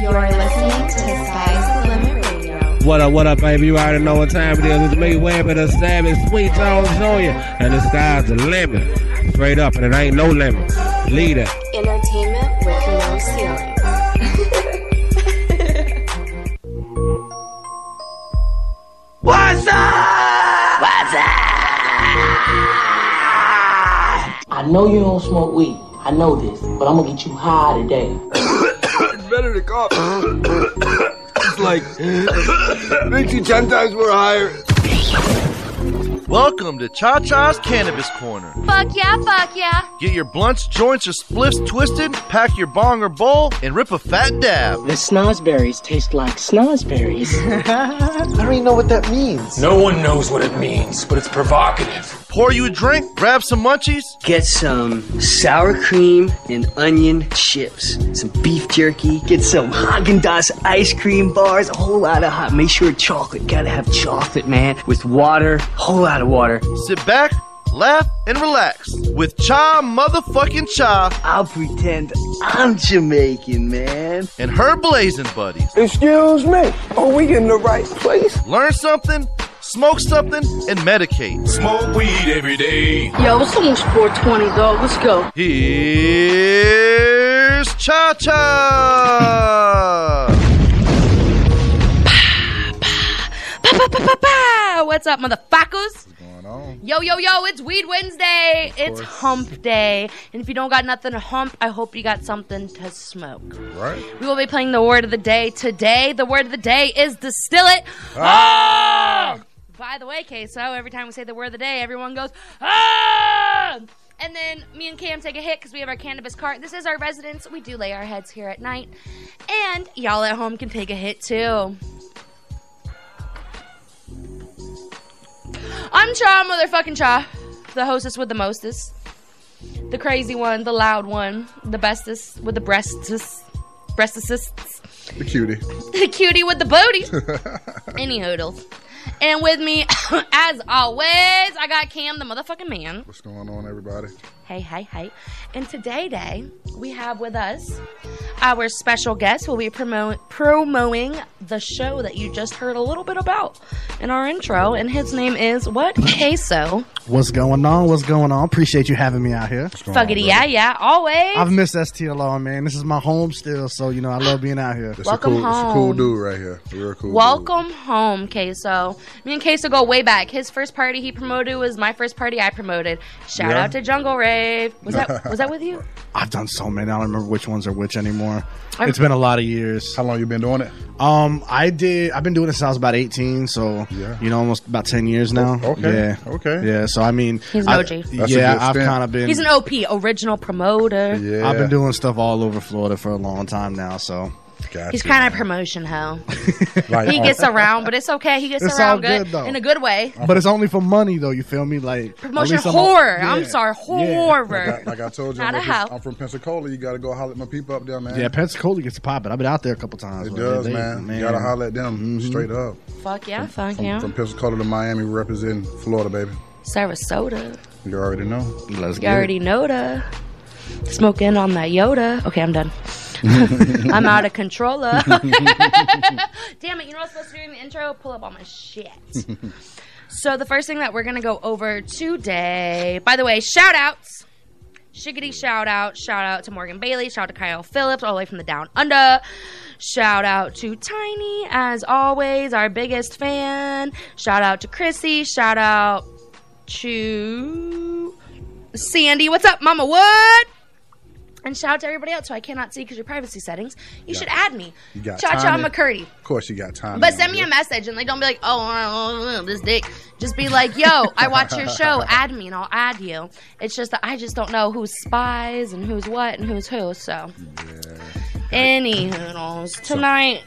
You're listening to the Sky's the Limit Radio. What up, what up, baby? You already know what time it is. It's me, Webby the Savage, Sweet Jones Jr. And the sky's the limit. Straight up, and it ain't no limit. Leader. Entertainment with no ceiling. What's up? What's up? I know you don't smoke weed. I know this, but I'm gonna get you high today. It's better cough. it's like makes you ten times more higher. Welcome to Cha Cha's Cannabis Corner. Fuck yeah, fuck yeah. Get your blunts, joints, or spliffs twisted, pack your bong or bowl, and rip a fat dab. The snozberries taste like snozberries. I don't even know what that means. No one knows what it means, but it's provocative. Pour you a drink, grab some munchies, Get some sour cream and onion chips, some beef jerky, get some Haagen Dazs ice cream bars, a whole lot of hot. Make sure chocolate. Gotta have chocolate, man, with water, whole lot of water. sit back, laugh, and relax with Cha motherfucking Cha I'll pretend I'm Jamaican, man. and her blazing buddies. Excuse me. Are we in the right place? Learn something, smoke something, and medicate. Smoke weed every day. Yo, it's almost 420, dog. Let's go. Here's Cha Cha. Pa, pa, pa, pa, pa. What's up, motherfuckers? Yo, yo, yo, it's Weed Wednesday. It's hump day. And if you don't got nothing to hump, I hope you got something to smoke. Right. We will be playing the word of the day today. The word of the day is distillate. Ah! By the way, Queso, every time we say the word of the day, everyone goes, ah! And then me and Cam take a hit because we have our cannabis cart. This is our residence. We do lay our heads here at night. And y'all at home can take a hit too. I'm Cha, motherfucking Cha, the hostess with the mostest, the crazy one, the loud one, the bestest with the breastest, breastassists, The cutie. the cutie with the booty. Any hoodles. And with me, as always, I got Cam, the motherfucking man. What's going on, everybody? Hey, hey, hey. And today, day, we have with us our special guest will be promo- promoting the show that you just heard a little bit about in our intro. And his name is what? Queso. What's going on? What's going on? Appreciate you having me out here. Fuggity yeah, yeah, always. I've missed STLR, man. This is my home still, so you know I love being out here. It's Welcome a cool, It's a cool dude right here. Real cool. dude. Welcome home, Queso. Me and Queso go way back. His first party he promoted was my first party I promoted. Shout Yeah? out to Jungle Rave. Was that was that with you? I've done so many. I don't remember which ones are which anymore. I'm- It's been a lot of years. How long you been doing it? Um, I did. I've been doing this since I was about eighteen, so Yeah. you know, almost about ten years now. Okay, Yeah. okay. Yeah. So I mean, He's an I- OG. That's a yeah, I've kind of been. He's an OP, original promoter. Yeah. I've been doing stuff all over Florida for a long time now. So Gotcha, He's kind of man. promotion hoe. Like, He gets around, but it's okay. He gets It's around all good, good, though. in a good way. Uh-huh. But it's only for money, though. You feel me? Like at Promotion least I'm- horror. yeah. I'm sorry, Yeah. horror. Like, I- like I told you, Not I'm, a from- hoe. I'm from Pensacola. You got to go holler at my people up there, man. Yeah, Pensacola gets popping. I've been out there a couple times. it does, they- man. You got to holler at them mm-hmm. straight up. Fuck yeah, fuck From, yeah. from Pensacola to Miami, representing Florida, baby. Sarasota. You already know. Let's You get it. already know da. Smoking on that Yoda. Okay, I'm done. I'm out of controller. Damn it, you know what I was supposed to do in the intro? Pull up all my shit. so the first thing that we're gonna go over today, by the way, shout outs. Shiggity shout out. Shout out to Morgan Bailey. Shout out to Kyle Phillips, all the way from the down under. Shout out to Tiny, as always, our biggest fan. Shout out to Chrissy. Shout out to Sandy. What's up, Mama Wood? And shout out to everybody else who I cannot see because your privacy settings. You should add me. You got Cha Cha. McCurdy. Of course, you got time. But send me a message and like don't be like, oh, this dick. Just be like, yo, I watch your show. Add me and I'll add you. It's just that I just don't know who's spies and who's what and who's who. So, any hoodles tonight.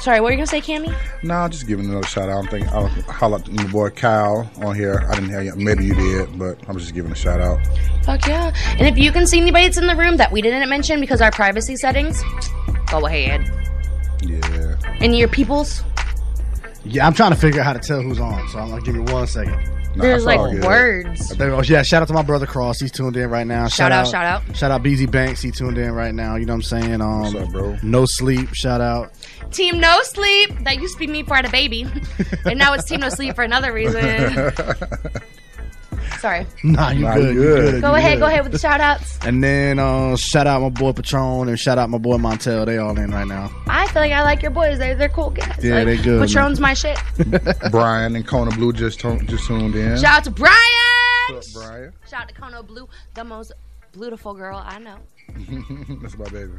Sorry, what were you gonna say, Cammy? No, just giving another shout out. I'm thinking I'll holler at my boy Kyle on here. I didn't hear you. Maybe you did, but I'm just giving a shout out. Fuck yeah! And if you can see anybody that's in the room that we didn't mention because our privacy settings, go ahead. Yeah. And your peoples, Yeah, I'm trying to figure out how to tell who's on, so I'm gonna give you one second. There's it's like good. words. There. Yeah, shout out to my brother Cross. He's tuned in right now. Shout out, shout out. Shout out BZ Banks. He tuned in right now. You know what I'm saying? Um, What's up, bro? No sleep. Shout out. Team No Sleep. That used to be me for a baby, and now it's Team No Sleep for another reason. Sorry. Nah, you Nah, good. you You good. good. Go you ahead. good. Go ahead with the shout outs. And then uh, shout out my boy Patron and shout out my boy Montel. They all in right now. I feel like I like your boys. They're they're cool guys. Yeah, like, they good, man. Patron's my shit. Brian and Kona Blue just tu- just tuned in. Shout out to Brian. What's up, Brian? Shout out to Kona Blue, the most beautiful girl I know. That's my baby.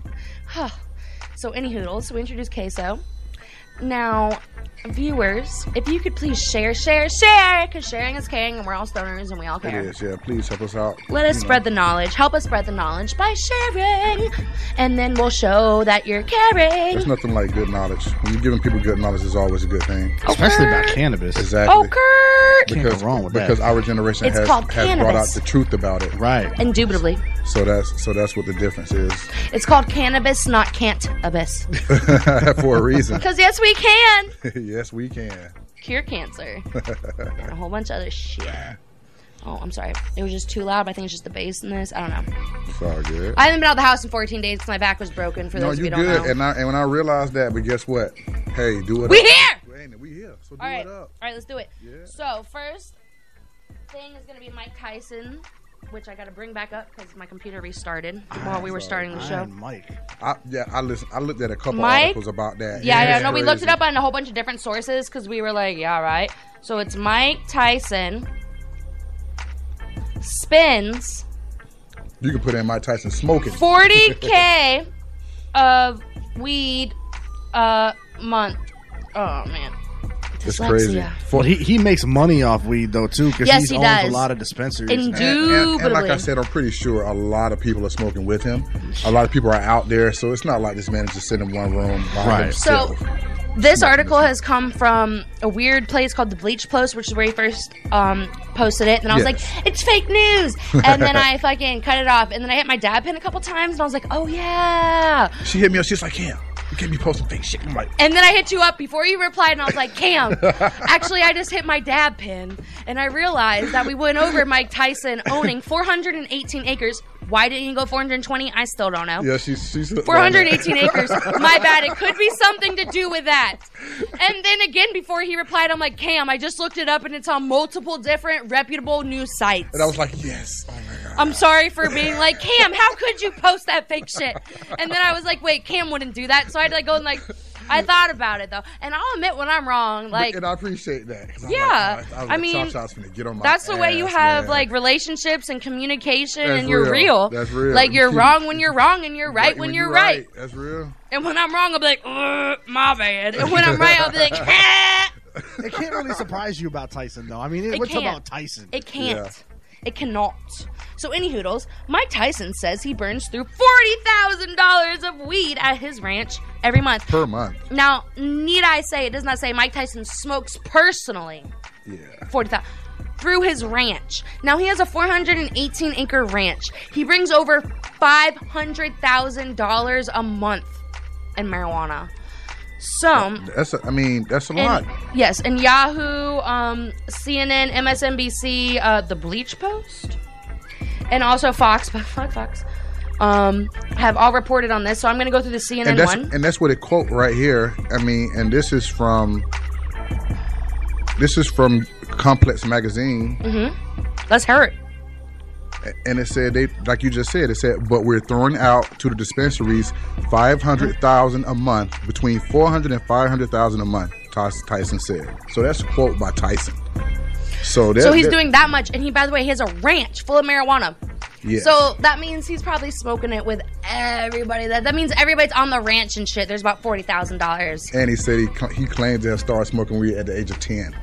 So, any hoodles, we introduced queso. Now, viewers, if you could please share, share, share, because sharing is caring, and we're all stoners and we all It care. is, yeah. Please help us out. Let us You know. spread the knowledge. Help us spread the knowledge by sharing, and then we'll show that you're caring. There's nothing like good knowledge. When you're giving people good knowledge, is always a good thing. Oh, Especially about cannabis. Exactly. Oh, Kurt! Can't Because go wrong with that. because our generation It's has, called has brought out the truth about it. Right. Indubitably. So that's so that's what the difference is It's called cannabis, not can't abyss. for a reason. Because yes, we can yes, we can. cure cancer and a whole bunch of other shit. Oh, I'm sorry. It was just too loud. but I think it's just the bass in this. I don't know. It's all good. I haven't been out of the house in 14 days because my back was broken. For no, those of you who don't good. know. And I, and when I realized that, but guess what? Hey, do it. we up. here. We here. So do All right. it up. All right, Let's do it. Yeah. So first thing is gonna be Mike Tyson, which I got to bring back up because my computer restarted while we were starting the show. Iron Mike. I, yeah, I listen. I looked at a couple Mike? articles about that. Yeah, It's yeah. No, we looked it up on a whole bunch of different sources because we were like, yeah, right. So it's Mike Tyson spins You can put in Mike Tyson smoking. 40k of weed a month. Oh man, It's Dyslexia. crazy. Well, he, he makes money off weed though too because Yes, he he owns does. a lot of dispensaries. And And, and- and like I said, I'm pretty sure a lot of people are smoking with him. A lot of people are out there, so it's not like this man is just sitting in one room by Right. So this article has come from a weird place called the Bleach Post, which is where he first um, posted it. And I was Yes. like, it's fake news. And then I fucking cut it off. And then I hit my dab pin a couple times, and I was like, oh yeah. she hit me up. She's like, "Yeah, you can't be posting fake shit." I'm like, And then I hit you up before you replied, and I was like, Cam, actually, I just hit my dab pin. And I realized that we went over Mike Tyson owning 418 acres. Why didn't you go 420? I still don't know. "Yeah, she's she's 418 acres. My bad. It could be something to do with that. And then again, before he replied, I'm like, Cam, I just looked it up and it's on multiple different reputable news sites. And I was like, "Yes." Oh my god. I'm sorry for being like, Cam, how could you post that fake shit? And then I was like, wait, Cam wouldn't do that. So I had to like go and like, I thought about it though. And I'll admit when I'm wrong. Like, and I appreciate that. Yeah. like, oh, I, was I mean, Chop Chop's finna get on my that's the way you have man. like relationships and communication That's and you're real. real. That's real. Like you're wrong when you're wrong and you're right, Right when, you're right. That's real. And when I'm wrong, I'll be like, "Ugh, my bad. And when I'm right, I'll be like, "Ah." it can't really surprise you about Tyson though. I mean, It what's can't. about Tyson? It can't. Yeah. It cannot. So, any hoodles, Mike Tyson says he burns through $40,000 of weed at his ranch every month. Per month. Now, need I say, it does not say Mike Tyson smokes personally Yeah. 40,000 through his ranch. Now, he has a 418 acre ranch. He brings over $500,000 a month in marijuana. Some That's. A, I mean, that's a and- lot. Yes, and Yahoo, um, CNN, MSNBC, uh, The Bleach Post, and also Fox, Fox, Fox, um, have all reported on this. So I'm going to go through the CNN and that's one. and that's what it quote right here. I mean, and this is from this is from Complex Magazine, Let's hear it. And it said they like you just said. It said, but we're throwing out to the dispensaries five hundred thousand a month, between four hundred and five hundred thousand a month. Tys- Tyson said. So that's a quote by Tyson. So that, So he's that- doing that much, and he, by the way, he has a ranch full of marijuana. Yes. So that means he's probably smoking it with everybody. That that means everybody's on the ranch and shit. There's about forty thousand dollars. and he said he he claims to have started smoking weed at the age of ten.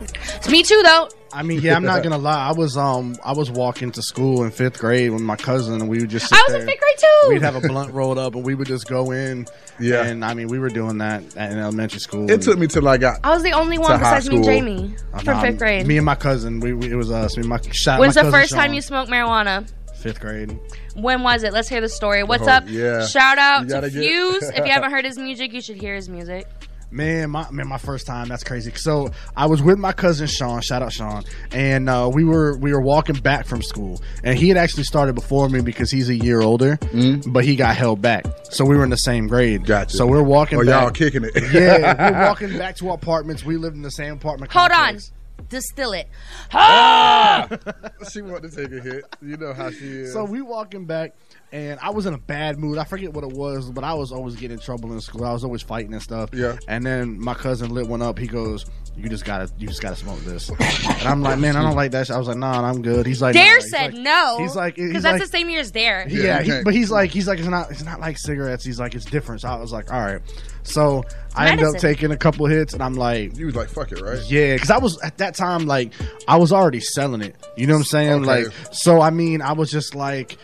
It's Me too, though. I mean, yeah, I'm not gonna lie. I was um I was walking to school in fifth grade with my cousin, and we would just sit I was there. in fifth grade too. We'd have a blunt rolled up, and we would just go in. Yeah. and I mean, we were doing that in elementary school. It took me till I got I was the only one To high besides me and. Jamie Uh, from nah, fifth grade. Me and my cousin, we, we it was us. Me and my shot. When's my the cousin first time you smoked marijuana? Fifth grade. When was it? Let's hear the story. What's Oh, up? yeah. Shout out to gotta get- Fuse. if you haven't heard his music, you should hear his music. Man, my man, my first time. That's crazy. So I was with my cousin Sean. Shout out Sean, and uh, we were we were walking back from school, and he had actually started before me because he's a year older, but he got held back. So we were in the same grade. Gotcha. So we're walking. Oh, back. y'all kicking it. yeah, we're walking back to our apartments. We lived in the same apartment. Hold on. Distillate. Ah! she wanted to take a hit. You know how she is. So we walking back, and I was in a bad mood. I forget what it was, but I was always getting in trouble in school. I was always fighting and stuff. Yeah. And then my cousin lit one up. He goes, "You just gotta, you just gotta smoke this." and I'm like, "Man, I don't like that." shit. I was like, "Nah, I'm good." He's like, Dare nah. He's said like- no. He's like, he's because that's like- the same year as Dare. Yeah, Yeah, he- but he's like, he's like, it's not, it's not like cigarettes. He's like, it's different. So I was like, all right. So I ended up taking a couple hits, and I'm like, you was like, fuck it, right? yeah, because I was at that time like I was already selling it. You know what I'm saying? Okay. Like, so I mean, I was just like.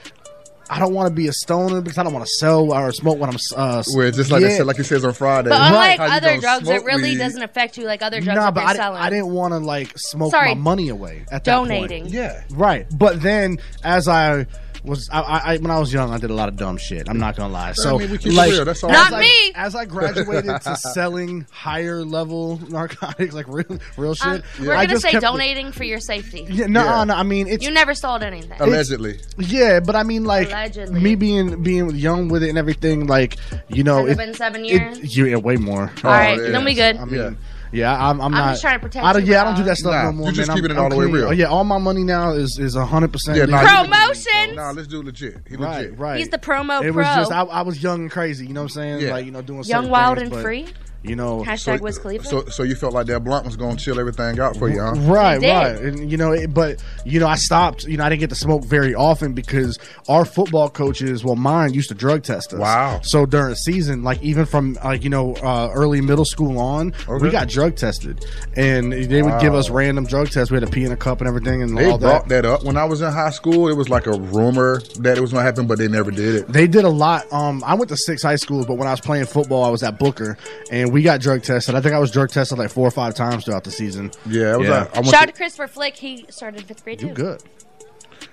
I don't want to be a stoner because I don't want to sell or smoke when I'm. Uh, Where just like yeah. I said, like he says on Friday. But unlike How you other drugs, it really weed? doesn't affect you like other drugs Nah, but I, didn't- selling. I didn't want to like smoke Sorry. my money away at that point. Donating. Yeah. Right, but then as I was, I, I, I when I was young, I did a lot of dumb shit. I'm not gonna lie. So, mean, we like. That's all. Not as I- me. as I graduated to selling higher level narcotics, like real, real shit. Um, we're I gonna just say kept- donating for your safety. Yeah, no, Yeah. no. I mean, it's You never sold anything. Allegedly. yeah, but I mean, like Allegedly. me being being young with it and everything, like you know, Has it it, been seven it- years? yeah, way more. All right, yeah. then we good. I mean, yeah, I'm, I'm, not. just trying to protect I don't, you, yeah, I don't do that stuff Nah, no more. you just man. keeping I'm, it all I'm the way clean. real. Oh, yeah, all my money now is is 100 percent. Yeah, nah, you- Promotions. Nah, let's do legit. He Right, legit. right. He's the promo It pro. was just I, I was young and crazy. You know what I'm saying? Yeah. Like you know, doing Young, wild, things, and but, free. You know, Hashtag Wiz Khalifa. So, so you felt like that blunt was gonna chill everything out for you, huh? Right, right, and you know, it, but you know, I stopped. You know, I didn't get to smoke very often because our football coaches, well, mine used to drug test us. Wow. So during the season, like even from like you know uh, early middle school on, Okay. we got drug tested, and they would give us random drug tests. We had to pee in a cup and everything, and They all brought that. that up when I was in high school. It was like a rumor that it was gonna happen, but they never did it. They did a lot. Um, I went to six high schools, but when I was playing football, I was at Booker, and we got drug tested. I think I was drug tested like four or five times throughout the season. Yeah, it was Yeah. like I went Shout out to, to Christopher Flick. He started fifth grade You too. good?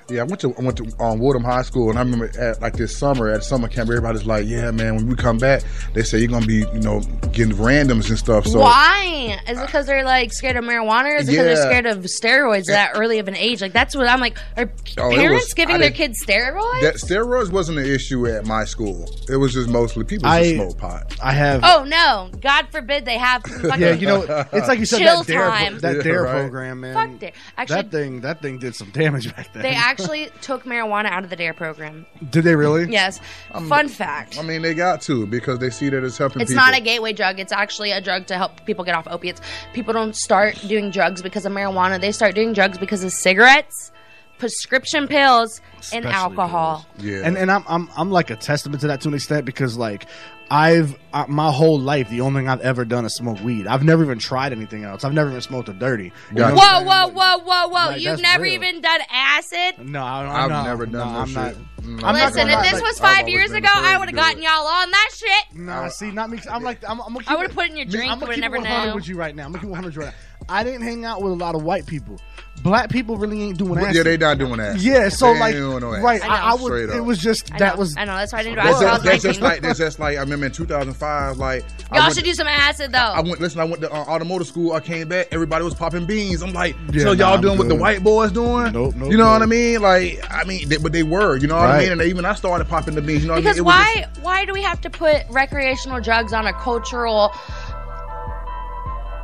Yeah, I went to I went to um, Woodham High School, and I remember at like this summer at summer camp, everybody's like, "Yeah, man, when we come back, they say you're gonna be, you know, getting randoms and stuff." So Why? Is it because they're like scared of marijuana, or is it because Yeah. they're scared of steroids that early of an age? Like that's what I'm like. Are Oh, parents was- giving I their kids steroids? that steroids wasn't an issue at my school. It was just mostly people I- just smoke pot. I have. oh no! God forbid they have. Fucking Yeah, you know, it's like you said Chill that dare, time. that Yeah, dare right. program, man. Fuck Dare. Actually, that thing, that thing did some damage back then. they actually took marijuana out of the Dare program. did they really? Yes. Fun fact. I mean, they got to because they see that it's helping It's people. not a gateway drug. It's actually a drug to help people get off opiates. People don't start doing drugs because of marijuana. They start doing drugs because of cigarettes, prescription pills, and Especially alcohol. yeah, And and I'm I'm I'm like a testament to that to an extent because like I've uh, my whole life the only thing I've ever done is smoke weed. I've never even tried anything else. I've never even smoked a dirty. You know Gotcha. Whoa, saying? whoa, whoa, whoa, whoa! Like, You've that's never real. even done acid. No, I, I'm I've not- never done no, no I'm shit. not. Mm. I'm Listen, gonna if this like, was I've five years ago, I would have gotten it. y'all on that shit. Nah, see, not me. I'm like, I'm, I'm gonna keep I would've put it in your drink, I'm gonna keep never it 100 known. with you right now. I'm gonna keep 100 right now. I didn't hang out with a lot of white people. Black people really ain't doing that. yeah, they not doing that. Yeah, so They like, no right? I I, I would. Straight It was just I that know, was. I know. That's why I didn't do That's. I just, was that's just like that's just like I remember in 2005. Like Y'all went- should do some acid though. I went. Listen, I went to uh, automotive school. I came back. Everybody was popping beans. I'm like, Yeah, so y'all I'm doing what the white boys doing? Nope, nope, You know what. I mean? Like, I mean, they, but they were. You know what I mean? And they, even I started popping the beans. You know what because I mean? It was why? Why do we have to put recreational drugs on a cultural?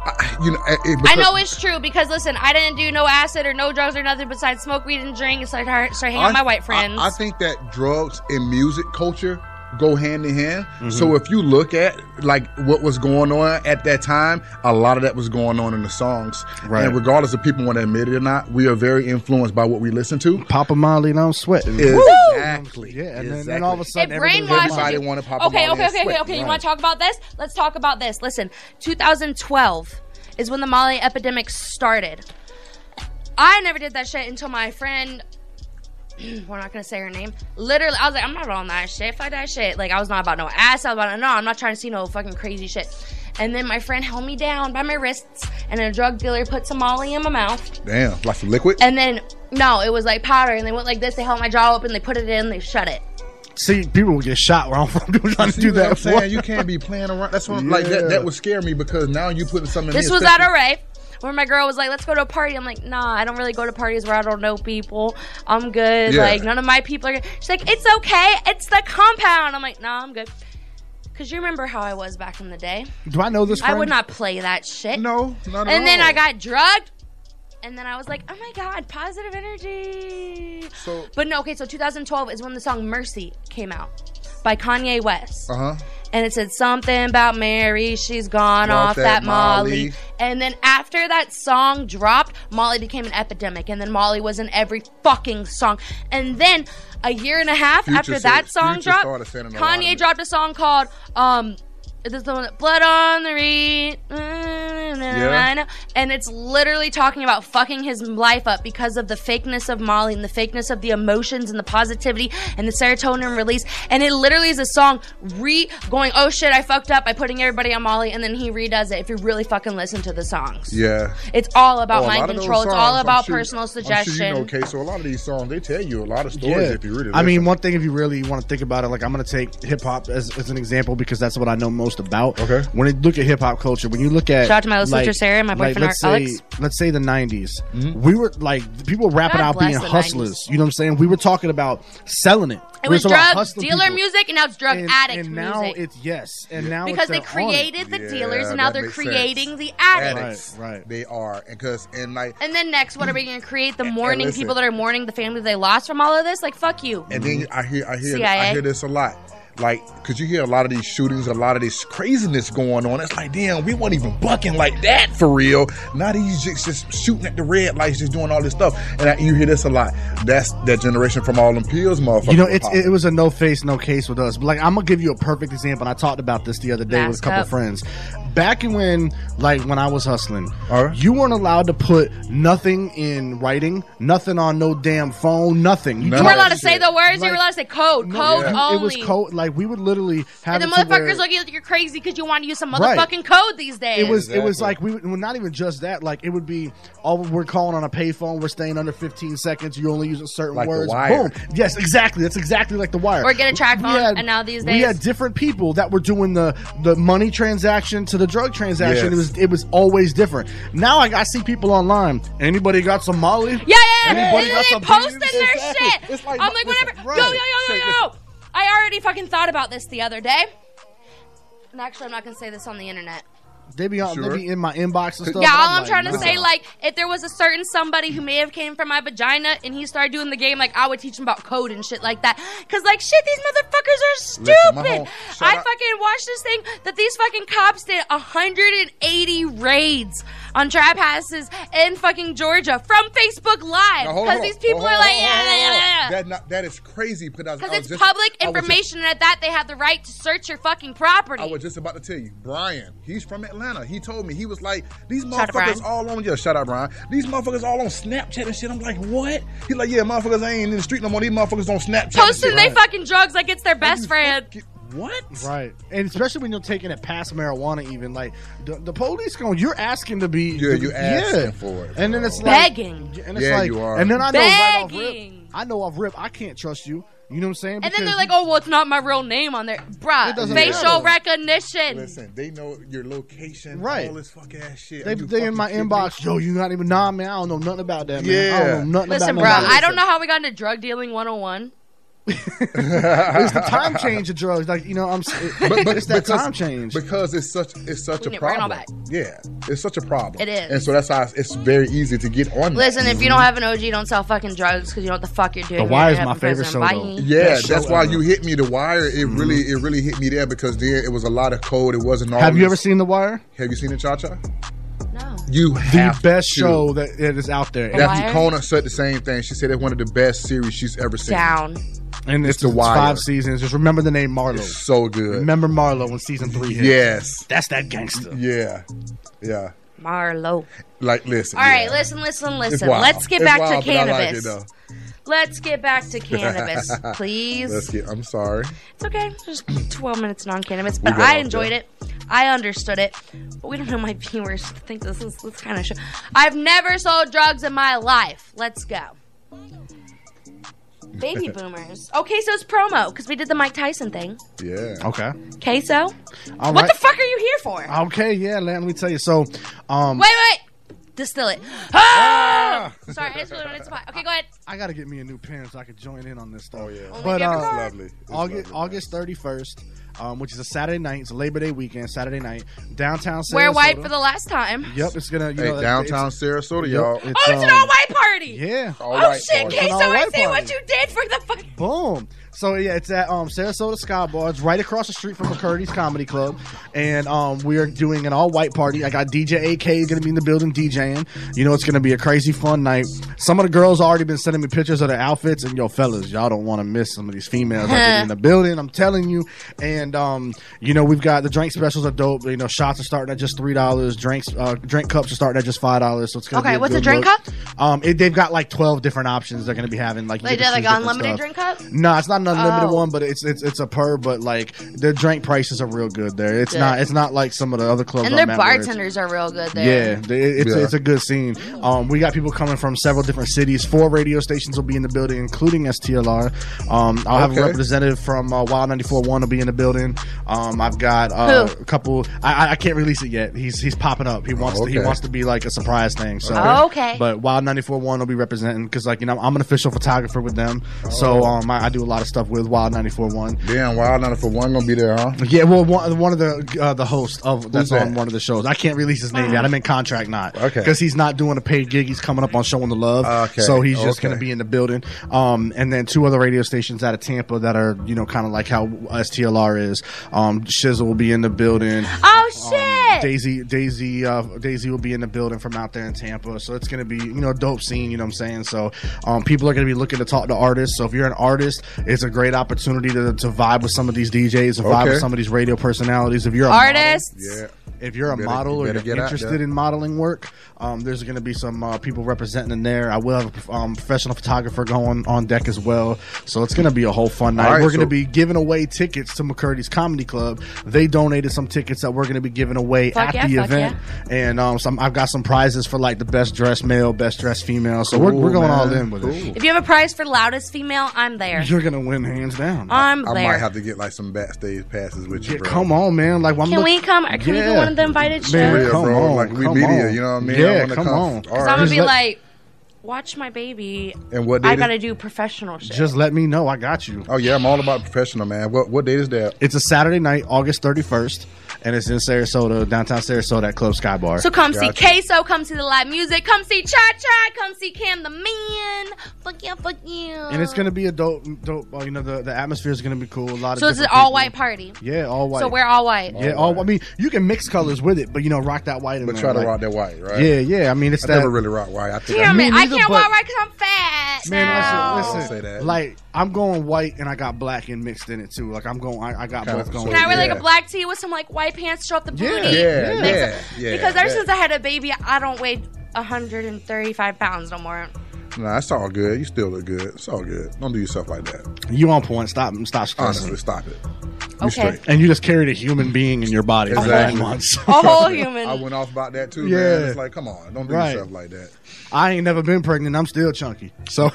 I- you know, it, it- I know it's true because listen, I didn't do no acid or no drugs or nothing besides smoke weed and drink. So I start start hanging out with my white friends. I, I think that drugs and music culture go hand in hand. Mm-hmm. So if you look at like what was going on at that time, a lot of that was going on in the songs. Right. And regardless of people want to admit it or not, we are very influenced by what we listen to. Papa Molly and I'm sweating. Exactly. Yeah, and then, Exactly. then all of a sudden it everybody- brainwashes Everybody you. wanna pop okay, them okay, out and okay, okay, sweat. okay. You want to talk about this? Let's talk about this. Listen, 2012 is when the Molly epidemic started. I never did that shit until my friend. We're not gonna say her name. Literally, I was like, I'm not on that shit. Fuck that shit. Like, I was not about no ass. I was about no. I'm not trying to see no fucking crazy shit. And then my friend held me down by my wrists, and a drug dealer put some Molly in my mouth. Damn, like some liquid. And then no, it was like powder, and they went like this. They held my jaw open, they put it in, they shut it. See, people will get shot where I'm from. Trying to See do what that. I'm saying? You can't be playing around. That's what like that. Yeah. That would scare me because now you putting something. in This me, was at a especially- where my girl was like, "Let's go to a party." I'm like, "Nah, I don't really go to parties where I don't know people. I'm good. Yeah. Like none of my people are." Good. She's like, "It's okay. It's the compound." I'm like, "Nah, I'm good." Cause you remember how I was back in the day. Do I know this? I would not play that shit. No, not at And then. I got drugged. And then I was like, oh my god, positive energy. So- but no, okay, so 2012 is when the song Mercy came out by Kanye West. Uh huh. And it said something about Mary, she's gone Off off, that that, Molly. Molly. And then after that song dropped, Molly became an epidemic. And then Molly was in every fucking song. And then a year and a half Future after said- that song Future dropped, started sending a lot of Kanye dropped a song called um this is the one that blood on the reed Yeah. Mm-hmm. and it's literally talking about fucking his life up because of the fakeness of Molly and the fakeness of the emotions and the positivity and the serotonin release. And it literally is a song re going oh shit I fucked up. By putting everybody on Molly. And then he redoes it if you really fucking listen to the songs. Yeah. it's all about Oh, mind of those control. It's songs, all I'm about sure- personal I'm sure suggestion you know, okay, so a lot of these songs they tell you a lot of stories if you really. I mean, one thing if you really want to think about it, like I'm going to take hip hop as, as an example because that's what I know most about. Okay. When you look at hip hop culture, when you look at Shout out to my little like, sister Sarah and my like, boyfriend let's Ar- say, Alex. Let's say the '90s, Mm-hmm. we were like people were rapping God out being the hustlers. You know what I'm saying? We were talking about selling it. it We was drug dealer people. music and now it's drug and, addict and now music it's yes, and now because it's they they're on it. created the Yeah, dealers and now they're creating sense. the addicts. addicts, right. They are, and because and like, And then next, what are we going to create? The mourning listen. people that are mourning the family they lost from all of this? Like, fuck you. and then I hear, I hear, I hear this a lot. Like, cause you hear a lot of these shootings, a lot of this craziness going on. It's like, damn, we weren't even bucking like that for real. Now these chicks just shooting at the red lights, just doing all this stuff. And I, you hear this a lot. That's that generation from all them pills, motherfuckers. You know, it's, it was a no face, no case with us. But like, I'm gonna give you a perfect example. And I talked about this the other day with a couple up. friends. Back in when, like, when I was hustling, Alright. you weren't allowed to put nothing in writing, nothing on no damn phone, nothing. You None You weren't allowed to say the words. you were allowed to say code. No, code you- only. It was code. Like we would literally have And the it motherfuckers looking at you're crazy because you want to use some Right. motherfucking code these days. It was it was like we would, well, not even just that. Like it would be all we're calling on a payphone. We're staying under 15 seconds. You're only using certain Like The words. Wire. Boom. Yes, exactly. That's exactly like the wire. Or get a track We phone, and now these days we had different people that were doing the the money transaction to the drug transaction. Yes. It was it was always different. Now I, I see people online. Anybody got some Molly? Yeah, yeah, yeah. Anybody And got they some posting beans? their Exactly. shit. It's like- I'm like, listen, whatever. right. Yo, yo, yo, yo, yo. I already fucking thought about this the other day. And actually, I'm not gonna say this on the internet. They be on. Sure. They be in my inbox and stuff. Yeah, all I'm like, trying to nah. say, like, if there was a certain somebody who may have came from my vagina and he started doing the game, like, I would teach him about code and shit like that. Cause, like, shit, these motherfuckers are stupid. Listen, whole- I out- fucking watched this thing that these fucking cops did 180 raids on trap houses in fucking Georgia from Facebook Live. Because these people hold are on, like, hold on, yeah, hold yeah, hold yeah, yeah. That not, that is crazy. Because I was- I was it's just- public I was just- information, and at that, they have the right to search your fucking property. I was just about to tell you, Brian. He's from Atlanta. He told me he was like, these Shout motherfuckers all on. Yeah, shout out Brian. These motherfuckers all on Snapchat and shit. I'm like, what? He's like, yeah, motherfuckers ain't in the street no more. These motherfuckers on Snapchat. and Posting shit. they fucking drugs like it's their best friend. What? Right, and especially when you're taking it past marijuana, even like the, the police going, you're asking to be, Yeah, to- you asking for it, and then it's like Begging. and it's Yeah, like, you are. and then I know right off Begging. rip, I know off rip, I can't trust you. You know what I'm saying? And then they're like, "Oh, well, it's not my real name on there, It bruh. doesn't Facial matter. recognition." Listen, they know your location, Right. all this fuck ass shit. they, Are you they in fucking my kidding inbox, me? yo, you not even nah, man. I don't know nothing about that, man. I Yeah. don't know nothing Listen, about bruh, none of I don't know how we got into drug dealing 101. It's the time change of drugs, like you know, I'm. It, But, but it's that because, time change. because it's such it's such We a need it all problem. Yeah, it's such a problem. It is. and so that's how it's, it's very easy to get on. that. Listen, if you don't have an OG, don't sell fucking drugs because you know what the fuck you're doing. The You're Wire's gonna my end up in favorite prison. show, Bye. Yeah, Best that's show why ever. you hit me. The wire, it mm-hmm. really, it really hit me there because then it was a lot of code. It wasn't all. Have you ever seen The Wire? Have you seen the Cha Cha? No. You The have best to. show that, that is out there, The Daphne Kona said the same thing. She said it's one of the best series she's ever seen. Down. And it's, The it's Wire. five seasons. Just remember the name Marlo. It's so good. Remember Marlo when season three hit. Yes. that's that gangster. Yeah. Yeah. Marlo. Like, listen. All right, yeah. listen, listen, It's listen. wild. Let's get It's back wild, to but I like cannabis. it, though. Let's get back to cannabis, please. Let's get. I'm sorry. It's okay. Just 12 minutes non cannabis, but I enjoyed there. it. I understood it. But we don't know my viewers think this is this kind of show. I've never sold drugs in my life. Let's go. Baby boomers. Okay, so it's promo because we did the Mike Tyson thing. Yeah. Okay. Queso. All what right. the fuck are you here for? Okay, yeah, let me tell you. So, um, Wait, wait. Distillate. Ah! Sorry, I just really wanted to spot. Okay, go ahead. I got to get me a new pen so I can join in on this stuff. Oh yeah, Only but if you have a uh, card. lovely. It's August lovely, August thirty first, um, which is a Saturday night. It's a Labor Day weekend, Saturday night, downtown. Sarasota. Wear white for the last time. Yep, it's gonna. You Hey, know, downtown it's- Sarasota, y'all. it's, Oh, it's an um, all white party. Yeah. All oh white shit, party. Queso, It's an I all-white see what you did for the fucking. Boom. So yeah, it's at um, Sarasota Sky Bar. It's right across the street from McCurdy's Comedy Club, and um, we are doing an all white party. I got DJ AK going to be in the building DJing. You know, it's going to be a crazy fun night. Some of the girls already been sending me pictures of their outfits, and yo, fellas, y'all don't want to miss some of these females in the building. I'm telling you. And um, you know, we've got the drink specials are dope. You know, shots are starting at just three dollars. Drinks, uh, drink cups are starting at just five dollars. So it's gonna Okay, be a what's a drink look. cup? Um, it, they've got like twelve different options. They're going to be having like They did like unlimited stuff. drink cup. No, it's not an unlimited Oh. one, but it's it's it's a per. But like the drink prices are real good there. It's Good. not it's not like some of the other clubs. And their I'm at where it's- bartenders are real good Yeah, there. they- it's Yeah. it's a good scene. Um, we got people coming from several different cities. Four radio stations will be in the building, including STLR. Um, I'll have Okay. a representative from uh, Wild 94.1 will be in the building. Um, I've got uh, Who? a couple. I, I- I can't release it yet. He's he's popping up. He wants to, he wants to be like a surprise thing. So Okay. but Wild 94.1 will be representing because like you know I'm an official photographer with them. So um, I, I do a lot of stuff with Wild 94.1. Damn, Wild 94.1 gonna be there, huh? Yeah, well, one, one of the uh, the hosts of that's that? on one of the shows. I can't release his name yet. I'm in contract not. Okay. Because he's not doing a paid gig. He's coming up on showing the love. Okay, So he's just okay. going to be in the building. Um, and then two other radio stations out of Tampa that are you know kind of like how STLR is. Um, Shizzle will be in the building. Oh shit! Daisy, Daisy, uh, Daisy will be in the building from out there in Tampa. So it's going to be, you know, a dope scene. You know what I'm saying? So um, people are going to be looking to talk to artists. So if you're an artist, it's a great opportunity to, to vibe with some of these DJs, to vibe Okay. with some of these radio personalities. If you're a Artists. Yeah. if you're a better- model you or better you're get out interested in modeling work, um, there's going to be some uh, people representing in there. I will have a um, professional photographer going on deck as well. So it's going to be a whole fun night. All right, we're going to be giving away tickets to McCurdy's Comedy Club. They donated some tickets that we're going to be giving away Fuck at yeah, the fuck event. And um, some, I've got some prizes for like the best dressed male, best dressed female. So we're, Cool, we're going all in with it. If you have a prize for loudest female, I'm there. You're going to win hands down. I'm I there. might have to get like some backstage passes with you, Yeah, bro. come on, man! Like, I'm Can look- we come? Or can we do one of the invited shows? Man, Yeah, come bro. on, Like, we come media, on. you know what I mean? I Yeah, wanna come come. on. All Because I'm gonna be let- like, watch my baby. And what I date is- gotta do professional shit. Just let me know. I got you. Oh yeah, I'm all about professional, man. What what date is that? It's a Saturday night, August 31st, and it's in Sarasota, downtown Sarasota at Club Sky Bar. So come see Gotcha. Queso, come see the live music, come see Cha Cha, come see Cam the Man. Fuck yeah, fuck yeah. and it's gonna be a dope, dope. Uh, you know, the, the atmosphere is gonna be cool. A lot of so it's an all people. white party. Yeah, all white. So we're all white. yeah, all. I mean, you can mix colors with it, but you know, rock that white. In But there, try to like- rock that white, right? Yeah, yeah. I mean, it's I that. never really rock white. I think Damn Me it, I can't but- walk right because I'm fat. Man, now. listen, Don't listen. say that. Like I'm going white, and I got black and mixed in it too. Like I'm going, I, I got Kind both going. Can I wear like Yeah. a black tee with some like white pants, show up the booty? Yeah, Mix yeah, yeah. Because ever that- since I had a baby, I don't weigh 135 pounds no more. Nah, it's all good. You still look good. It's all good. Don't do yourself like that. You on point? Stop, stop stressing. Honestly, stop it. You Okay. straight. And you just carried a human being in your body for nine months. A whole human. I went off about that too, Yeah. man. It's like, come on, don't do Right. yourself like that. I ain't never been pregnant. I'm still chunky. So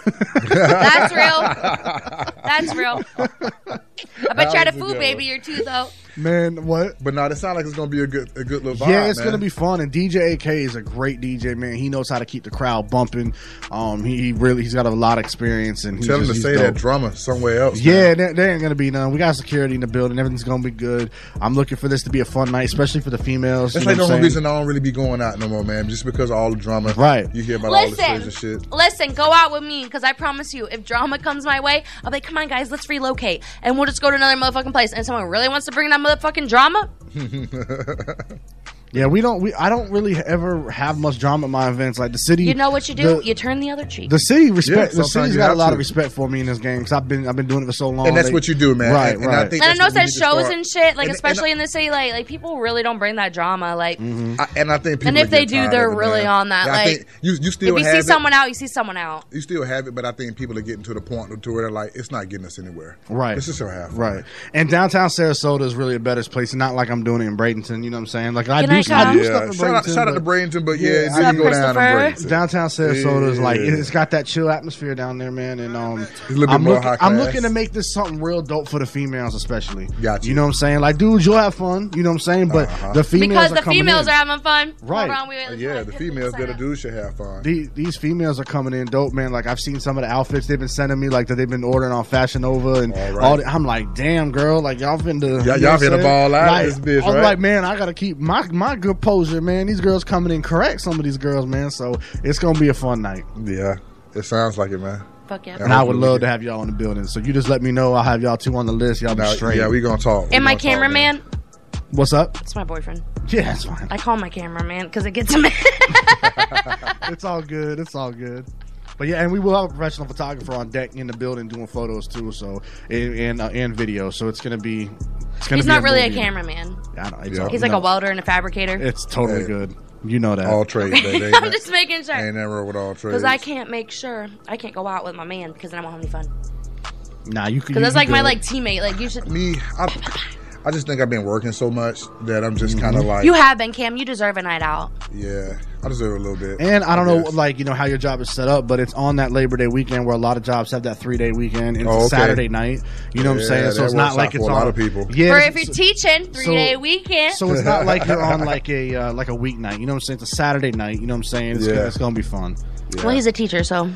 That's real. That's real. I bet you had a That a food good baby one. or two though. man, what? But no, it sounds like it's gonna be a good, a good little vibe. yeah, it's man. gonna be fun. And DJ AK is a great DJ, man. He knows how to keep the crowd bumping. Um, he, he really he's got a lot of experience and he's Tell him to he's say that dope. drummer somewhere else. Yeah, man. there, there ain't gonna be none. We got security in the building. Everything's gonna be good. I'm looking for this to be a fun night, especially for the females. That's you like know the what only reason I don't really be going out no more, man. Just because of all the drama. Right. You hear about all this Listen, crazy shit. listen, go out with me because I promise you, if drama comes my way, I'll be like, come on, guys, let's relocate and we'll just go to another motherfucking place. And someone really wants to bring that motherfucking drama, Yeah, we don't. We I don't really ever have much drama at my events. Like the city, you know what you do? the- you turn the other cheek. The city respect. Yeah, the sometimes city's you got a lot to. of respect for me in this game because I've been I've been doing it for so long. And that's They- what you do, man. Right, and, and I right. think and I know what we there's need to shows and shit, like And- especially and, in the city, like like people really don't bring that drama. Like, Mm-hmm. I, and I think people and if they do, they're really man. on that. Yeah, I like, think you you still if you have see it. someone out, you see someone out. You still have it, but I think people are getting to the point to where they're like, it's not getting us anywhere. Right. Let's just have fun. Right. And downtown Sarasota is really a better place. Not like I'm doing it in Bradenton. You know what I'm saying? Like I Can do night, I do stuff Yeah, in shout out, shout out to but- Bradenton, but yeah, Yeah, it I didn't go down in Christopher. Downtown Sarasota is like it's got that chill atmosphere down there, man. And um, a bit I'm more looking, high I'm looking to make this something real dope for the females, especially. Got you. You know what I'm saying? Like, dudes, you'll have fun. You know what I'm saying? But Uh-huh. the females Because are the females in. are having fun. Right. Hold on, wait, wait, Yeah, the females this that set do should have fun. The- These females are coming in dope, man. Like I've seen some of the outfits they've been sending me, like that they've been ordering on Fashion Nova and All right. all. The, I'm like, damn, girl, like y'all finna, you know y'all what I'm finna ball out Like, this bitch, I'm right? like, man, I gotta keep my my good posure, man. These girls coming in correct. Some of these girls, man. So it's gonna be a fun night, Yeah, it sounds like it, man. Fuck yeah. and I would love to have y'all in the building. So you just let me know. I'll have y'all two on the list. Y'all be Now, straight. yeah, we gonna talk. We And my gonna talk, man. cameraman, What's up? it's my boyfriend. Yeah, that's fine. I call my cameraman because it gets him. it's all good. It's all good. But yeah, and we will have a professional photographer on deck in the building doing photos too. So and and, uh, and video. So it's gonna be. It's gonna He's be not really a movie. cameraman. I know. It's Yeah. He's like no. a welder and a fabricator. It's totally Hey. good. You know that. All trades, baby. Ain't I'm that- just making sure. Ain't never with all trades. Because I can't make sure I can't go out with my man because then I won't have any fun. nah, you can. Because that's you like my good. like teammate. Like you should. Me, I, I just think I've been working so much that I'm just kind of like, You have been Cam. You deserve a night out. yeah, I deserve a little bit. And I don't know, like you know how your job is set up, but it's on that Labor Day weekend where a lot of jobs have that three day weekend. And it's Oh, a okay. Saturday night. You know what I'm saying? So it's not like it's for a lot of people. Yeah, or if you're teaching, three day weekend. So it's not like you're on like a uh, like a weeknight. You know what I'm saying? It's a Saturday night. You know what I'm saying? It's, Yeah. gonna, it's gonna be fun. well, he's a teacher, so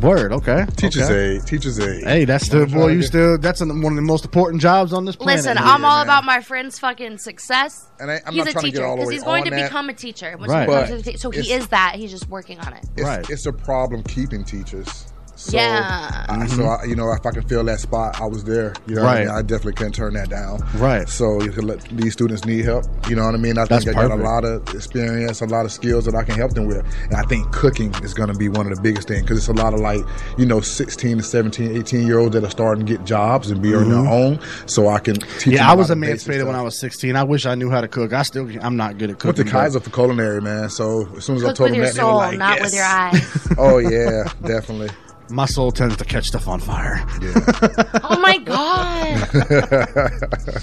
Word. Okay. Teachers okay. aid, teachers aid. Hey, that's You know still boy. You still that's an, one of the most important jobs on this planet. listen. I'm all man. about my friend's fucking success. And I, I'm he's not a trying to get teacher because he's going to that. become a teacher. Which Right. comes But to the- so he is that. He's just working on it. It's, Right. it's a problem keeping teachers. So, Yeah. I, so I, you know, if I can fill that spot, I was there. You know, what I, Right. mean? I definitely couldn't turn that down. Right. So you can let these students need help. You know what I mean? I That's think I got a lot of experience, a lot of skills that I can help them with, and I think cooking is going to be one of the biggest things because it's a lot of like you know 16 to 17, 18 year olds that are starting to get jobs and be on their own. So I can teach. them Mm-hmm. Yeah, I was about the basic emancipated when. I was 16. I wish I knew how to cook. I still, I'm not good at Went cooking. to but- Kaiser for culinary, man. So as soon as I Cook told with them your that, they were soul, like, not yes. with your eyes. oh yeah, definitely. My soul tends to catch stuff on fire. Yeah. oh my god!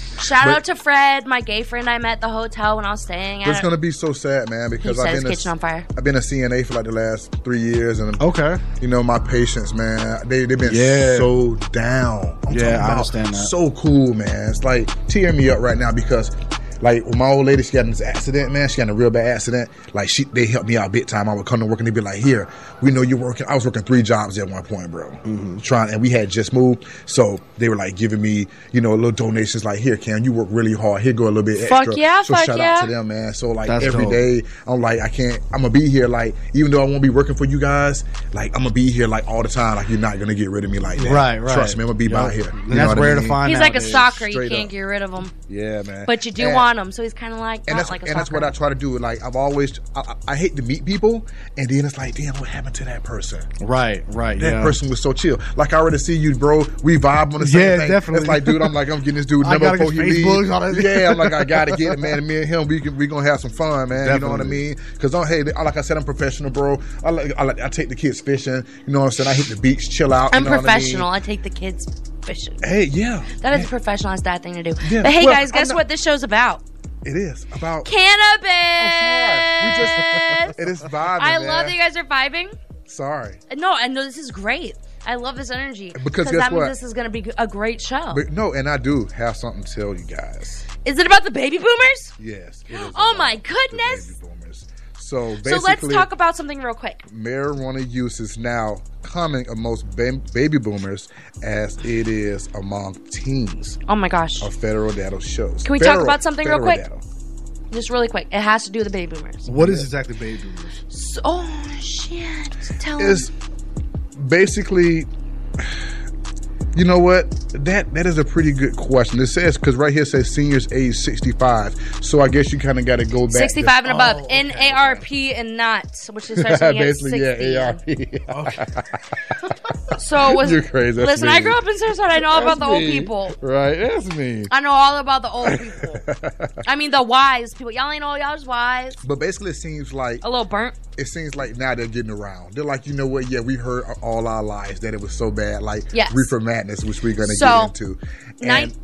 Shout out to Fred, my gay friend I met at the hotel when I was staying But it's gonna be so sad, man, because set I've his been kitchen a, on fire. I've been a CNA for like the last three years, and Okay. you know my patients, man, they they've been Yeah. so down. I'm Yeah, talking I understand that. So cool, man. It's like tearing me up right now because. Like when my old lady, she got in this accident, man. She got in a real bad accident. Like she, they helped me out big time. I would come to work and they'd be like, "Here, we know you're working." I was working three jobs at one point, bro. Mm-hmm. Trying, and we had just moved, so they were like giving me, you know, a little donations. Like, "Here, Cam, you work really hard. Here go a little bit extra. Fuck extra." yeah, so fuck shout yeah. out to them, man. So like That's every dope. day, I'm like, I can't. I'm gonna be here. Like even though I won't be working for you guys, like I'm gonna be here like all the time. Like you're not gonna get rid of me like that. Right, right. Trust me, I'm gonna be by Yup. here. And You that's know what I rare to mean? find He's like a nowadays. stalker. You can't up. get rid of him. Yeah, man. But you do And- want him, so he's kind of like and that's like a and that's what I try to do. Like I've always, I, I I hate to meet people, and then it's like, damn, what happened to that person? Right, right. That yeah. person was so chill. Like I already see you, bro. We vibe on the same Yeah, thing. definitely. It's like, dude, I'm like, I'm getting this dude number gotta before get he Facebook, leaves. Yeah, I'm like, I gotta get it, man. And me and him, we can, we gonna have some fun, man. You know what I mean? Because hey, like I said, I'm professional, bro. I like, I like, I take the kids fishing. You know what I'm saying? I hit the beach, chill out. I'm you know what professional. I, I take the kids fishing. Hey, yeah, That is a professional dad thing to do. Yeah, But hey, well, guys, guess not- what this show's about? it is about. Cannabis. Oh, we just, it is vibing. I man. love that you guys are vibing. Sorry. No, I know this is great. I love this energy Because guess that means what? this is going to be a great show. But no, and I do have something to tell you guys. is it about the baby boomers? Yes. it is Oh my goodness! Baby boomers. So basically, So let's talk about something real quick. marijuana use is now coming amongst ba- baby boomers as it is among teens. Oh my gosh! A federal data shows. Can we talk about something real quick? data. Just really quick. It has to do with the baby boomers. What is exactly baby boomers? So, oh shit! Tell me. Is basically, you know what? That that is a pretty good question. It says because right here it says seniors age sixty five. So I guess you kind of got to go back. to- 65 and above. Oh, N A R P and not, which is starts at Basically, 60. yeah, ARP. So was You're crazy. That's listen, me. I grew up in Sarasota. I know all about That's the old people. Right, that's me. I know all about the old people. I mean the wise people. Y'all ain't know y'all just wise. But basically, it seems like A little burnt. it seems like now they're getting around. They're like, you know what? Yeah, we heard all our lives that it was so bad, like Yes. reefer madness, which we're gonna So, get into. And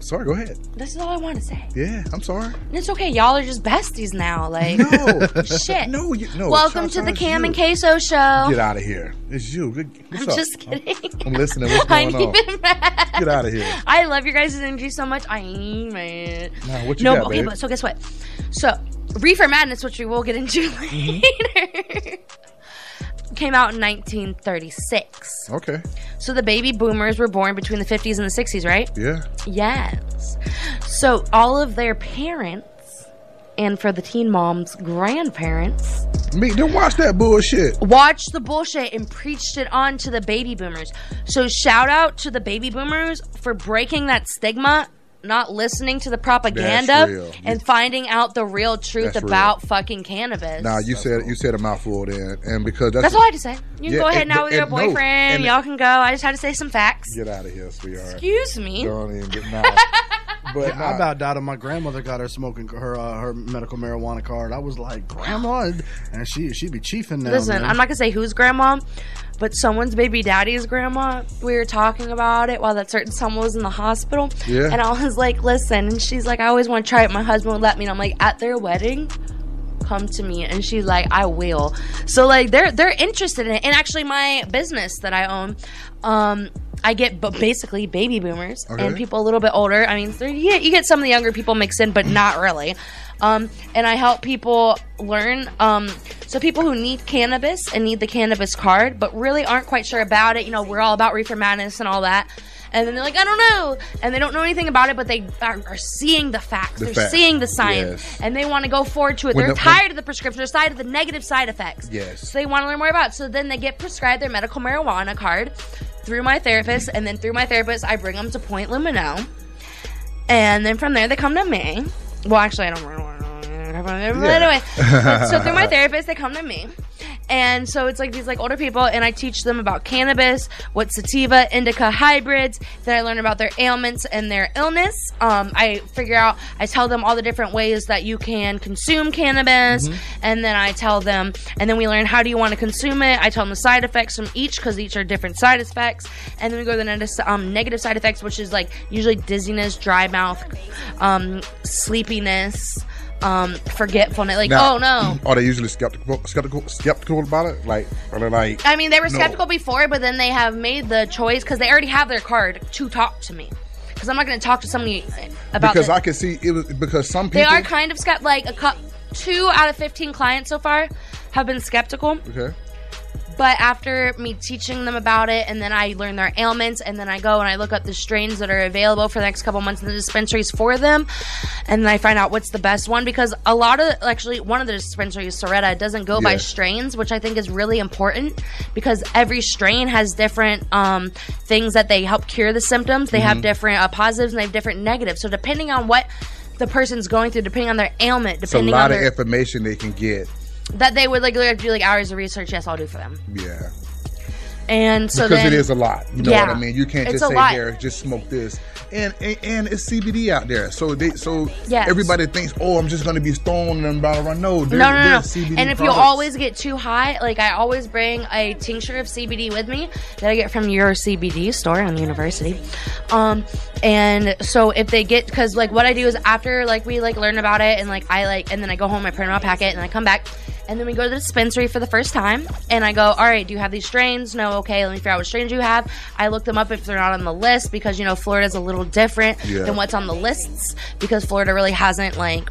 Sorry, go ahead. This is all I want to say. Yeah, I'm sorry. It's okay. Y'all are just besties now. Like, No. shit. No, you, no. Welcome to the Cam you. and Queso show. Get out of here. It's you. Good- What's I'm up? just kidding. I'm listening. What's going on? Get out of here. I love your guys' energy so much. I ain't mad. Nah, what you no, got, okay, babe? but so guess what? So, Reefer Madness, which we will get into Mm-hmm. later, came out in 1936. Okay. So the baby boomers were born between the 50s and the 60s, right? Yeah. Yes. So all of their parents, and for the teen moms, grandparents, Me, don't watch that bullshit. Watch the bullshit and preached it on to the baby boomers. So shout out to the baby boomers for breaking that stigma, not listening to the propaganda, and finding out the real truth That's real. about fucking cannabis. Nah, you said you said a mouthful then, and because that's, That's all I had to say. You can Yeah, go ahead and- now with your and no, boyfriend. and- Y'all can go. I just had to say some facts. Get out of here, sweetheart. Excuse me. Don't even get nah. But I nah, about doubted my grandmother got her smoking her uh, her medical marijuana card. I was like, grandma, and she she'd be chiefing now. Listen, man. I'm not gonna say whose grandma, but someone's baby daddy's grandma. We were talking about it while that certain someone was in the hospital. Yeah. And I was like, listen, and she's like, I always want to try it. My husband would let me. And I'm like, at their wedding, come to me. And she's like, I will. So like they're they're interested in it. And actually, my business that I own, um. I get b- basically baby boomers Okay. and people a little bit older. I mean, they're- you get, you get some of the younger people mixed in, but not really. Um, and I help people learn. Um, so people who need cannabis and need the cannabis card, but really aren't quite sure about it. You know, we're all about reefer madness and all that. And then they're like, I don't know, and they don't know anything about it, but they are, are seeing the facts. The they're facts, seeing the science, yes. and they want to go forward to it. When they're the- tired of the prescription. They're tired of the negative side effects. Yes. So they want to learn more about. it. So then they get prescribed their medical marijuana card through my therapist, and then through my therapist, I bring them to Point Lumino. And then from there, they come to me. Well, actually, I don't really want to. But anyway, but- so through my therapist, they come to me. And so it's like these like older people, and I teach them about cannabis, what sativa, indica hybrids. Then I learn about their ailments and their illness. Um, I figure out, I tell them all the different ways that you can consume cannabis, and then I tell them, and then we learn how do you want to consume it. I tell them the side effects from each because each are different side effects, and then we go to the um, negative side effects, which is like usually dizziness, dry mouth, um, sleepiness. Um, forgetfulness, like Now, oh no, Are they usually skeptical skeptical skeptical about it? Like are they like I mean, they were No. skeptical before, but then they have made the choice because they already have their card to talk to me. Because I'm not going to talk to somebody about because this. I can see it was because some people They are kind of skeptical. Like a cou- two out of 15 clients so far have been skeptical. Okay. But after me teaching them about it, and then I learn their ailments, and then I go and I look up the strains that are available for the next couple months in the dispensaries for them, and then I find out what's the best one because a lot of actually one of the dispensaries, Surterra, doesn't go by strains, which I think is really important because every strain has different um, things that they help cure the symptoms. They have Mhm. different uh, positives and they have different negatives. So depending on what the person's going through, depending on their ailment, depending it's a lot on of information they can get. That they would like do like hours of research. Yes, I'll do for them. Yeah. And so because then, it is a lot. You know Yeah. what I mean? You can't just say lot. here, just smoke this. And, and and it's CBD out there. So they so Yes. everybody thinks, oh, I'm just gonna be stoned and blah blah blah. No, there, no, no, no. CBD And if you always get too high, like I always bring a tincture of CBD with me that I get from your CBD store on the university. Um, and so if they get, because like what I do is after like we like learn about it and like I like, and then I go home, I print out a packet, and I come back. And then we go to the dispensary for the first time, and I go, "All right, do you have these strains? No, okay. Let me figure out what strains you have." I look them up if they're not on the list because you know Florida's a little different Yeah. than what's on the lists because Florida really hasn't like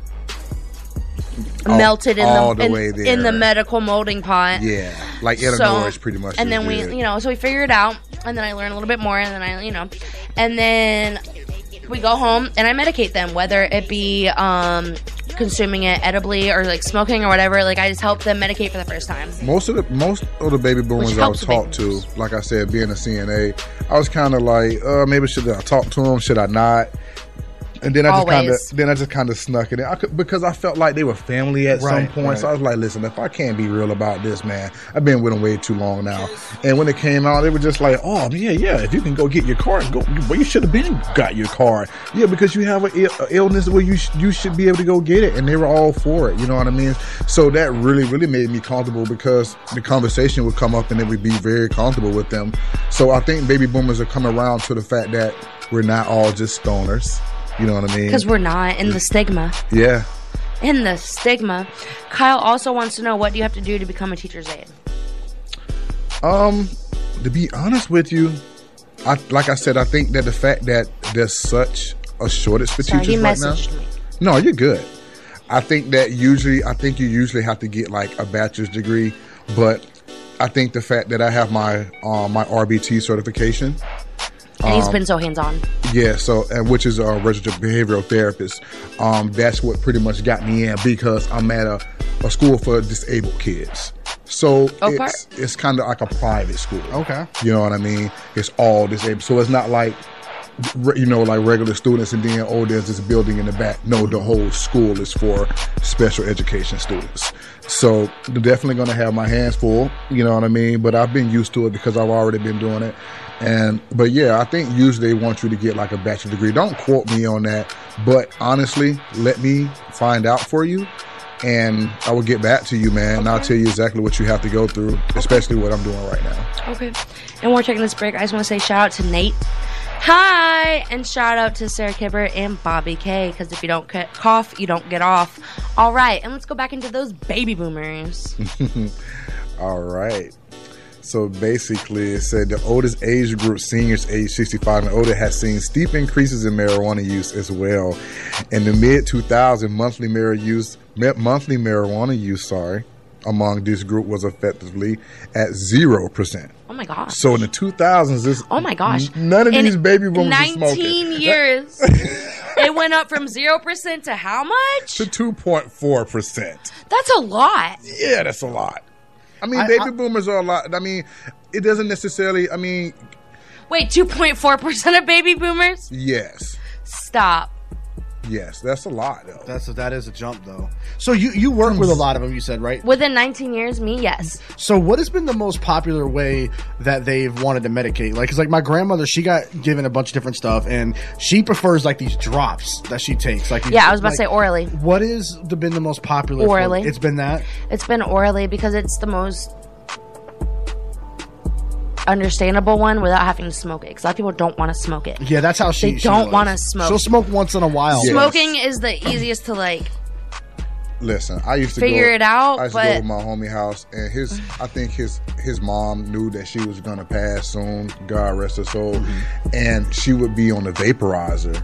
All- melted in the, the in, in the medical molding pot. Yeah, like So- Illinois is pretty much. And then we, you know, so we figure it out, and then I learn a little bit more, and then I, you know, and then we go home and I medicate them, whether it be um, consuming it edibly or like smoking or whatever. Like I just help them medicate for the first time. Most of the most of the baby boomers I was helps the baby talked to, like I said, being a CNA, I was kind of like, uh, maybe should I talk to them? Should I not? And then I just kind of, then I just kind of snuck it in I could, because I felt like they were family at some Right, point. So I was like, listen, if I can't be real about this, man, I've been with them way too long now. And when it came out, they were just like, oh yeah, yeah, if you can go get your card, go. Well, you should have been got your card. Yeah, because you have an illness where you sh- you should be able to go get it, and they were all for it. You know what I mean? So that really, really made me comfortable because the conversation would come up, and it would be very comfortable with them. So I think baby boomers are coming around to the fact that we're not all just stoners. You know what I mean? Because we're not in the stigma. yeah. In the stigma. Kyle also wants to know what do you have to do to become a teacher's aide? Um, to be honest with you, I like I said, I think that the fact that there's such a shortage for Sorry, he teachers right now. me. No, you're good. I think that usually, I think you usually have to get like a bachelor's degree, but I think the fact that I have my uh, my RBT certification, And he's um, been so hands on. yeah, so and which is a registered behavioral therapist. Um, that's what pretty much got me in because I'm at a, a school for disabled kids. So Okay. it's it's kind of like a private school. Okay. You know what I mean? It's all disabled. So it's not like you know like regular students and then oh there's this building in the back. No, the whole school is for special education students. So they're definitely going to have my hands full. You know what I mean? But I've been used to it because I've already been doing it. And but yeah, I think usually they want you to get like a bachelor degree. Don't quote me on that, but honestly, let me find out for you, and I will get back to you, man. And I'll tell you exactly what you have to go through, especially what I'm doing right now. Okay. And we're taking this break. I just want to say shout out to Nate. Hi! And shout out to Sarah Kibber and Bobby K. Because if you don't c- cough, you don't get off. All right. And let's go back into those baby boomers. All right. So basically, it said the oldest age group, seniors age 65 and older, has seen steep increases in marijuana use as well. In the mid 2000s, monthly marijuana use, monthly marijuana use, sorry, among this group was effectively at zero percent. Oh my gosh. So in the 2000s, this Oh my gosh. none of In these baby boomers 19 are smoking. years. it went up from 0% to how much? to 2.4 percent. That's a lot. Yeah, that's a lot. I mean, I- baby I- boomers are a lot. I mean, it doesn't necessarily. I mean, Wait, 2.4% of baby boomers? yes, Stop. Yes, that's a lot though. That's that is a jump though. So you you work with a lot of them. You said right. Within 19 years, me, yes. So what has been the most popular way that they've wanted to medicate? Like, cause like my grandmother, she got given a bunch of different stuff, and she prefers like these drops that she takes. Like, these- Yeah, I was about to say orally. What has the, been the most popular? for- Orally. it's been that. It's been orally because it's the most understandable one without having to smoke it. Because a lot of people don't want to smoke it. Yeah, that's how she. They she don't wanna smoke. She'll smoke once in a while. Yeah. Smoking is the easiest to like. Listen, I used to Figure go, it out, I used to go to my homie house, and his, I think his his mom knew that she was gonna pass soon. God rest her soul, Mm-hmm. and she would be on the vaporizer.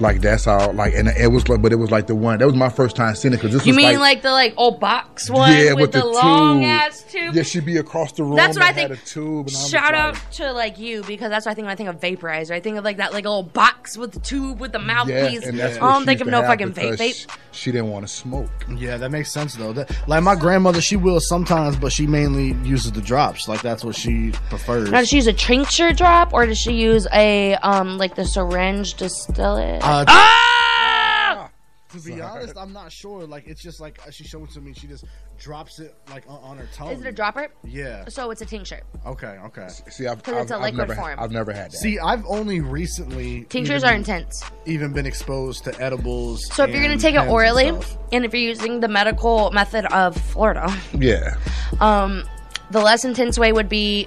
Like that's how like and it was like but it was like the one that was my first time seeing it because this was You was mean like, like, the like old box one yeah with, the, long ass tube? yeah she'd be across the room That's what I and had think. a tube and I Shout like, out to like you because that's what I think when I think of vaporizer. I think of like that like old box with the tube with the yeah mouthpiece. and that's I what don't think of no fucking vape. vape. she, she didn't want to smoke Yeah, that makes sense though. That, like my grandmother, she will sometimes, but she mainly uses the drops. Like that's what she prefers. Now, does she use a tincture drop or does she use a um like the syringe distillate? Uh, ah! To be honest, I'm not sure. Like it's just like she showed it to me. She just drops it like on, on her tongue. Is it a dropper? Yeah. So it's a tincture. Okay. Okay. see I've, 'Cause I've, it's a I've liquid never form. I've never had that See, I've only recently Tinctures even, are intense. even been exposed to edibles. So if you're gonna take it pens and orally, and if you're using the medical method of Florida, yeah um, the less intense way would be.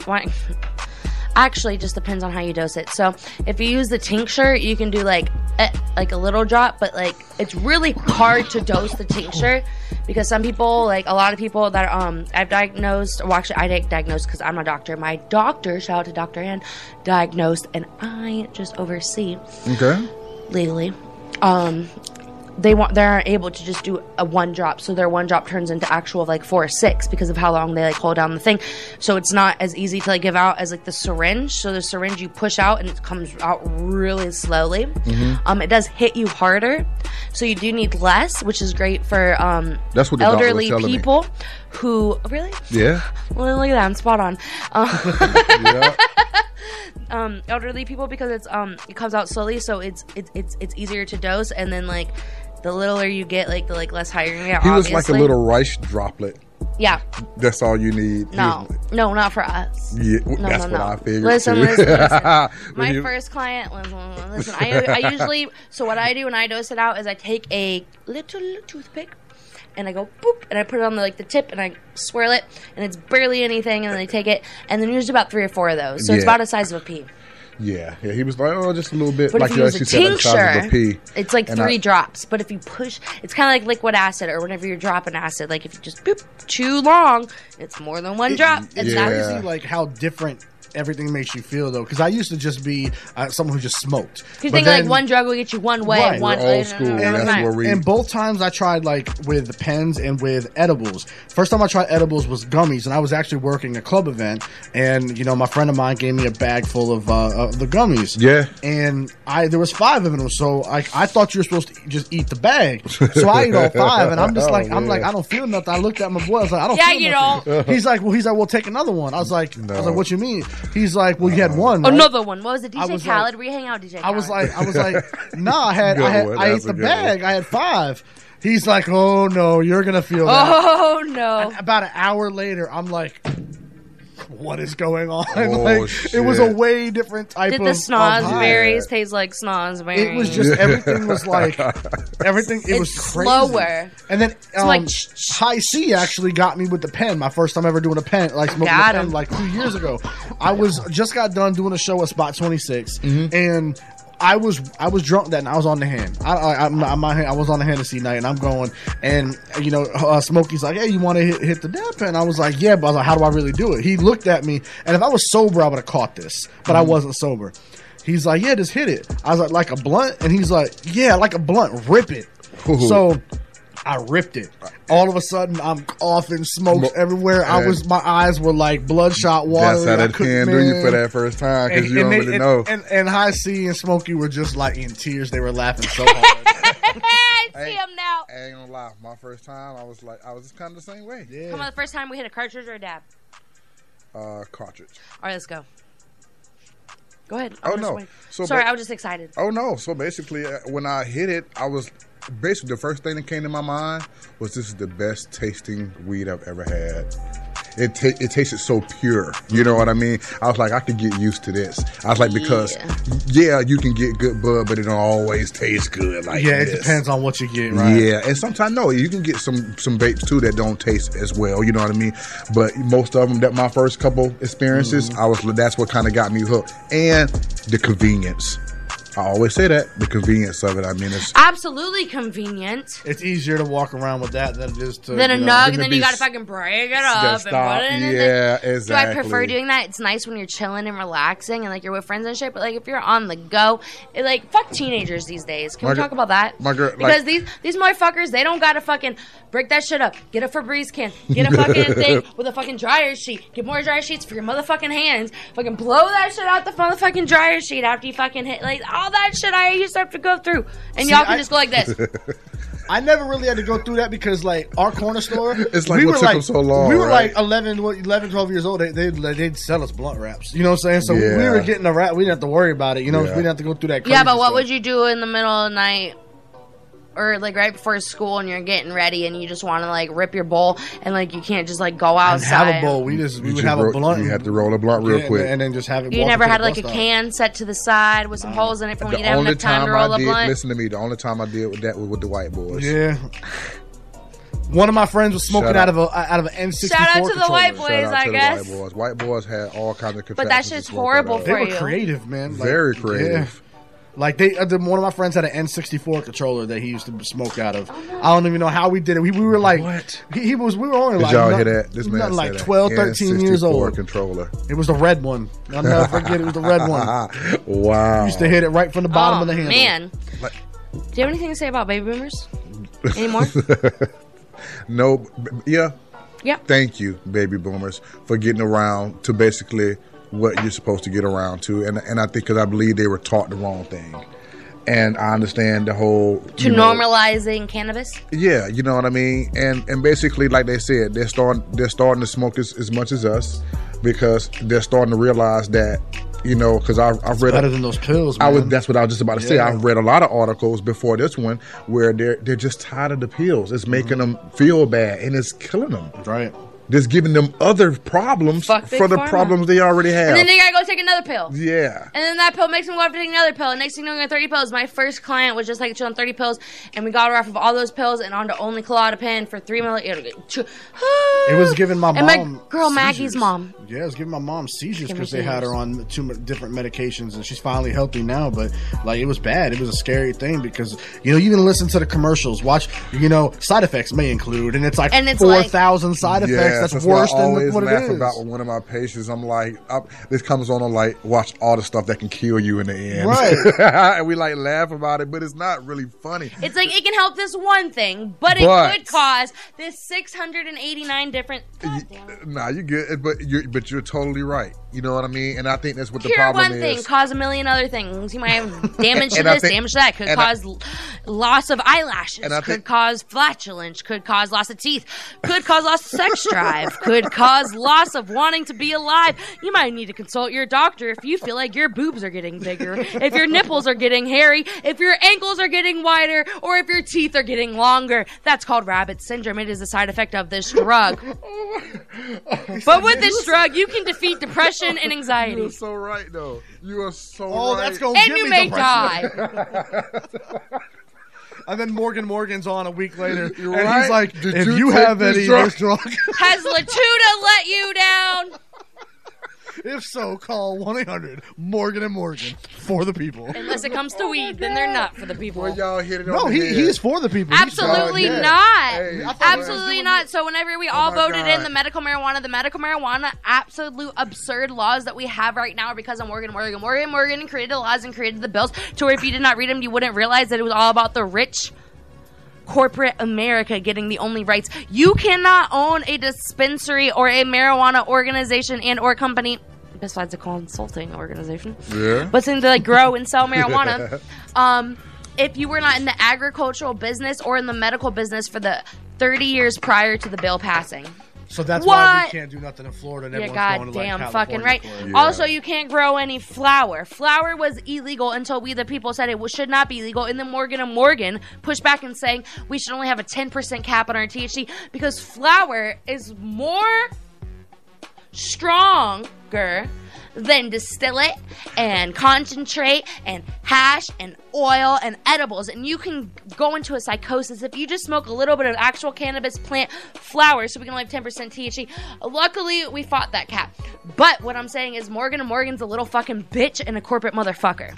Actually, it just depends on how you dose it. So, if you use the tincture, you can do like eh, like a little drop, but like it's really hard to dose the tincture because some people, like a lot of people that um I've diagnosed, well actually I didn't diagnose because I'm a doctor. My doctor, shout out to Doctor Ann, diagnosed, and I just oversee okay legally. Um, they want they aren't able to just do a one drop, so their one drop turns into actual like four or six because of how long they like hold down the thing. So it's not as easy to like give out as like the syringe. So the syringe you push out and it comes out really slowly. Um, it does hit you harder, so you do need less, which is great for um That's what the doctor was elderly telling me. people who really. yeah Well, look at that, I'm spot on. Um, yeah um elderly people because it's um it comes out slowly so it's it's it's, it's easier to dose and then like the littler you get like the like less higher you get he was like a little rice droplet. Yeah. That's all you need. No. was- no not for us. Yeah no, that's no, what no. I figured Listen, listen, listen. My you- first client listen, listen I, I usually so what i do when i dose it out is i take a little toothpick and I go boop, and I put it on the, like the tip, and I swirl it, and it's barely anything, and then I take it, and then usually about three or four of those, so it's about the size of a pea. Yeah, yeah. He was like, oh, just a little bit. But like if you you use a actually said, like the size of a tincture, it's like And three I- drops. But if you push, it's kind of like liquid acid, or whenever you're dropping acid. Like if you just boop too long, it's more than one drop. And It's that's crazy, like how different everything makes you feel, though. Because I used to just be uh, someone who just smoked. Because But think then- like one drug will get you one way, Right. one old school. uh, And, right. and- and both times I tried like with pens and with edibles. First time I tried edibles was gummies, and I was actually working a club event, and you know my friend of mine gave me a bag full of, uh, of the gummies. Yeah. and I there was five of them, so I I thought you were supposed to just eat the bag, so I ate all five, and I'm just Oh, like I'm like. I don't feel nothing. I looked at my boy, I was like I don't. Yeah, feel you nothing. don't. He's like, well, he's like, well, take another one. I was like, I was like, what you mean? He's like, well, you had one. right? Another one. What was it? DJ was Khaled? like- Were you hanging out with DJ? I was like, I was like, no, I had, I had. I ate the good bag. I had five. He's like, oh no, you're gonna feel that. Oh no! And about an hour later, I'm like, what is going on? Oh, like, it was a way different type Did of the of snozberries taste like snozberries? It was just everything was like everything. It It's was crazy. slower. And then um, like, High C actually got me with the pen. My first time ever doing a pen, like smoking Got a pen, him. like two years ago. I was just got done doing a show at Spot 26, Mm-hmm. and. I was I was drunk that night. I was on the hand. I I, I'm, I'm, I was on the Hennessy night, and I'm going. And you know, uh, Smokey's like, "Hey, you want to hit, hit the dab pen?" I was like, "Yeah," but I was like, "How do I really do it?" He looked at me, and if I was sober, I would have caught this, but I Mm-hmm. wasn't sober. He's like, "Yeah, just hit it." I was like, "Like a blunt," and he's like, "Yeah, like a blunt. Rip it." Ooh. So I ripped it. All of a sudden, I'm coughing, smokes Smoke. everywhere. I was, my eyes were like bloodshot water. That's how that can do you for that first time because you don't they- really and, know. And, and High C and Smokey were just like in tears. They were laughing so hard. I see him now. I ain't gonna lie. My first time, I was like, I was just kind of the same way. Yeah. Come on, the first time we hit a cartridge or a dab. Uh, cartridge. All right, let's go. Go ahead. Oh, I'm just no. So Sorry, ba- I was just excited. Oh no! So basically, uh, when I hit it, I was basically the first thing that came to my mind was this is the best tasting weed I've ever had. It ta- it tasted so pure. You know what I mean? I was like, I could get used to this. I was like, because yeah, you can get good bud, but it don't always taste good. Like yeah, it this. depends on what you get, right? Yeah, and sometimes no, you can get some some vapes too that don't taste as well. You know what I mean? But most of them, that my first couple experiences, Mm-hmm. I was that's what kind of got me hooked, and the convenience. I always say that the convenience of it. I mean, it's Absolutely convenient. It's easier to walk around with that than it is to Then a you know, nug, and then you gotta fucking break it gotta up and stop. put it in. Yeah, thing. exactly. Do I prefer doing that? It's nice when you're chilling and relaxing and like you're with friends and shit. But like if you're on the go, it like fuck teenagers these days. Can My we gir- talk about that? my girl- because like- these these motherfuckers they don't gotta fucking break that shit up. Get a Febreze can. Get a fucking thing with a fucking dryer sheet. Get more dryer sheets for your motherfucking hands. Fucking blow that shit out the motherfucking dryer sheet after you fucking hit like all that shit I used to have to go through. And See, y'all can I- just go like this. I never really had to go through that because like our corner store, It's like we what were took like 'em so long, We were right? like 11, 11, 12 years old. They they they'd sell us blunt wraps. You know what I'm saying? So we were getting a wrap. We didn't have to worry about it. You know, Yeah. we didn't have to go through that. Yeah, but what stuff. would you do in the middle of the night? Or like right before school and you're getting ready and you just want to like rip your bowl and like you can't just like go And outside. have a bowl? We just we You would have ro- a blunt. You had to roll a blunt real Yeah, quick. and then just have it. You never had like a bus stop. can set to the side with some holes in it for when the you didn't have only enough time, time to roll I a did, blunt. listen to me, the only time I did with that was with the white boys. Yeah. One of my friends was smoking out out. of a uh, out of an N64 Shout out to the white boys, I guess. White boys. White boys had all kinds of. But that contraptions shit's to horrible out of. They were creative, man. Like, Very yeah. Creative. Like they, uh, the, one of my friends had an N64 controller that he used to smoke out of. I don't even know how we did it. We, we were like, What? He, he was. We were only Did like, y'all not- hear that? This man like 12, a 13 years N64 old. controller. It was the red one. I'll never forget. It was the red one. wow. Used to hit it right from the bottom oh, of the handle. man. Like- Do you have anything to say about baby boomers? Anymore? No, yeah. Yeah. Thank you, baby boomers, for getting around to basically what you're supposed to get around to, and and I think because I believe they were taught the wrong thing, and I understand the whole to know, normalizing cannabis? Yeah, you know what I mean, and and basically, like they said, they're starting they're starting to smoke as, as much as us because they're starting to realize that you know because I I've read Better than those pills. Man. I was that's what I was just about to say. I've read a lot of articles before this one where they're they're just tired of the pills. It's making mm-hmm. them feel bad and it's killing them. right. Just giving them other problems Fuck for the Pharma. problems they already have. And then they gotta go take another pill. yeah. And then that pill makes them go off to take another pill. And next thing you know, you're 30 pills. My first client was just like on 30 pills, and we got her off of all those pills and onto only Klonopin for three milli. It was giving my And my mom girl Maggie's seizures. mom. Yeah, it was giving my mom seizures because they had her on two m- different medications, and she's finally healthy now. But like, it was bad. It was a scary thing because you know you can listen to the commercials, watch. You know, side effects may include, and it's like And it's four like- side effects. Yes, that's, what worse I than always what it laugh is. about with one of my patients. I'm like, I, this comes on. I'm like, watch all the stuff that can kill you in the end. Right. and we like laugh about it, but it's not really funny. It's like it can help this one thing, but it could cause this 689 different. Nah, you good, but you're but you're totally right. You know what I mean? And I think that's what the Cure problem one thing, is. cause a million other things. You might have damage to this, think- damage to that. Could and I- cause loss of eyelashes. And Could think- cause flatulence. Could cause loss of teeth. Could cause loss of sex drive. Could cause loss of wanting to be alive. You might need to consult your doctor if you feel like your boobs are getting bigger, if your nipples are getting hairy, if your ankles are getting wider, or if your teeth are getting longer. That's called rabbit syndrome. It is a side effect of this drug. Oh but with this drug, you can defeat depression and anxiety. You're so right, though. You are so Oh, right. that's gonna And you may depression. and then Morgan Morgan's on a week later, and right. he's like, Did "If you you, have any drug?" drug, Has Latuda let you down? If so, call one eight hundred Morgan and Morgan for the people." Unless it comes to oh weed, then they're not for the people. Well, y'all hit it on No, the he, head. he's for the people. He's Absolutely trying- yeah. not. Hey, I thought Absolutely not. So whenever we oh all my voted in the medical marijuana, the medical marijuana absolute absurd laws that we have right now are because of Morgan and Morgan. Morgan Morgan created the laws and created the bills to where if you did not read them, you wouldn't realize that it was all about the rich corporate America getting the only rights. You cannot own a dispensary or a marijuana organization and or company besides a consulting organization. Yeah. But since they like grow and sell marijuana, um, if you were not in the agricultural business or in the medical business for the 30 years prior to the bill passing. So that's why we can't do nothing in Florida. And Yeah, everyone's going to like goddamn fucking right. for it. Also, you can't grow any flour. Flour was illegal until we, the people, said it should not be legal. And then Morgan and Morgan pushed back and saying we should only have a 10% cap on our THC because flour is more stronger than distillate and concentrate and hash and oil and edibles. And you can go into a psychosis if you just smoke a little bit of actual cannabis plant flower so we can only have 10% THC. Luckily, we fought that cat. But what I'm saying is Morgan and Morgan's a little fucking bitch and a corporate motherfucker.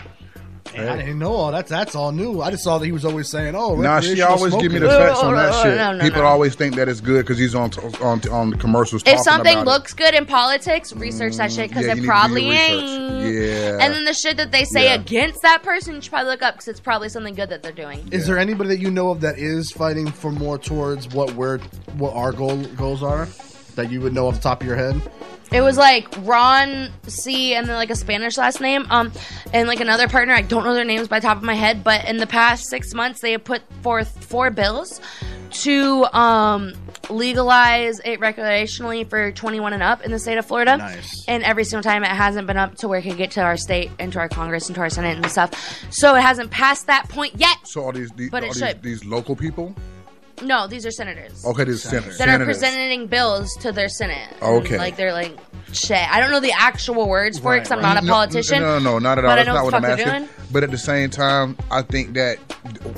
I didn't know all that's that's all new. I just saw that he was always saying, "Oh, Nah, she recreational always give me the smoking. facts on that Oh, shit. no, no, People no. always think that it's good because he's on on on the commercials. If something about it. looks good in politics, research that shit because yeah, it you need to do probably your ain't. Yeah. And then the shit that they say Yeah. against that person, you should probably look up because it's probably something good that they're doing. Is there anybody that you know of that is fighting for more towards what we're what our goal goals are that you would know off the top of your head? It was like Ron C and then like a Spanish last name, um, and like another partner. I don't know their names by the top of my head, but in the past six months, they have put forth four bills to um, legalize it recreationally for 21 and up in the state of Florida. Nice. And every single time, it hasn't been up to where it could get to our state and to our Congress and to our Senate and stuff. So it hasn't passed that point yet. So all these these, But it these, these local people. No, these are senators. Okay, these senators. that are presenting bills to their senate. Okay. Like they're like shit. I don't know the actual words for it because I'm not a politician. No, no, no, not at all. But I That's know not what what I'm asking. doing. But at the same time, I think that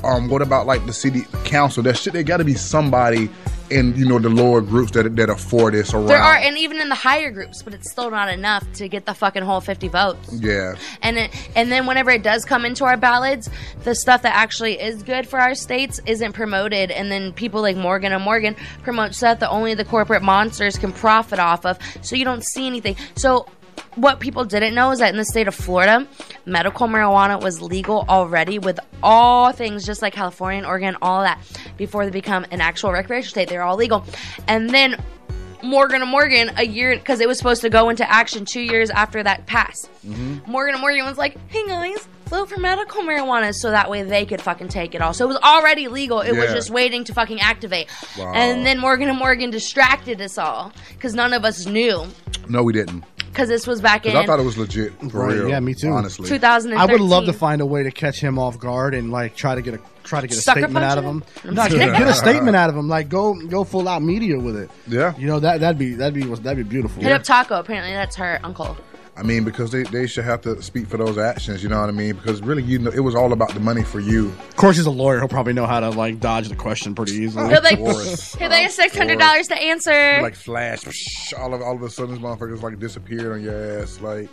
um, what about like the city council? That shit, there got to be somebody in you know the lower groups that that are for this around. There are, and even in the higher groups, but it's still not enough to get the fucking whole 50 votes. yeah. And it, and then whenever it does come into our ballots, the stuff that actually is good for our states isn't promoted. And then people like Morgan and Morgan promote stuff that only the corporate monsters can profit off of. So you don't see anything. So what people didn't know is that in the state of Florida, medical marijuana was legal already with all things just like California and Oregon, all that before they become an actual recreational state. They're all legal. And then Morgan and Morgan a year because it was supposed to go into action two years after that passed. Mm-hmm. Morgan and Morgan was like, "Hey guys, vote for medical marijuana so that way they could fucking take it all." So it was already legal. It was just waiting to fucking activate. Wow. And then Morgan and Morgan distracted us all because none of us knew. No, we didn't. Because this was back in. I thought it was legit for Right, real. yeah, me too. Honestly, 2013. I would love to find a way to catch him off guard and like try to get a try to get a Sucker statement out of him? him. I'm No, just get, get a statement out of him. Like go go full out media with it. Yeah. You know that that'd be that'd be that'd be beautiful. Hit up Taco. Apparently, that's her uncle. I mean, because they, they should have to speak for those actions. You know what I mean? Because really, you know, it was all about the money for you. Of course, he's a lawyer. He'll probably know how to like dodge the question pretty easily. He'll like, course. "Here, they six hundred dollars to answer." like flash, psh, all of all of a sudden, this motherfucker's like disappeared on your ass. Like,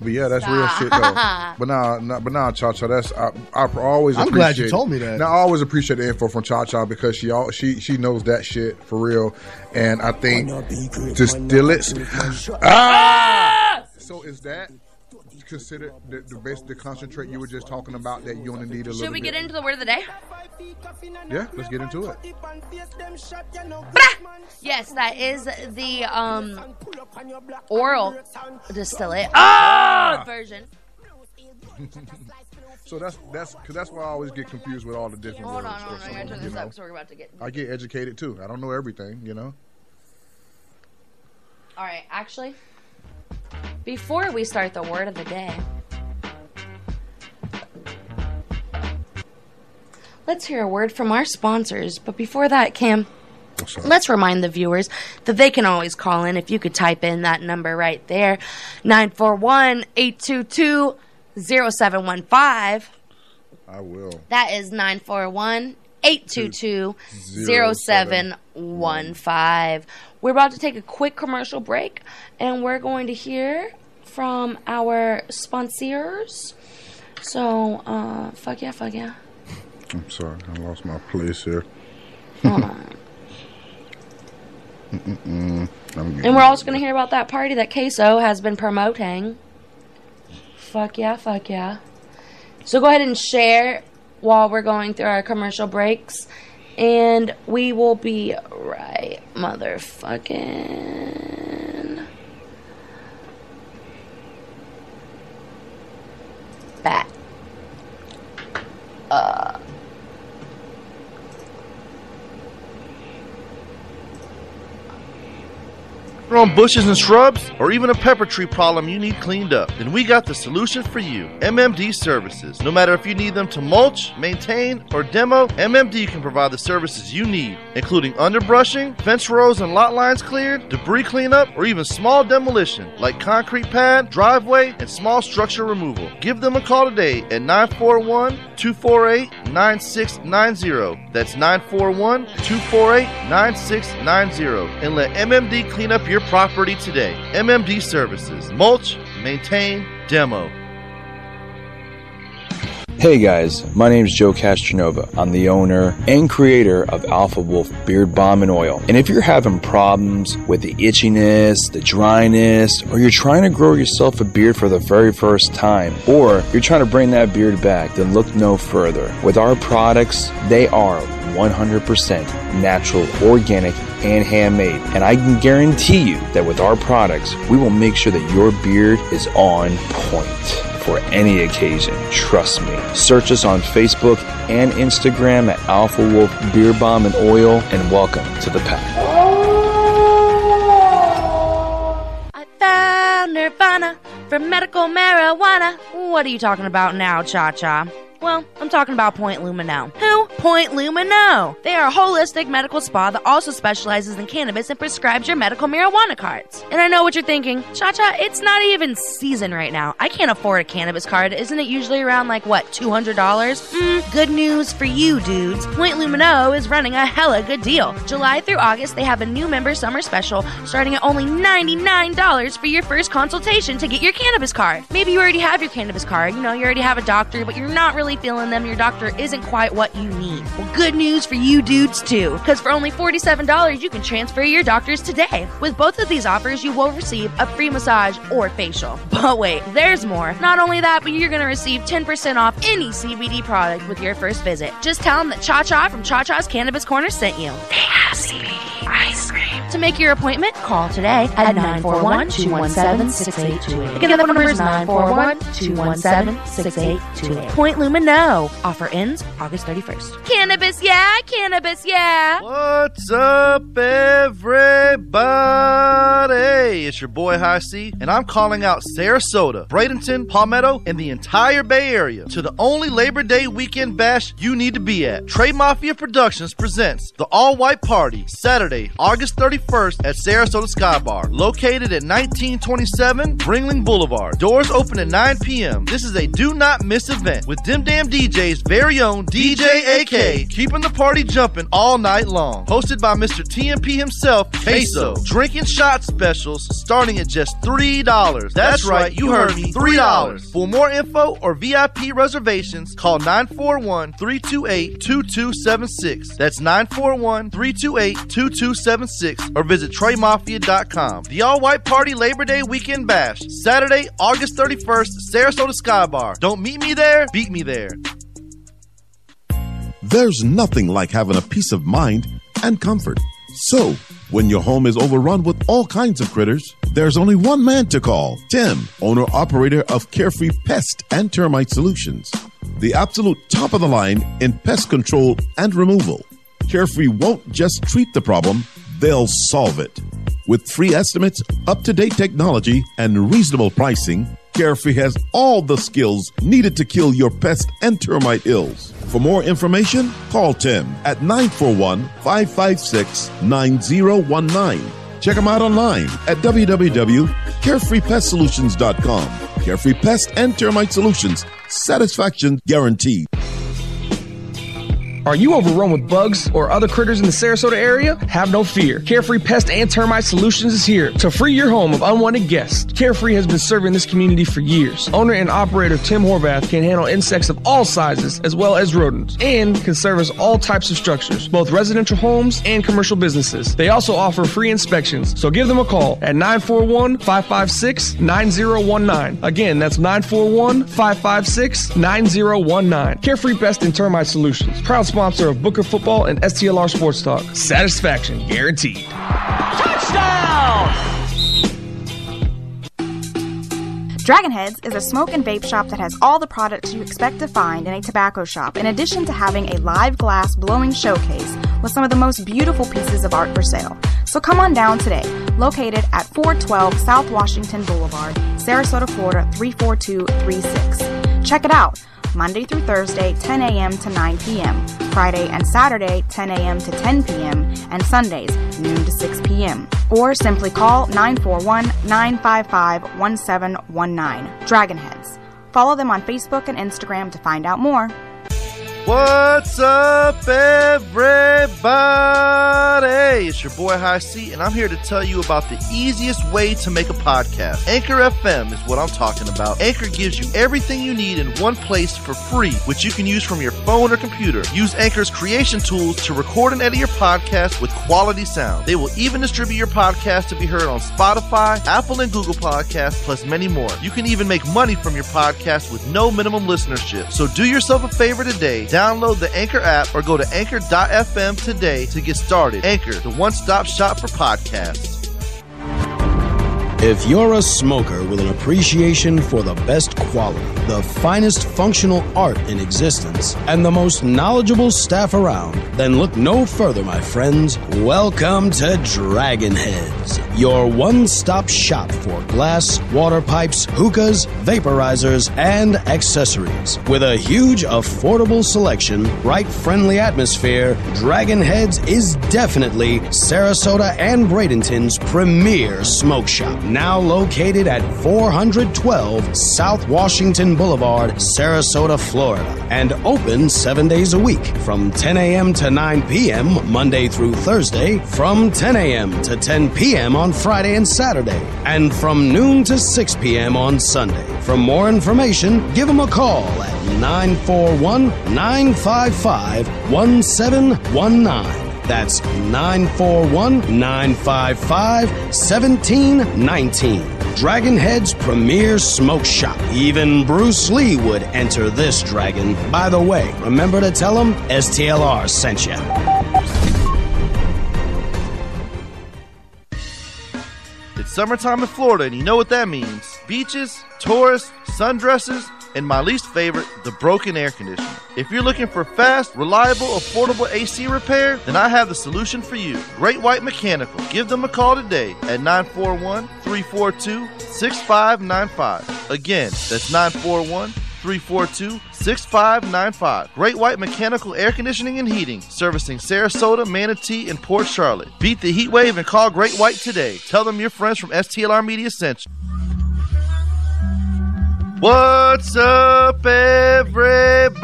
but yeah, that's real shit though. But nah, nah but nah, Cha Cha, that's I, I always. I'm glad you told me that. Now I always appreciate the info from Cha Cha because she all she she knows that shit for real, and I think to steal it. Ah! So is that considered the, the best the concentrate you were just talking about that you only need a little Should we bit? get into the word of the day? Yeah, let's get into it. Yes, that is the um oral distillate oh, version. So that's that's cause that's why I always get confused with all the different Hold words. on, hold on. I gotta turn this up know. because we're about to get. I get educated too. I don't know everything, you know. All right, actually, before we start the word of the day, let's hear a word from our sponsors. But before that, Cam, let's remind the viewers that they can always call in if you could type in that number right there 941 822 0715. I will. That is 941 822 0715. We're about to take a quick commercial break and we're going to hear from our sponsors. So, uh, fuck yeah, fuck yeah. I'm sorry, I lost my place here. Hold on. Mm-mm-mm. And we're also going to hear about that party that Queso has been promoting. Fuck yeah, fuck yeah. So go ahead and share while we're going through our commercial breaks. And we will be right, motherfucking. Back. Uh. On bushes and shrubs, or even a pepper tree problem you need cleaned up, then we got the solution for you MMD Services. No matter if you need them to mulch, maintain, or demo, MMD can provide the services you need, including underbrushing, fence rows and lot lines cleared, debris cleanup, or even small demolition like concrete pad, driveway, and small structure removal. Give them a call today at 941 248 9690. That's 941 248 9690. And let MMD clean up your property today. MMD Services Mulch, Maintain, Demo. Hey guys, my name is Joe Castronova. I'm the owner and creator of Alpha Wolf Beard Balm and Oil. And if you're having problems with the itchiness, the dryness, or you're trying to grow yourself a beard for the very first time, or you're trying to bring that beard back, then look no further. With our products, they are 100% natural, organic, and handmade. And I can guarantee you that with our products, we will make sure that your beard is on point for any occasion. Trust me. Search us on Facebook and Instagram at Alpha Wolf Beard Balm and Oil, and welcome to the pack. I found Nirvana from medical marijuana. What are you talking about now, Cha Cha? Well, I'm talking about Point Lumino. Who? Point Lumino. They are a holistic medical spa that also specializes in cannabis and prescribes your medical marijuana cards. And I know what you're thinking, Cha Cha, it's not even season right now. I can't afford a cannabis card. Isn't it usually around like, what, $200? Mm, good news for you, dudes. Point Lumino is running a hella good deal. July through August, they have a new member summer special starting at only $99 for your first consultation to get your cannabis card. Maybe you already have your cannabis card. You know, you already have a doctor, but you're not really feeling them. Your doctor isn't quite what you need. Well, good news for you dudes too, because for only $47, you can transfer your doctors today. With both of these offers, you will receive a free massage or facial. But wait, there's more. Not only that, but you're going to receive 10% off any CBD product with your first visit. Just tell them that Cha Cha from Cha Cha's Cannabis Corner sent you. They have CBD ice cream. To make your appointment, call today at 941-217-6828. Again, the number is 941-217-6828. Point Lumino. Offer ends August 31st. Cannabis, yeah, cannabis, yeah. What's up, everybody? It's your boy High C, and I'm calling out Sarasota, Bradenton, Palmetto, and the entire Bay Area to the only Labor Day weekend bash you need to be at. Trey Mafia Productions presents the All White Party Saturday, August 31st at Sarasota Sky Bar, located at 1927 Ringling Boulevard. Doors open at 9 p.m. This is a do not miss event with Dim Dam DJ's very own DJ AK, keeping the party jumping all night long. Hosted by Mr. TMP himself, Queso. Drinking shot specials starting at just $3. That's right, you heard me, $3. For more info or VIP reservations, call 941 328 2276. That's 941 328 2276 or visit TreyMafia.com. The All White Party Labor Day Weekend Bash, Saturday, August 31st, Sarasota Sky Bar. Don't meet me there, beat me there. There's nothing like having a peace of mind and comfort. So, when your home is overrun with all kinds of critters, there's only one man to call Tim, owner operator of Carefree Pest and Termite Solutions, the absolute top of the line in pest control and removal. Carefree won't just treat the problem, they'll solve it. With free estimates, up to date technology, and reasonable pricing, Carefree has all the skills needed to kill your pest and termite ills. For more information, call Tim at 941 556 9019. Check them out online at www.carefreepestsolutions.com. Carefree Pest and Termite Solutions. Satisfaction guaranteed. Are you overrun with bugs or other critters in the Sarasota area? Have no fear. Carefree Pest and Termite Solutions is here to free your home of unwanted guests. Carefree has been serving this community for years. Owner and operator Tim Horvath can handle insects of all sizes as well as rodents and can service all types of structures, both residential homes and commercial businesses. They also offer free inspections, so give them a call at 941 556 9019. Again, that's 941 556 9019. Carefree Pest and Termite Solutions, proud sponsor of Booker Football and STLR Sports Talk. Satisfaction guaranteed. Touchdown! Dragonheads is a smoke and vape shop that has all the products you expect to find in a tobacco shop, in addition to having a live glass blowing showcase with some of the most beautiful pieces of art for sale. So come on down today, located at 412 South Washington Boulevard, Sarasota, Florida 34236. Check it out. Monday through Thursday, 10 a.m. to 9 p.m., Friday and Saturday, 10 a.m. to 10 p.m., and Sundays, noon to 6 p.m. Or simply call 941 955 1719. Dragonheads. Follow them on Facebook and Instagram to find out more. What's up, everybody? It's your boy High C, and I'm here to tell you about the easiest way to make a podcast. Anchor FM is what I'm talking about. Anchor gives you everything you need in one place for free, which you can use from your phone or computer. Use Anchor's creation tools to record and edit your podcast with quality sound. They will even distribute your podcast to be heard on Spotify, Apple, and Google Podcasts, plus many more. You can even make money from your podcast with no minimum listenership. So do yourself a favor today. Download the Anchor app or go to anchor.fm today to get started. Anchor, the one stop shop for podcasts. If you're a smoker with an appreciation for the best quality, the finest functional art in existence, and the most knowledgeable staff around, then look no further, my friends. Welcome to Dragon Heads, your one stop shop for glass, water pipes, hookahs, vaporizers, and accessories. With a huge, affordable selection, bright, friendly atmosphere, Dragon Heads is definitely Sarasota and Bradenton's premier smoke shop now located at 412 South Washington Boulevard, Sarasota, Florida, and open seven days a week from 10 a.m. to 9 p.m. Monday through Thursday, from 10 a.m. to 10 p.m. on Friday and Saturday, and from noon to 6 p.m. on Sunday. For more information, give them a call at 941 955 1719. That's 941 955 1719. Dragonhead's premier smoke shop. Even Bruce Lee would enter this dragon. By the way, remember to tell him STLR sent you. Summertime in Florida, and you know what that means beaches, tourists, sundresses, and my least favorite, the broken air conditioner. If you're looking for fast, reliable, affordable AC repair, then I have the solution for you. Great White Mechanical. Give them a call today at 941 342 6595. Again, that's 941 342 6595. Great White Mechanical Air Conditioning and Heating, servicing Sarasota, Manatee, and Port Charlotte. Beat the heat wave and call Great White today. Tell them your friends from STLR Media sent you. What's up, everybody?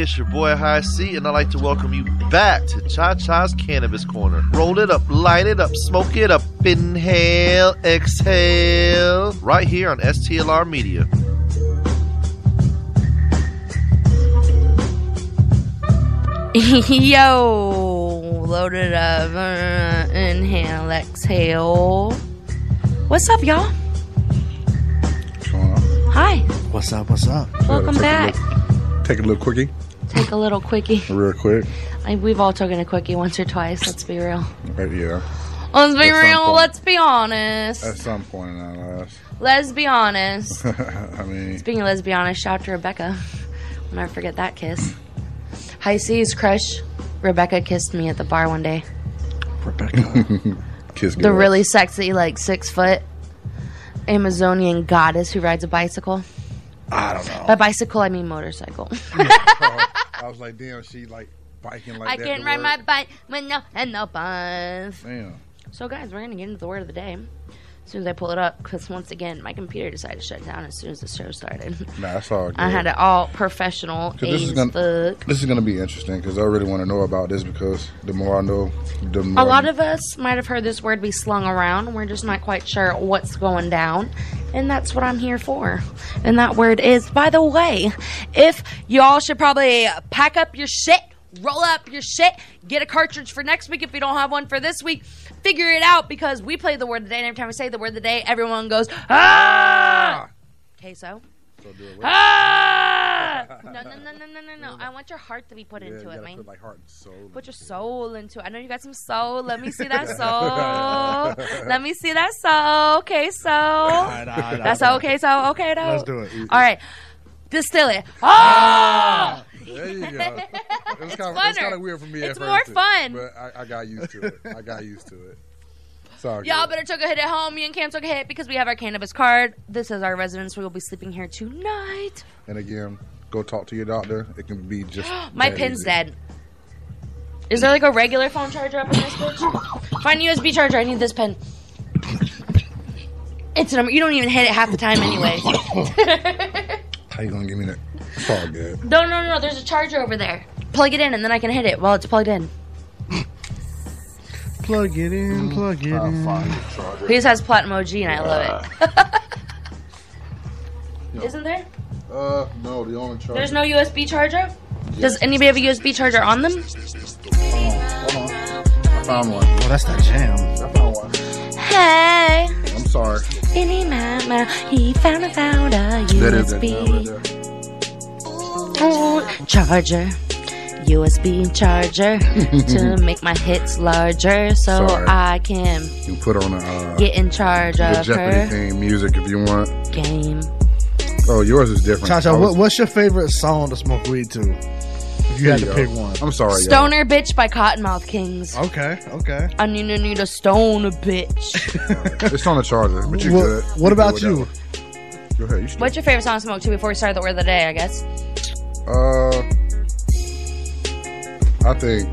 It's your boy High C, and I'd like to welcome you back to Cha Cha's Cannabis Corner. Roll it up, light it up, smoke it up, inhale, exhale, right here on STLR Media. Yo, load it up. Uh, inhale, exhale. What's up, y'all? Hi. What's up? What's up? Welcome back. Take a little quickie, Take a little quickie. real quick. I, we've all taken a quickie once or twice. Let's be real. Right, yeah. Let's be At real. Let's be honest. At some point in our lives. Let's be honest. I mean, Speaking of let's be honest, shout out to Rebecca. I'll never forget that kiss. High C's crush, Rebecca kissed me at the bar one day. Rebecca. Kiss me. The really sexy, like six foot Amazonian goddess who rides a bicycle. I don't know. By bicycle, I mean motorcycle. Oh. I was like, damn, she like biking like I that. can't ride work. my bike with no and no buns. Damn. So, guys, we're gonna get into the word of the day as soon as I pull it up. Because once again, my computer decided to shut down as soon as the show started. Nah, that's all good. I had it all professional. this is gonna this is gonna be interesting because I really want to know about this because the more I know, the more A lot of us might have heard this word be slung around. We're just not quite sure what's going down. And that's what I'm here for. And that word is, by the way, if y'all should probably pack up your shit, roll up your shit, get a cartridge for next week if you don't have one for this week, figure it out because we play the word of the day. And every time we say the word of the day, everyone goes, ah! Queso. Ah! No, no, no, no, no, no, no. I want your heart to be put Yeah, into you it, gotta man. put, like heart and soul. Put your soul into it. I know you got some soul. Let me see that soul. Let me see that soul. Okay, so. nah, nah, That's nah. okay, so. Okay, though. Let's do it. All right. Distillate. Ah! There you go. It's kind of it's kind of weird for me. It's at more first, fun. but I, I got used to it. I got used to it. Sorry. Y'all better took a hit at home. Me and Cam took a hit because we have our cannabis card. This is our residence. We will be sleeping here tonight. And again, go talk to your doctor. It can be just My pin's easy. dead. Is there like a regular phone charger up in this bitch? Find a USB charger. I need this pen. It's an, you don't even hit it half the time anyway. How you gonna give me that? It's all good. No, no, no. There's a charger over there. Plug it in, and then I can hit it while it's plugged in. Plug it in, plug it in. He just has platinum OG, and I love it. Isn't there? Uh, no, the only charger. There's no USB charger. Does anybody have a USB charger on them? Hold on. I found one. Oh, that's that jam. I found one. Hey, I'm sorry. any mama, he found a found a That is that USB jam right there. Ooh, charger. USB charger to make my hits larger so Sorry. I can You put on a uh, get in charge the of Jeopardy her theme music if you want. game. Oh, yours is different. Cha cha. was- what, what's your favorite song to smoke weed to? If you had to There you pick one. I'm sorry, y'all. Stoner bitch by Kottonmouth Kings. Okay, okay. I need to need a stoner bitch. It's on the charger, but you What- good. what You about you? with that one. Go ahead. You. What's your favorite song to smoke to before we start the word of the day? I guess. Uh, I think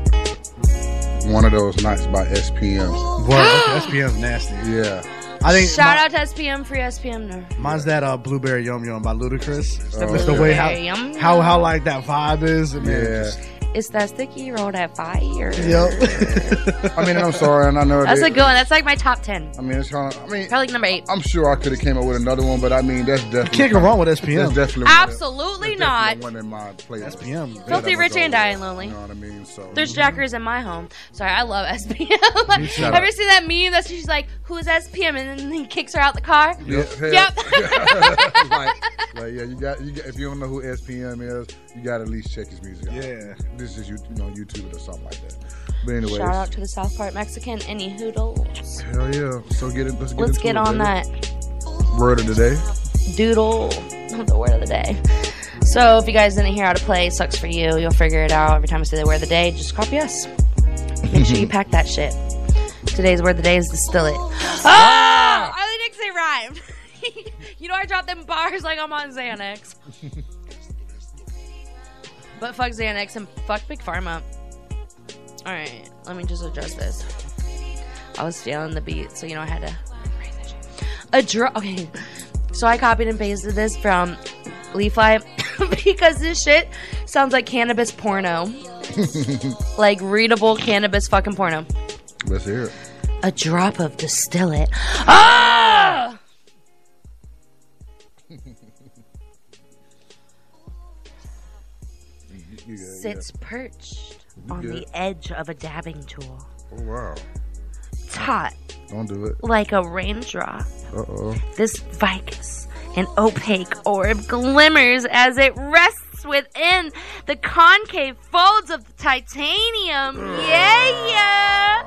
one of those nights by SPM. Well, okay, SPM's nasty. Yeah. I think Shout mi- out to SPM, free SPM. No. mine's that uh, blueberry yum yum by Ludacris. Oh, It's the way how, Blueberry Yum how how like that vibe is. Man, Yeah. just- It's that sticky roll that fire. Yep. I mean, I'm sorry, and I know That's that, a good one. That's like my top ten. I mean, it's kind of. I mean, Probably like number eight. I'm sure I could have came up with another one, but I mean, that's definitely. Can't go wrong with SPM. That's definitely Absolutely one, not. One in my playlist. SPM. Filthy Rich and dying Lonely. You know what I mean? So There's mm-hmm. Jackers in my home. Sorry, I love SPM. Me too. Ever seen that meme that she's like, "Who's SPM?" and then he kicks her out the car. Yep. Yep. like, like, yeah, you got, you got. If you don't know who SPM is, you got to at least check his music. out. Yeah. This is you, you know YouTube or something like that. But anyways, Shout out to the South Park Mexican. Any hoodles. hell yeah. So get it. Let's get Let's get on that word of the day. doodle. Not the word of the day. So if you guys didn't hear how to play, sucks for you. You'll figure it out every time I say the word of the day. Just copy us. Make sure you pack that shit. Today's word of the day is distillate. Ah! I didn't say rhymed. you know I dropped them bars like I'm on Xanax. But fuck Xanax and fuck Big Pharma. All right, let me just address this. I was feeling the beat, so you know I had to. A draw. Okay, so I copied and pasted this from Leafly because this shit sounds like cannabis porno, like readable cannabis fucking porno. Let's hear it. A drop of distillate. Ah! Sits perched You on good. the edge of a dabbing tool, Oh wow. taut Don't do it. like a raindrop. Uh oh. This vicus, an opaque orb, glimmers as it rests within the concave folds of the titanium. Yeah, yeah.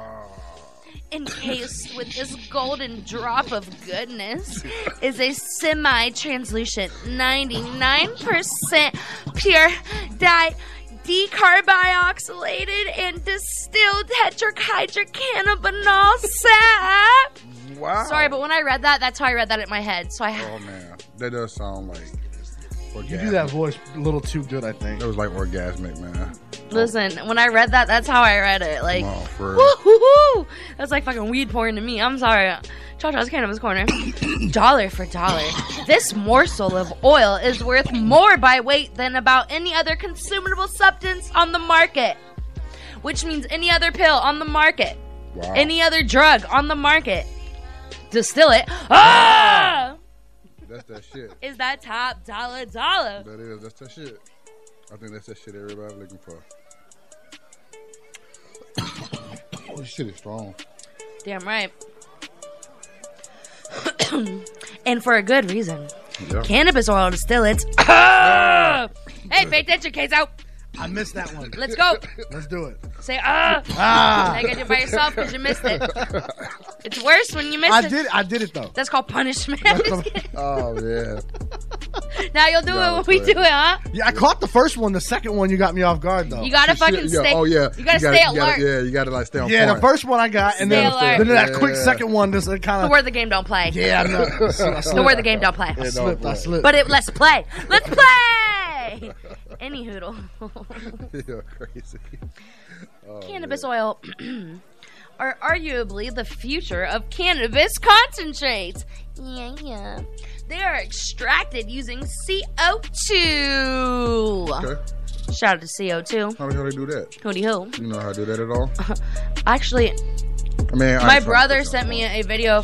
Encased with this golden drop of goodness is a semi translucent 99% pure di decarboxylated and distilled tetrahydrocannabinol sap. Wow. Sorry, but when I read that, that's how I read that in my head. So I Oh man, that does sound like. Orgasmic. You do that voice a little too good, I think. It was like orgasmic, man. listen. When I read that, that's how I read it. Like, Come on, for woo hoo hoo. That's like fucking weed porn to me. I'm sorry. Cha-Cha's Cannabis Corner. dollar for dollar. This morsel of oil is worth more by weight than about any other consumable substance on the market. Which means any other pill on the market. Wow. Any other drug on the market. Distillate. Ah! That's that shit. Is that top dollar dollar? That is. That's that shit. I think that's that shit everybody looking for. oh, this shit is strong. Damn right. and for a good reason. Yeah. Cannabis oil distillates. hey, pay attention, queso. I missed that one. Let's go. Let's do it. Say ah. Ah. Like I did by yourself because you missed it. It's worse when you miss I it. did. I did it though. That's called punishment. Oh yeah. now you'll do it when we do it, huh? Yeah, I caught the first one. The second one, you got me off guard though. You gotta fucking Yeah, stay. Oh yeah. You gotta stay you alert. yeah, you gotta like stay on yeah, point. the first one I got, and Stay then, alert. then that quick Yeah. second one just kind The of. word the game don't play. Yeah, I know. I slipped. The word the game don't play. I slipped. I slipped. But it, let's play. Let's play. Any hoodle. You're crazy. Oh, cannabis oil are arguably the future of cannabis concentrates. Yeah, yeah. They are extracted using CO2. Okay. Shout out to CO2. How the hell they do that? Hooty hoo. You know how to do that at all? Actually, I mean, I my brother sent me a video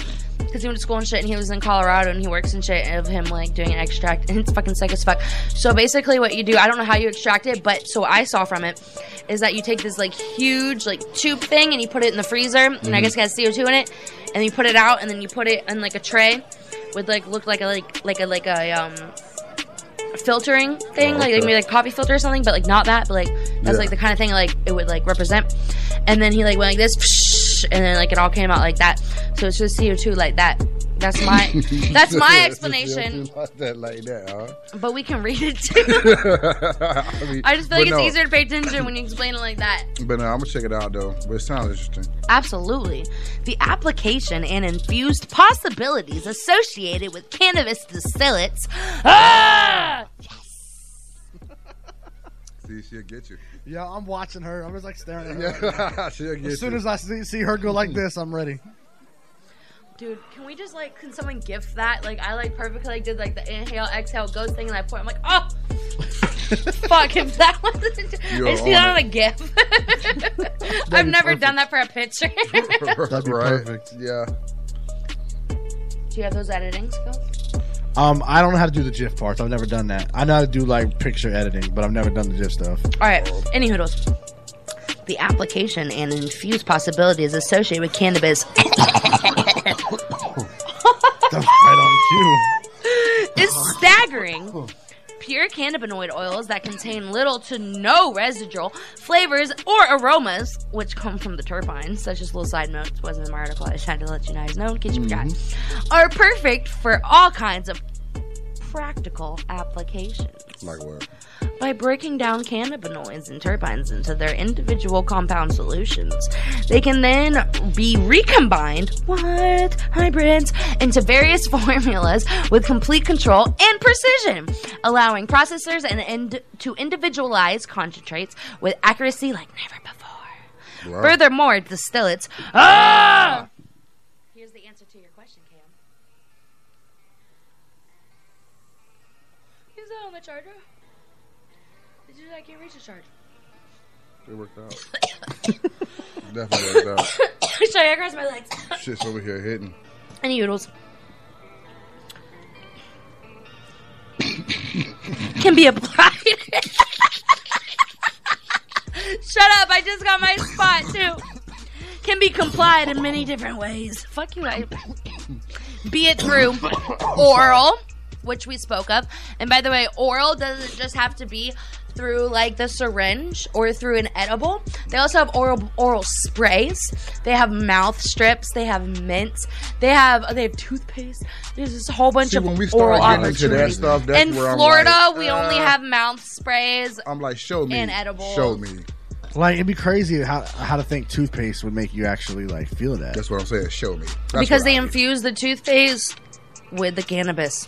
because he went to school and shit, and he was in Colorado and he works and shit of him like doing an extract, and it's fucking sick as fuck. So basically, what you do, I don't know how you extract it, but so I saw from it is that you take this like huge like tube thing and you put it in the freezer, and I Mhm. guess it has CO two in it, and you put it out, and then you put it in like a tray with like look like a like like a like a um filtering thing, Oh, like, like maybe like coffee filter or something, but like not that, but like that's Yeah. like the kind of thing like it would like represent. And then he like went like this, and then like it all came out like that. So it's just CO two like that. That's my that's my explanation. Like that, like that, huh? But we can read it too. I, mean, I just feel like it's no. easier to pay attention when you explain it like that. But no, I'm gonna check it out though. But it sounds interesting. Absolutely. The application and infused possibilities associated with cannabis distillates. Ah! Yes. See, she'll get you. Yeah, I'm watching her. I'm just like staring at her. she'll as soon you. as I see, see her go like this, I'm ready. Dude, can we just like can someone gift that? Like I like perfectly like did like the inhale, exhale, ghost thing and I put I'm like, oh fuck if that wasn't You're I just need that on a gif. I've never perfect. done that for a picture. That'd be right? perfect. Yeah. Do you have those editing skills? Um, I don't know how to do the GIF parts. I've never done that. I know how to do like picture editing, but I've never done the GIF stuff. Alright, any hoodles. The application and infused possibilities associated with cannabis That's right on cue. is staggering. pure cannabinoid oils that contain little to no residual flavors or aromas, which come from the terpenes, such as little side notes, wasn't in my article. I just had to let you guys know in case you forgot, are perfect for all kinds of practical applications. Like what? By breaking down cannabinoids and terpenes into their individual compound solutions, they can then be recombined, what? Hybrids, into various formulas with complete control and precision, allowing processors and ind- to individualize concentrates with accuracy like never before. Wow. Furthermore, distillates. Ah! Is that on the charger? Did you? I can't reach the charger. It worked out. Definitely worked out. Sorry, I crossed my legs. Shit's over here hitting. Any oodles. Can be applied. Shut up! I just got my spot too. Can be complied in many different ways. Fuck you, I. Be it through oral, which we spoke of, and by the way, oral doesn't just have to be through like the syringe or through an edible. They also have oral oral sprays. They have mouth strips. They have mints. They have they have toothpaste. There's this whole bunch See, of when we oral start getting into that opportunities. stuff, that's In where I'm Florida, like, we only uh, have mouth sprays. I'm like, show me. And edibles. Show me. Like it'd be crazy how how to think toothpaste would make you actually like feel that. That's what I'm saying. Show me. because they infuse the toothpaste with the cannabis.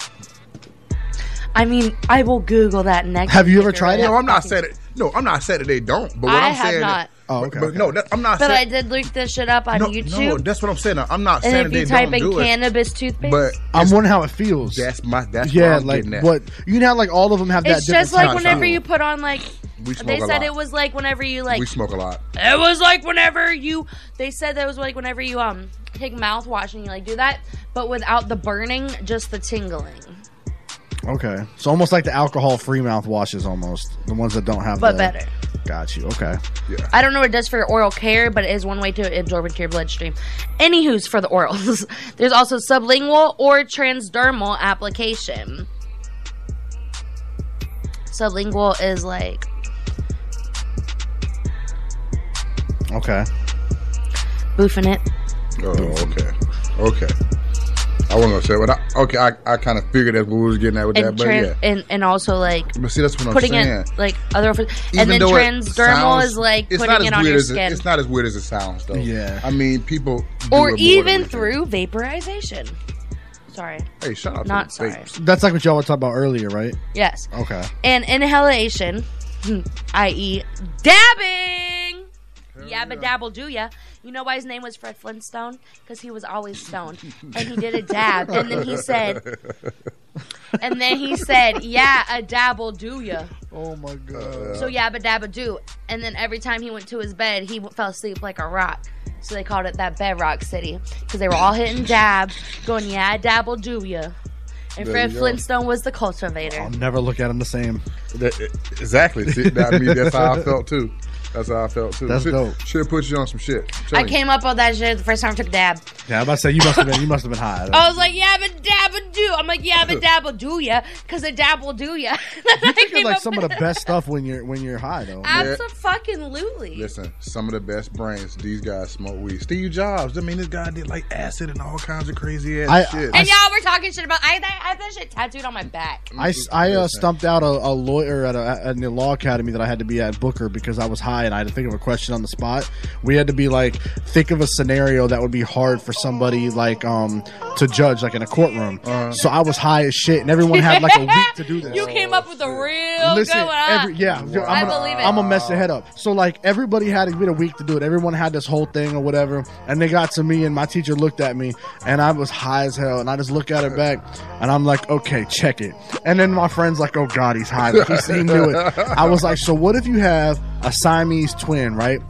I mean, I will Google that next. Have you ever tried it? No, I'm not saying it. No, I'm not saying that they don't. But what I am have saying, not. Oh, okay. But, no, that, I'm not But I did look this shit up on no, YouTube. no, that's what I'm saying. I'm not and saying if they you type don't in do it. cannabis toothpaste, But I'm wondering how it feels. That's my. That's yeah, I'm like getting at. what you know, how, like all of them have that. it's just like touch. whenever you put on like. We smoke They a said lot. it was like whenever you like. we smoke a lot. It was like whenever you. They said that was like whenever you um take mouthwash and you like do that, but without the burning, just the tingling. Okay, so almost like the alcohol-free mouthwashes, almost the ones that don't have. But the, better. Got you. Okay. Yeah. I don't know what it does for your oral care, but it is one way to absorb into your bloodstream. Anywho's for the orals. There's also sublingual or transdermal application. Sublingual is like Okay. boofing it. Oh, okay. Okay. I wasn't gonna say, but I, okay, I, I kind of figured that's what we was getting at with that, And, but tran- yeah. and and also like But see, that's what I'm putting saying. it like other Even and then though transdermal sounds- is like it's putting not as it on weird your as it- skin. it's not as weird as it sounds, though. Yeah. I mean, people do or even than- through vaporization. Sorry. Hey, shut up. Not to sorry. vapes. That's like what y'all were talking about earlier, right? Yes. Okay. And inhalation, i.e., dabbing. Yabba dabble do ya. You know why his name was Fred Flintstone? Because he was always stoned. And he did a dab. And then he said, and then he said, yeah, a dabble do ya. Oh my god. So yabba dabba do. And then every time he went to his bed, he fell asleep like a rock. So they called it that bedrock city. Because they were all hitting dabs, going, yeah, a dabble do ya. And There Fred you go. Flintstone was the cultivator. I'll never look at him the same. That- exactly. See, that- I mean, that's how I felt too. That's how I felt too. That's should, dope. Should put you on some shit. I'm you. came up with that shit the first time I took a dab. Yeah, I'm about to say you must have been you must have been high. I was like, yeah, but dabba do. I'm like, yeah, but dab will do ya, because a dab will do ya. You think of like some of the best stuff when you're when you're high though. Absolutely. Listen, some of the best brains. These guys smoke weed. Steve Jobs. I mean, this guy did like acid and all kinds of crazy ass I- shit. And y'all were talking shit about. I, I have that shit tattooed on my back. I, s- I, uh, stumped out a, a lawyer at, a, at the law academy that I had to be at Booker because I was high and I had to think of a question on the spot. We had to be like think of a scenario that would be hard for somebody like um to judge like in a courtroom. Uh-huh. So I was high as shit and everyone had like a week to do this. You came up with a real Listen, good one. every, yeah, I'm gonna, believe it. I'm gonna mess your head up. So like everybody had a bit a week to do it. Everyone had this whole thing or whatever, and they got to me, and my teacher looked at me, and I was high as hell, and I just look at her back, and I'm like, okay, check it. And then my friend's like, oh god, he's high. Like, he, he knew it. I was like, so what if you have a Siamese twin, right?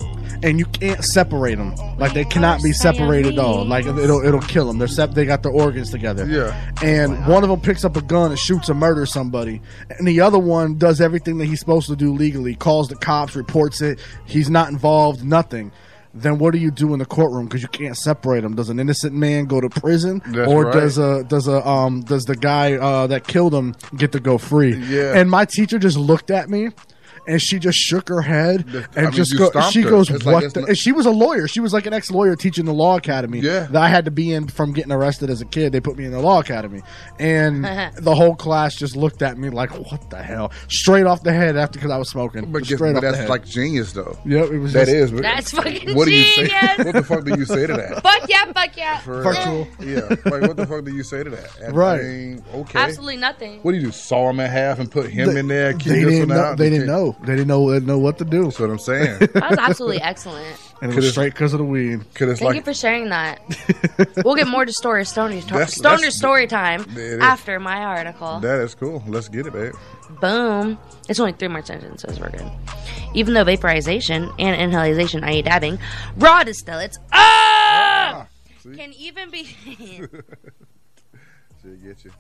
And you can't separate them, like they cannot be separated at all. Like it'll it'll kill them. They're sep- they got their organs together. Yeah. And one of them picks up a gun and shoots and murders somebody, and the other one does everything that he's supposed to do legally. Calls the cops, reports it. He's not involved. Nothing. then what do you do in the courtroom? Because you can't separate them. Does an innocent man go to prison, That's or right. does a does a um does the guy uh, that killed him get to go free? Yeah. And my teacher just looked at me. And she just shook her head and I mean, just go. She her. goes, It's "What?" it's the-" not- and she was a lawyer. She was like an ex-lawyer teaching the law academy. Yeah. that I had to be in from getting arrested as a kid. They put me in the law academy, and the whole class just looked at me like, "What the hell?" Straight off the head after because I was smoking. But, Just guess- straight but off the that's head. like genius, though. Yep, it was That just- is. That's fucking What do you say? genius. What the fuck do you say to that? Fuck yeah, fuck yeah. For- Virtual. Yeah. Like, what the fuck do you say to that? And, Right. I mean, okay. Absolutely nothing. What do you do? Saw him in half and put him in there? They didn't know. out? They didn't can't- know. They didn't know. They didn't know what to do. That's what I'm saying. That was absolutely excellent. and it was straight because of the weed. Cause it's Thank like you for sharing that. we'll get more to story stoner That's- stoner that's- story time It is. after my article. that is cool. Let's get it, babe. Boom. It's only three more sentences. We're good. Even though vaporization and inhalation, i.e., dabbing, raw distillates, ah, can even be. Should get you.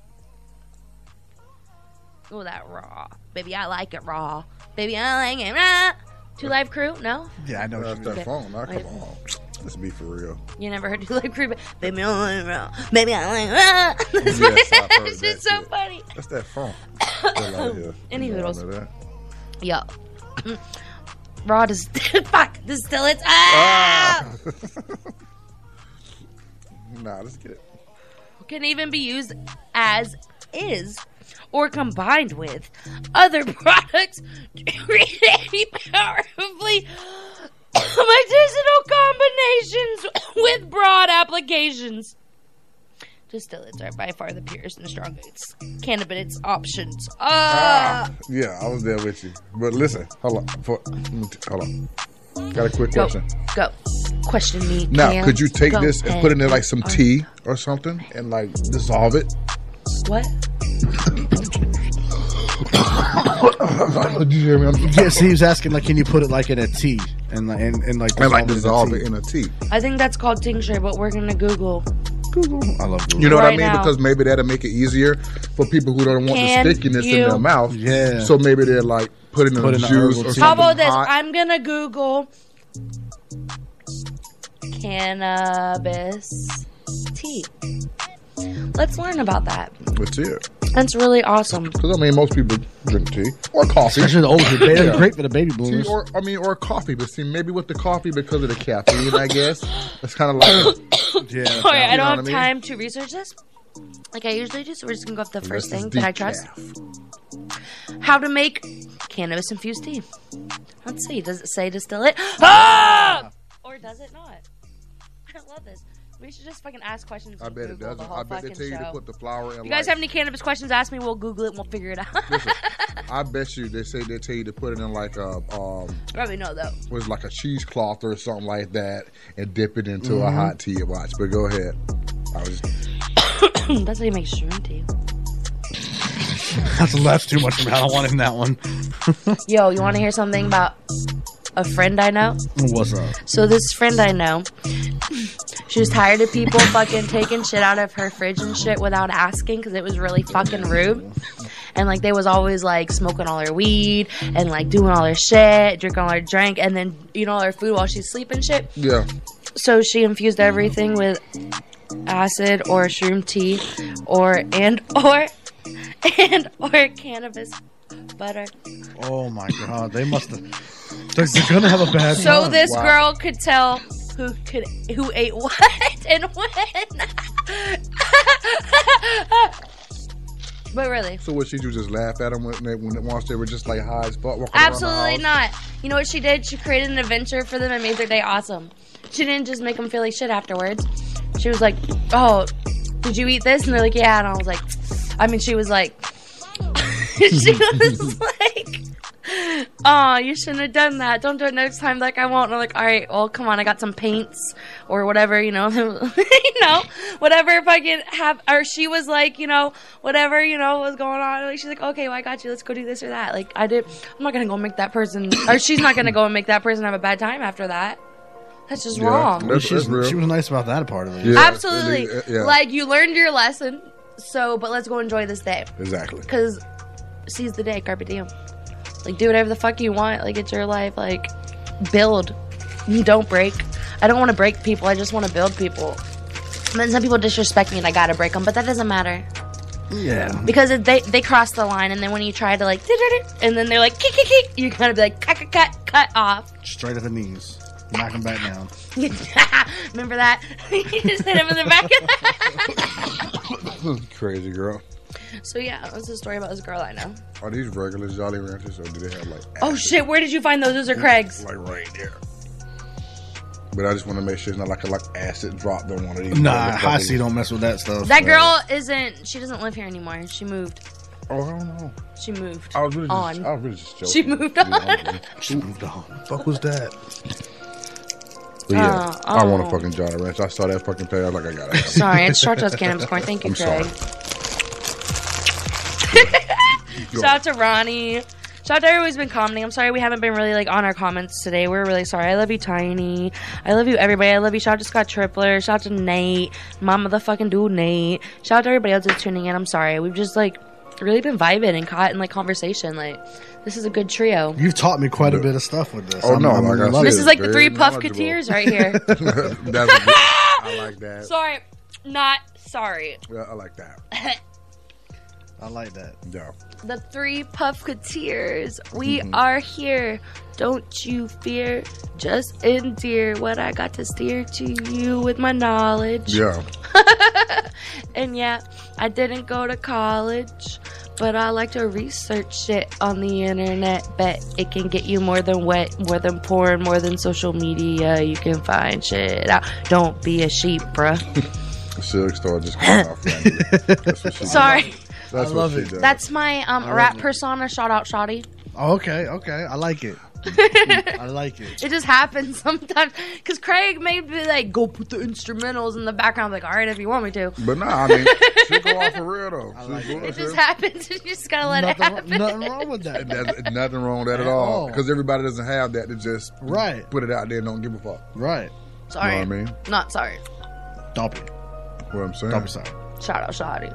oh, that raw, baby. I like it raw, baby. I like it raw. Two Live Crew? No, Yeah, I know. That's that Okay. phone. Now, come on. Let's be for real. you never heard Two Live Crew? but- Baby, I like it raw. Baby, I like it raw. That's Yes, I've heard it's that just so shit. funny. That's that phone. Get out of here. Any You know noodles. all of that. Yo. raw dis- fuck distillates. Ah! Nah, let's get it. can even be used as is or combined with other products to create powerfully medicinal combinations with broad applications. Distillates are by far the purest and strongest cannabis options. Ah, Yeah, I was there with you. But listen, hold on. For, let me t- hold on. Got a quick go, question. go. Question me. Now, Cam. could you take Go this and put it in like some Uh, tea or something and like dissolve it? What? Did you hear me? I'm- Yes, he was asking like, can you put it like in a tea and like and, and like And like dissolve dissolve it in a tea. I think that's called tincture, but we're gonna Google. Google. I love Google. You know what I Right mean? now. Because maybe that'll make it easier for people who don't want Can the stickiness in you- their mouth. Yeah. So maybe they're like putting in Put in a juice herbal or tea. something How about this? hot. I'm gonna Google cannabis tea. Let's learn about that. Let's see it. That's really awesome. Because I mean, most people drink tea or coffee. Especially the older. Ba- Yeah. Great for the baby Tea or I mean, or coffee. But see, maybe with the coffee because of the caffeine, I guess it's kind of like yeah. All right, I don't have I mean? time to research this, like I usually do. So we're just gonna go off the first This thing that I decaf. trust: how to make cannabis infused tea. Let's see. Does it say distillate? Ah! Or does it not? I love this. We should just fucking ask questions. I bet it Google the doesn't. I bet they tell you to put the flour in. If you guys like, have any cannabis questions, ask me. We'll Google it and we'll figure it out. I bet you they say they tell you to put it in like a um Probably no though. was like a cheesecloth or something like that and dip it into a Mhm. hot tea. Watch, but go ahead. I was That's how you make shroom tea. That's left too much from me. I don't want him that one. Yo, you want to hear something about a friend I know? What's up? So this friend I know, she was tired of people fucking taking shit out of her fridge and shit without asking because it was really fucking rude. And like they was always like smoking all her weed and like doing all her shit, drinking all her drink, and then eating all her food while she's sleeping shit. yeah. So she infused everything with acid or shroom tea or and or and or cannabis butter. Oh my god, they must have. They're, gonna have a bad So time. this Wow. girl could tell who could who ate what and when. but really, So what? She you just laugh at them when they when once they were just like high as fuck walking around the absolutely house? not. You know what she did? She created an adventure for them and made their day awesome. She didn't just make them feel like shit afterwards. She was like, "Oh, did you eat this?" And they're like, "Yeah." And I was like, "I mean," she was like, she was like. Oh, you shouldn't have done that. Don't do it next time. Like I won't. And I'm like, all right, well, come on. I got some paints or whatever, you know, you know, whatever. If I can have, or she was like, you know, whatever, you know, was going on. Like she's like, okay, well, I got you. Let's go do this or that. Like I did. I'm not gonna go make that person, or she's not gonna go and make that person have a bad time after that. That's just wrong. Well, she's- she was nice about that part of it. Absolutely. uh, yeah. Like you learned your lesson. So, but let's go enjoy this day. Exactly. Because seize the day, carpe diem. Like do whatever the fuck you want. Like it's your life. Like build, You don't break. I don't want to break people. I just want to build people. And then some people disrespect me, and I gotta break them. But that doesn't matter Yeah. because it, they they cross the line, and then when you try to like, and then they're like, kick, kick, kick, you gotta be like, cut, cut, cut, cut off. Straight at the knees. Knock him back down. Remember that? you just hit him in the back. Crazy girl. So yeah, that's a story about this girl I know. Are these regular Jolly Ranchers or do they have like Oh shit! Where did you find those? Those are Craig's. like right there? But I just want to make sure it's not like a like acid drop on one of these. Nah, motherfuckers. high C don't mess with that stuff. That girl isn't. She doesn't live here anymore. She moved. Oh, I don't know. She moved. I was really just. I was really just joking. She moved on. She moved on. Fuck was that? But yeah, Oh, I want a oh. fucking Jolly Ranch. I saw that fucking page. I was like, I gotta it. Sorry, it's Short Toast Cannabis Corn. Thank you, I'm Craig. sorry. Shout out to Ronnie. Shout out to everyone who's been commenting. I'm sorry we haven't been really like on our comments today. We're really sorry. I love you, Tiny. I love you, everybody. I love you. Shout out to Scott Tripler. Shout out to Nate. My motherfucking dude, Nate. Shout out to everybody else who's tuning in. I'm sorry. We've just like really been vibing and caught in like conversation. Like this is a good trio. You've taught me quite a bit of stuff with this. Oh, no, like I loving said, This is like the three puff knowledgeable. right here. That's good, I like that. sorry, not sorry. Yeah, I like that. I like that. Yeah. the three Puffketeers. We Mm-hmm. are here. Don't you fear. Just endear what I got to steer to you with my knowledge. Yeah. And yeah, I didn't go to college, but I like to research shit on the internet. Bet it can get you more than wet, more than porn, more than social media. You can find shit out. Don't be a sheep, bruh. The silk store just cut off. randomly. That's Sorry. Does. That's I what love she it. does. That's my um, love rap it. persona. Shout out, Shoddy. Oh, okay, okay. I like it. I like it. It just happens sometimes because Craig may be like, "Go put the instrumentals in the background." I'm like, all right, if you want me to. But nah, I mean, she go off for real though. She like go- It just happens. You just gotta let nothing, it happen. nothing wrong with that. There's nothing wrong with that at At all. all. Because everybody doesn't have that to just Right. put it out there and don't give a fuck. Right. Sorry, You know what I mean? not sorry. Don't be. What I'm saying. Don't be sorry. Shout out, Shoddy.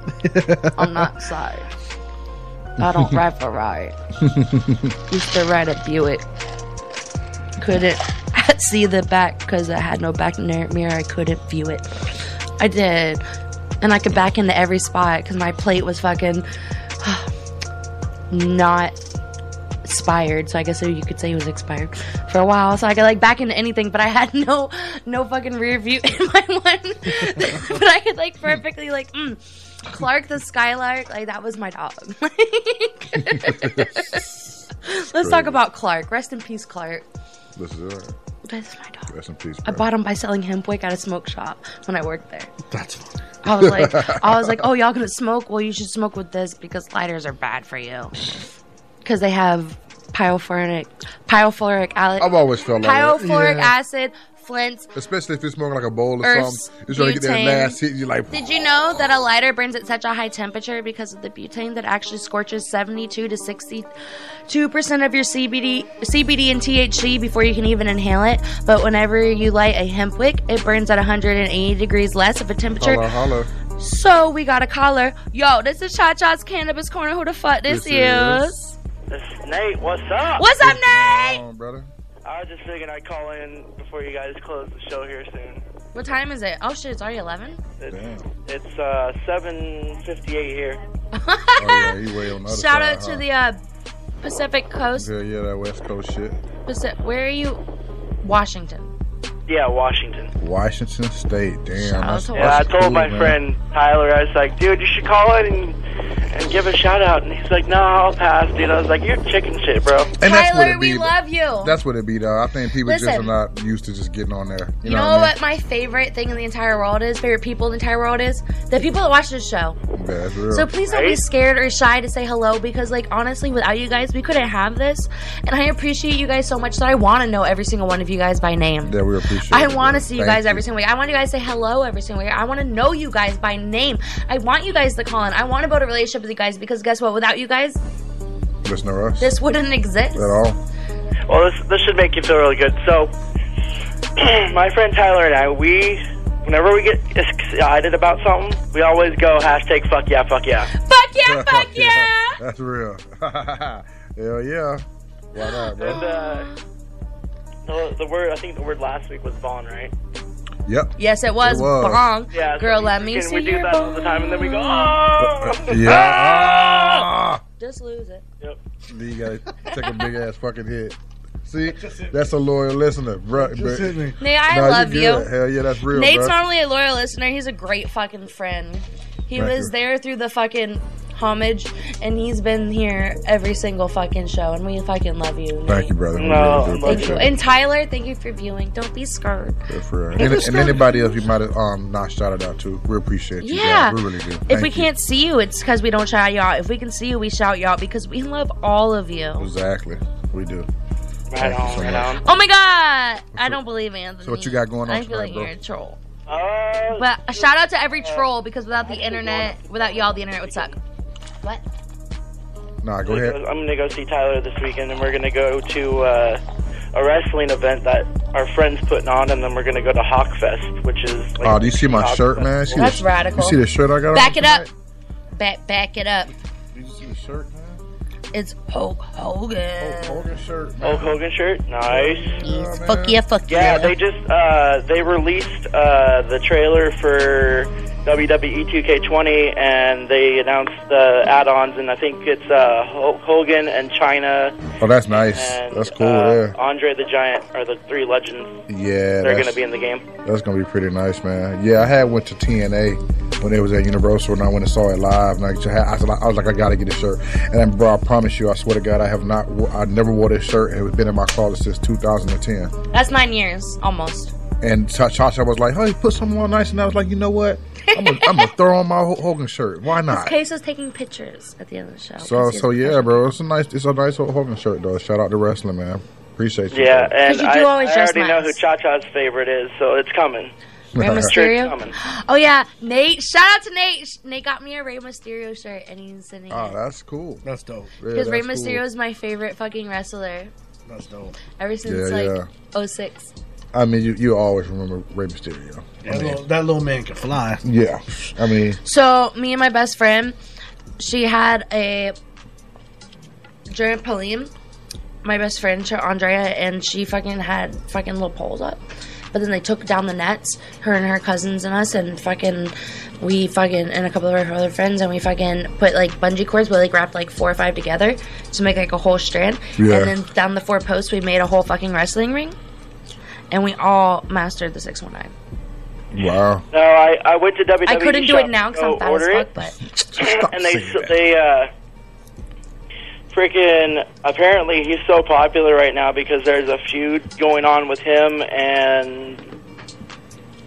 I'm not sorry. I don't ride for ride. Used to ride a Buick. Couldn't see the back because I had no back mirror. I couldn't view it. I did. And I could back into every spot because my plate was fucking not expired. So I guess you could say it was expired for a while. So I could like back into anything, but I had no no fucking rear view in my one. but I could like perfectly like mm, Clark the Skylark. Like that was my dog. Let's talk about Clark. Rest in peace, Clark. This is it. That's my dog. Rest in peace. Bro. I bought him by selling hemp wick at a smoke shop when I worked there. That's funny. I was like, I was like, oh, y'all gonna smoke? Well, you should smoke with this because lighters are bad for you. Because they have pyoforic, pyoforic, al- I've always felt like that. pyoforic Yeah. acid, flints. Especially if you're smoking like a bowl or something. You're trying to get that butane. last hit. You're like, Did you know that a lighter burns at such a high temperature because of the butane that actually scorches 72 to 62 percent of your CBD, CBD and THC before you can even inhale it? But whenever you light a hemp wick, it burns at 180 degrees less of a temperature. holla, holla. So we got a caller. Yo, this is Cha Cha's Cannabis Corner. Who the fuck this, This is? is- This is Nate. What's up? What's up, Nate? Come on, brother. I was just figuring I'd call in before you guys close the show here soon. What time is it? Oh shit, it's already 11. It's, Damn. it's uh 7:58 here. Oh, yeah, he way on the other Shout side, out huh? to the uh, Pacific Coast. Yeah, yeah, that West Coast shit. Pacific, where are you? Washington. Yeah, Washington. Washington State. Damn. Shout out that's- to Yeah, I told cool, my man. friend Tyler, I was like, dude, you should call it and, and give a shout out. And he's like, no, I'll pass, dude. I was like, you're chicken shit, bro. And that's what Tyler, it we be. love you. That's what it be, though. I think people just are not used to just getting on there. You, You know, know, what, what my favorite thing in the entire world is? Favorite people in the entire world is? The people that watch this show. Yeah, that's real. So please don't be scared or shy to say hello because, like, honestly, without you guys, we couldn't have this. And I appreciate you guys so much that I want to know every single one of you guys by name. yeah, we appreciate I want to see you Thank guys every single week. I want you guys to say hello every single week. I want to know you guys by name. I want you guys to call in. I want to build a relationship with you guys because guess what? Without you guys, Listen to us. this wouldn't exist. At all. Well, this this should make you feel really good. So, my friend Tyler and I, we, whenever we get excited about something, we always go hashtag fuck yeah, fuck yeah. Fuck yeah, fuck yeah. That's real. Hell yeah. Why not, bro? And uh, The, the word I think the word last week was Vaughn, right? Yep. Yes, it was, It was. bong. Yeah. Girl, we let me freaking- see We do your that all the time, and then we go, oh. Yeah. Ah! Just lose it. Yep. Then you gotta take a big ass fucking hit. See, that's a loyal listener, bro. Just hit me. Nate, I Nah, love you. you. good. Hell yeah, that's real, Nate's bro. not only a loyal listener, he's a great fucking friend. He Thank was you. there through the fucking homage, and he's been here every single fucking show, and we fucking love you. Nate. Thank you, brother. No, really Thank you. it. And Tyler, thank you for viewing. Don't be scared. Yeah, for real. And, and anybody else you might have um, not shouted out to, we appreciate you. Yeah. guys. we really do. If we you. can't see you, it's because we don't shout you out. If we can see you, we shout you out because we love all of you. exactly, we do. Right on, so right on. Oh my god! I don't believe Anthony. So what you got going on I feel tonight, like bro? you're a troll. Uh, But a shout out to every troll because without the internet, without y'all, the internet would suck. What? Nah, go ahead. I'm gonna go see Tyler this weekend, and we're gonna go to uh, a wrestling event that our friends putting on, and then we're gonna go to Hawkfest, which is. Like Oh, do you see my Hawk shirt, Fest. man? See That's this- radical. You see the shirt I got? Back on it up. Back, back it up. Did you see the shirt, man? It's Hulk Hogan. Hogan shirt. Hulk Hogan shirt, nice. Yes, fuck yeah, fuck Yeah, yeah. they just uh, they released uh, the trailer for WWE 2K20, and they announced the add-ons, and I think it's uh, Hulk Hogan and Chyna Oh, that's nice. and That's cool. uh, yeah. Andre the Giant are the three legends. Yeah, They're going to be in the game. That's gonna be pretty nice, man. Yeah, I had went to TNA when it was at Universal, and I went and saw it live. And I, just had, I, was like, I was like, I gotta get a shirt. And then, bro, I promise you, I swear to God, I have not, I never wore this shirt. It's been in my closet since 2010. That's nine years, almost. And Cha- Cha was like, "Hey, put something on nice," and I was like, "You know what? I'm gonna, throw on my Hogan shirt. Why not?" case is taking pictures at the end of the show. So, so a yeah, bro, it's a nice, it's a nice Hogan shirt though. Shout out to wrestling, man. Appreciate you. Yeah, bro. and you I, do always I dress already know who. Cha Cha's favorite is, so it's coming. Rey Sure, it's Mysterio. Oh yeah, Nate! Shout out to Nate. Sh- Nate got me a Rey Mysterio shirt, and he's sending Oh, it Oh, that's cool. That's dope. Yeah, because Rey that's cool. Mysterio is my favorite fucking wrestler That's dope. ever since Yeah, like yeah. 06. I mean, you, you always remember Rey Mysterio. I That mean, little, that little man can fly. yeah. I mean, So me and my best friend, she had a giant Pauline, my best friend Ch- Andrea, and she fucking had fucking little poles up. But then they took down the nets, her and her cousins and us, and fucking we fucking and a couple of our other friends, and we fucking put like bungee cords, but like wrapped like four or five together to make like a whole strand. Yeah. And then down the four posts, we made a whole fucking wrestling ring, and we all mastered the six one nine. wow. No, I, I went to WWE. I couldn't do it now because I'm fat as order fuck, but and they they uh, freaking apparently he's so popular right now because there's a feud going on with him and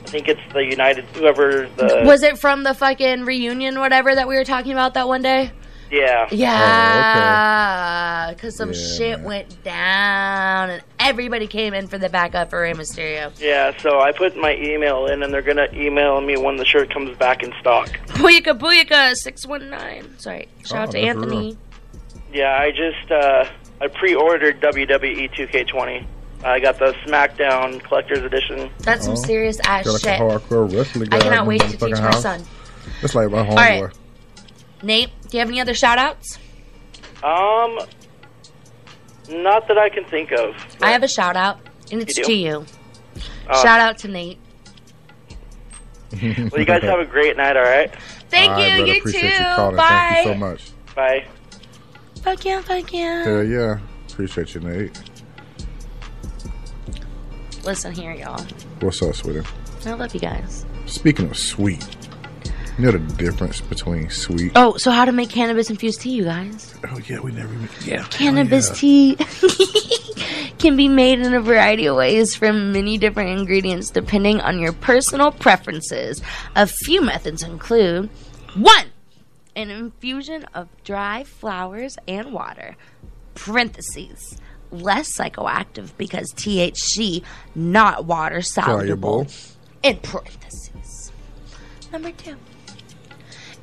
I think it's the United whoever the Was it from the fucking reunion, whatever that we were talking about that one day? Yeah Yeah, because some Oh, Yeah, shit went down and everybody came in for the backup for Rey Mysterio. yeah so I put my email in and they're gonna email me when the shirt comes back in stock. Booyaka Booyaka 619. Sorry. Shout out Oh, to that's Anthony. Yeah, I just uh, I pre-ordered E WWE 2K20. I got the SmackDown Collector's Edition. That's some Oh, serious ass Got like shit. a hardcore wrestling guy. I cannot wait to teach fucking my son. It's like my homeboy. right. Nate, do you have any other shout outs? Um, not that I can think of. I have a shout out, and it's You to you. Uh, shout out to Nate. Well, you guys have a great night. All right. Thank All right, you. brother, You too. you calling. Bye. Thank you so much. Bye. Fuck yeah, fuck yeah. Hell yeah. Appreciate you, Nate. Listen here, y'all. What's up, sweetie? I love you guys. Speaking of sweet, you know the difference between sweet. Oh, so how to make cannabis infused tea, you guys? Oh yeah, we never even. Yeah. Cannabis oh, yeah. tea can be made in a variety of ways from many different ingredients depending on your personal preferences. A few methods include one, an infusion of dry flowers and water. Parentheses. Less psychoactive because THC, not water soluble. Soluble. In parentheses. Number two,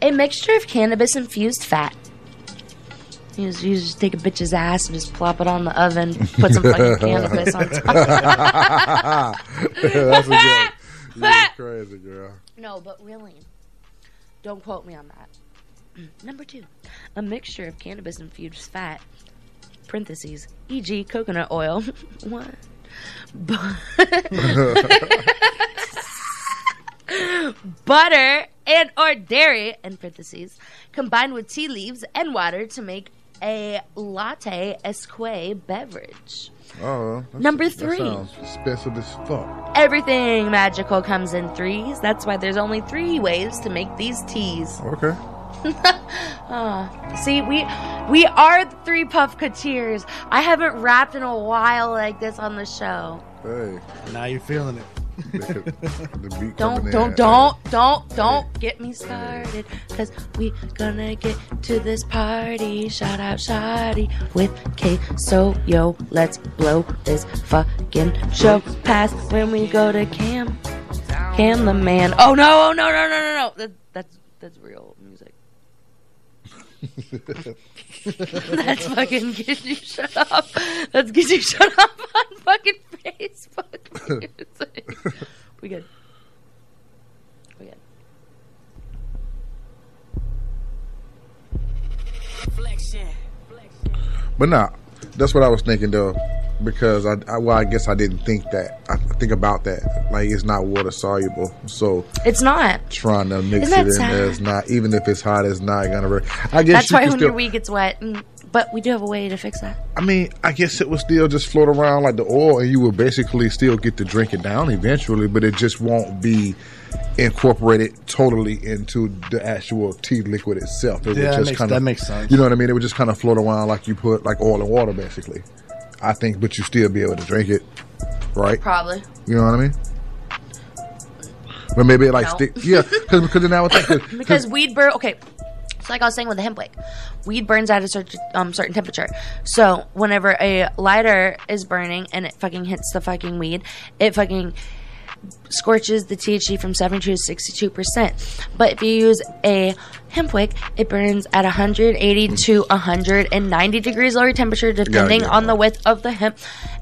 a mixture of cannabis infused fat. You just, you just take a bitch's ass and just plop it on the oven, put some fucking cannabis on top. That's a joke. You're crazy, girl. No, but really, don't quote me on that. Number two, a mixture of cannabis infused fat, parentheses, e.g., coconut oil, what? butter and or dairy in parentheses combined with tea leaves and water to make a latte esque beverage. Oh, that's- Number that three. sounds expensive as fuck. Everything magical comes in threes. That's why there's only three ways to make these teas. Okay. Ah, see, we we are the three puffketeers. I haven't rapped in a while like this on the show. Hey. Now you're feeling it. Don't don't don't don't don't get me started cuz we gonna get to this party. Shout out Shoddy with K so yo, let's blow this fucking show past when we go to Cam. Cam the man. Oh no, oh no, no, no, no, no. That, that's that's real. That's fucking get you shut up. That's get you shut up on fucking Facebook. we good. We good. But nah, that's what I was thinking though, because I, I well, I guess I didn't think that. I think about that, like it's not water soluble, so It's not. trying to mix Isn't it that in there sad? is not. Even if it's hot, it's not gonna work. I guess That's why when still, your weed gets wet. mm, But we do have a way to fix that. I mean, I guess it will still just float around like the oil, and you will basically still get to drink it down eventually, but it just won't be incorporated totally into the actual tea liquid itself. It Yeah, that would just makes- kind that makes sense. You know what I mean? It would just kind of float around like you put like oil and water, basically. I think, but you still be able to drink it, right? Probably. You know what I mean? But maybe it like No. stick, yeah, because because then I would think 'cause- Because weed burn. Okay, so like I was saying with the hemp wick, weed burns at a certain um, certain temperature. So whenever a lighter is burning and it fucking hits the fucking weed, it fucking scorches the THC from 72 to 62 percent. But if you use a hemp wick, it burns at 180 to 190 degrees lower temperature, depending get on the width of the hemp,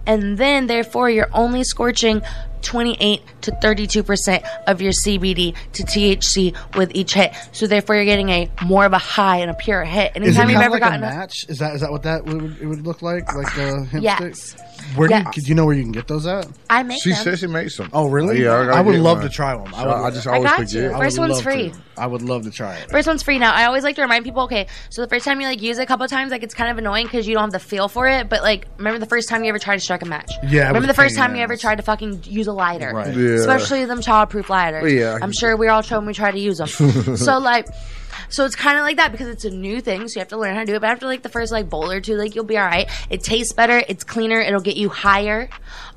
and then therefore you're only scorching 28 to 32 percent of your CBD to THC with each hit. So therefore you're getting a more of a high and a pure hit. Is it Anytime you've ever like gotten a a, match? Is that is that what that would, it would look like? Like the hemp Yes. sticks? Where do, you, do you know where you can get those at? I make she them. said she makes them. Oh, really? Yeah, I, I would love mine. to try them. I, I, would, I just I always got forget. I would First one's love free. to. I would love to try it. First one's free now. I always like to remind people, okay, so the first time you like use it a couple times, like it's kind of annoying because you don't have the feel for it. But like, remember the first time you ever tried to strike a match? Yeah, Remember the first time the you ever tried to fucking use a lighter? Right. Yeah. Especially them childproof lighters. Yeah, I I'm sure we're all trying when we try to use them. so like. So it's kind of like that because it's a new thing, so you have to learn how to do it. But after like the first like bowl or two, like you'll be all right. It tastes better, it's cleaner, it'll get you higher,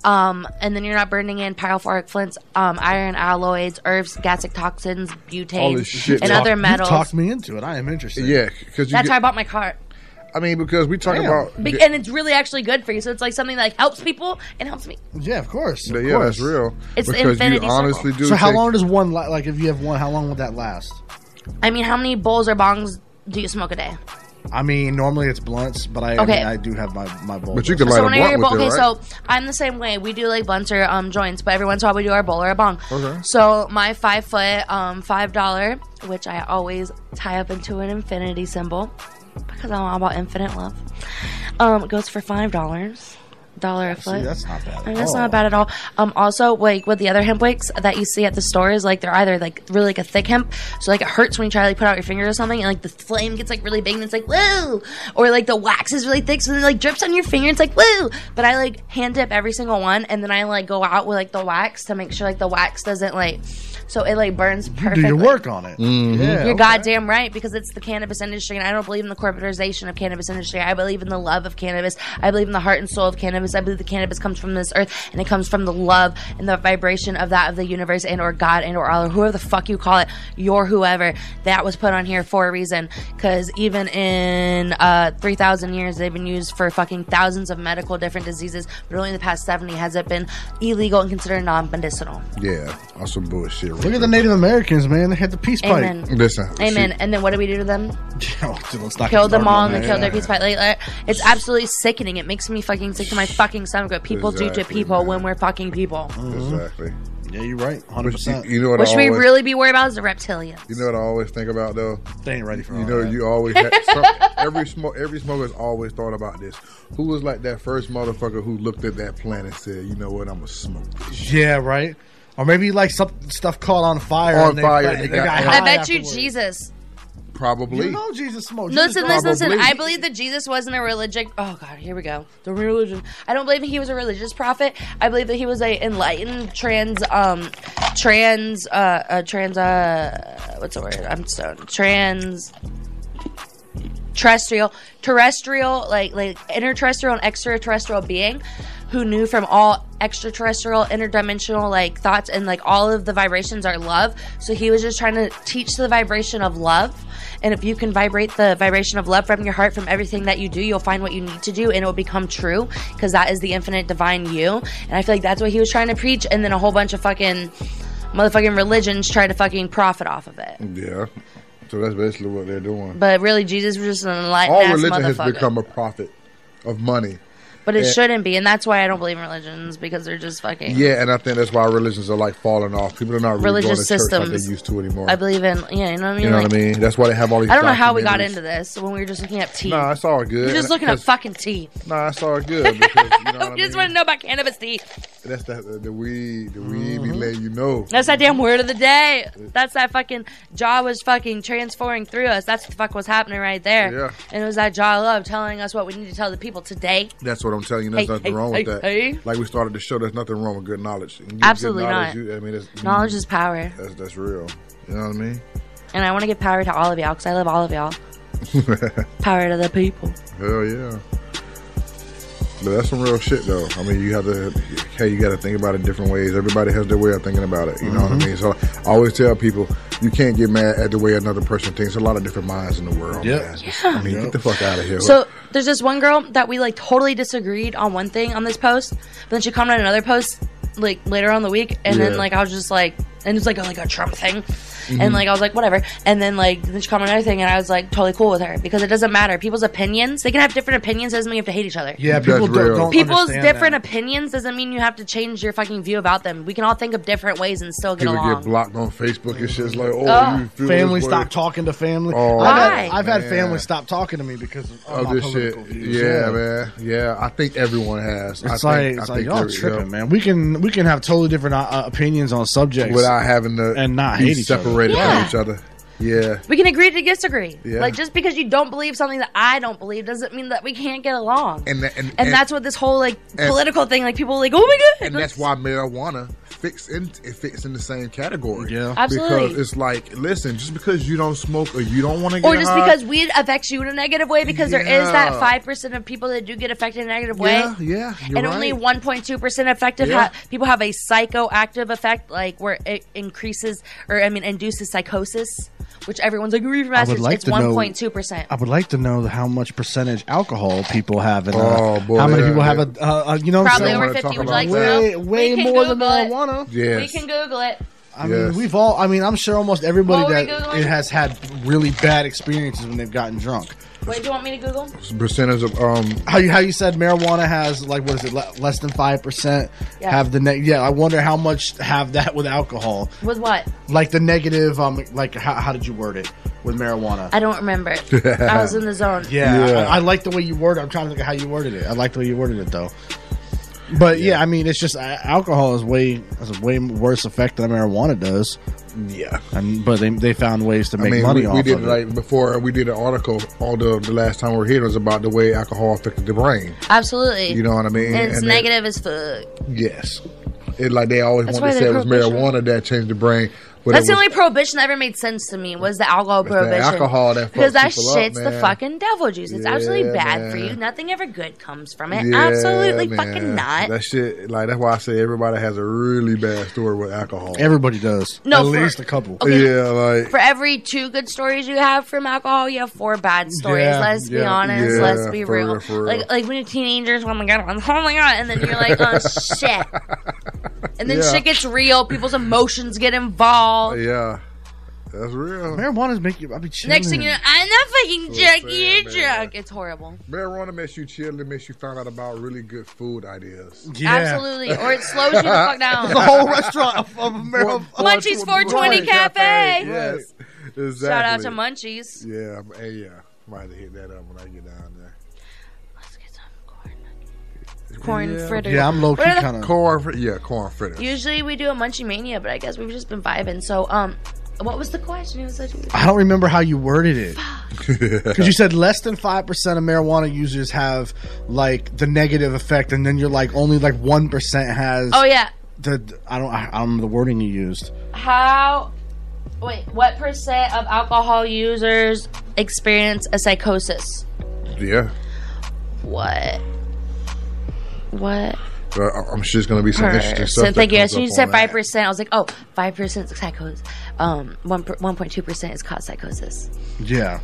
um, and then you're not burning in pyrophoric flints, um, iron alloys, herbs, gastric toxins, All butanes, this shit. and Talk- other You've metals. talked me into it. I am interested. Yeah, because. That's get- how I bought my car. I mean, because we talk Damn. about. Be- and it's really actually good for you. So it's like something that like helps people and helps me. Yeah, of course. Of yeah, course. that's real. It's because infinity you honestly do. So how take- long does one la- like if you have one? How long would that last? I mean, how many bowls or bongs do you smoke a day? I mean, normally it's blunts, but I, I, mean, I do have my my bowl. But you can light so a when I hear blunt your with bowl, it, okay, right? so I'm the same way. We do like blunts or um joints, but every once in a while we do our bowl or a bong. Okay. So my five foot, um, five dollar, which I always tie up into an infinity symbol because I'm all about infinite love. Um, goes for five dollars. Dollar a foot. See, that's not bad. I At mean, that's all. not bad at all. Um, also, like with the other hemp wicks that you see at the stores, like they're either like really like a thick hemp, so like it hurts when you try to like put out your finger or something, and like the flame gets like really big, and it's like woo, or like the wax is really thick, so it like drips on your finger, and it's like woo. But I like hand dip every single one, and then I like go out with like the wax to make sure like the wax doesn't like, so it like burns You perfectly. do your work on it. Mm-hmm. Yeah, You're okay. goddamn right because it's the cannabis industry, and I don't believe in the corporatization of cannabis industry. I believe in the love of cannabis. I believe in the heart and soul of cannabis. I believe the cannabis comes from this earth, and it comes from the love and the vibration of that of the universe and or God and or Allah, whoever the fuck you call it, your whoever that was put on here for a reason. Because even in uh, three thousand years, they've been used for fucking thousands of medical different diseases, but only in the past seventy has it been illegal and considered non-medicinal. Yeah, that's some bullshit. Look at the Native Americans, man. They had the peace Amen. pipe. Listen, Amen. And then what do we do to them? Let's not killed get them all started and on they killed their peace pipe. Like, like, it's absolutely sickening. It makes me fucking sick to my fucking stomach what people do to Exactly, people man. when we're fucking people. Mm-hmm. Exactly. Yeah, you're right. Hundred percent. You, you know what What I should we always, really be worried about is the reptilians. You know what I always think about though. They ain't ready for You all know, that. you always had, some, every smoke every smoker's always thought about this. Who was like that first motherfucker who looked at that plant and said, "You know what? I'm gonna smoke." this." Yeah, right. Or maybe like some stuff caught on fire. On and they, fire, They, and they they got- got I high bet you. Jesus. Probably. You know Jesus smoked. Jesus Listen, listen, listen. I believe that Jesus wasn't a religion. Oh God, here we go. The religion. I don't believe he was a religious prophet. I believe that he was a enlightened trans, um, trans, uh, uh trans, uh, what's the word? I'm stoned. Trans. Terrestrial, terrestrial, like like interterrestrial and extraterrestrial being, who knew from all extraterrestrial, interdimensional like thoughts and like all of the vibrations are love. So he was just trying to teach the vibration of love. And if you can vibrate the vibration of love from your heart, from everything that you do, you'll find what you need to do and it will become true because that is the infinite divine you. And I feel like that's what he was trying to preach. And then a whole bunch of fucking motherfucking religions try to fucking profit off of it. Yeah. So that's basically what they're doing. But really, Jesus was just an enlightened All religion has become a profit of money. But it And- shouldn't be, and that's why I don't believe in religions because they're just fucking. Yeah, and I think that's why religions are like falling off. People are not really Religious church like systems. they used to anymore. I believe in, yeah, you know what I mean. you know Like, what I mean? That's why they have all these. I don't know how we got into this when we were just looking at tea. Nah, it's all good. We're just looking at fucking tea. Nah, it's all good because you know I we just mean. want to know about cannabis tea. That's the the weed. The weed Mm-hmm. be letting you know. That's that damn word of the day. That's that fucking Jah was fucking transferring through us. That's what the fuck was happening right there. Yeah. And it was that Jah love telling us what we need to tell the people today. That's what I'm telling you. There's Hey, nothing hey, wrong hey, with that. hey. Like we started the show, there's nothing wrong with good knowledge. You Absolutely knowledge, not. You, I mean, Knowledge is power. That's that's real. You know what I mean? And I want to give power to all of y'all because I love all of y'all. Power to the people. Hell yeah. But that's some real shit, though. I mean, you have to, hey, you got to think about it different ways. Everybody has their way of thinking about it. You know what I Mhm. mean? So I always tell people, you can't get mad at the way another person thinks. There's a lot of different minds in the world. Yep. man. Just- I mean, get the fuck out of here. So there's this one girl that we like totally disagreed on one thing on this post, but then she commented on another post like later on the week, and then like I was just like, and it's like a, like a Trump thing, Mhm. and like I was like whatever, and then like then she commented another thing, and I was like totally cool with her because it doesn't matter. People's opinions, they can have different opinions, doesn't mean you have to hate each other. Yeah, people don't, don't People's different that. opinions doesn't mean you have to change your fucking view about them. We can all think of different ways and still get People along. get blocked on Facebook and shit's like, oh, Oh. you feel Family stop talking to family. Oh, I've, Why? had, I've had family stop talking to me because of, Oh, my this shit. political views. Yeah, man. Yeah, I think everyone has. I It's think, like I it's like y'all every- tripping, yeah. man. We can we can have totally different uh, uh, opinions on subjects Without having to and not be hate each other. Separated Yeah. from each other. Yeah. We can agree to disagree. Yeah. Like just because you don't believe something that I don't believe doesn't mean that we can't get along. And, tha- and, and, that's what this whole like political thing, like people are like, oh my god, and that's why marijuana fits in it fits in the same category. Yeah. Absolutely. Because it's like, listen, just because you don't smoke or you don't want to get or just high, because weed affects you in a negative way, because there is that five percent of people that do get affected in a negative way. Yeah, yeah, you're and only one point two percent effective. Yeah. Ha- people have a psychoactive effect, like where it increases or I mean induces psychosis, which everyone's like read from I would like it's one point two percent. I would like to know how much percentage alcohol people have in. Uh, Oh, boy, how many yeah, people have yeah. a? Uh, uh, you know, Probably over fifty. Would you like to way way We can more than Google it. marijuana. Yes. We can Google it. I mean, we've all. I mean, I'm sure almost everybody What were we that it has had really bad experiences when they've gotten drunk. Wait, do you want me to Google? percentage of um How you how you said marijuana has like what is it le- less than five percent Yeah. have the ne- yeah I wonder how much have that with alcohol With what? like the negative um like how, how did you word it with marijuana I don't remember. I was in the zone. yeah, Yeah. I, I like the way you worded I'm trying to think of how you worded it I like the way you worded it though but yeah, I mean it's just uh, alcohol is way has a way worse effect than marijuana does yeah. and but they, they found ways to I make mean, money we, off we did of it like before we did an article. All the the last time we were here was about the way alcohol affected the brain. Absolutely. You know what I mean? And it's then- negative as fuck. Yes. It like they always That's want to say it was prohibition. marijuana that changed the brain. But That's it the was, only prohibition that ever made sense to me was the alcohol It's the prohibition. alcohol that because that people up, shit's the fucking devil juice. It's absolutely Yeah, bad for you. Nothing ever good comes from it. Yeah, absolutely man. fucking not. That shit, like that's why I say everybody has a really bad story with alcohol. everybody does No, at for- least a couple Okay. Yeah, like For every two good stories you have from alcohol, you have four bad stories. Yeah, let's be honest. yeah, let's be for real. real, for real. Like like when you're teenagers, oh, oh my god, oh my god, and then you're like, oh shit. And then Yeah. shit gets real. People's emotions get involved. Yeah. That's real. Marijuana's make you. I be chilling. Next thing you know, I'm not fucking So drunk. You're drunk. It's horrible. Marijuana makes you chill. It makes you find out about really good food ideas. Absolutely. Or it slows you the fuck down. the whole restaurant of, of marijuana. Munchies 420 Cafe. Yes, exactly. Shout out to Munchies. Yeah, I'm- hey, yeah. Might have to hit that up when I get down there. Corn yeah. fritters. Yeah, I'm low key What are the- kind of. corn. fr- Yeah, corn fritters. Usually we do a Munchie Mania, but I guess we've just been vibing. So, um, what was the question? It was such a- I don't remember how you worded it. Because you said less than five percent of marijuana users have like the negative effect, and then you're like only like one percent has. Oh yeah. The I don't I, I don't know the wording you used. How? Wait, what percent of alcohol users experience a psychosis? Yeah. What? What? I'm sure it's going to be some interesting percent? stuff. that Thank you. comes As soon as you said five percent, I was like, oh, five percent is psychosis. Um, one one point two percent is cause psychosis, Yeah,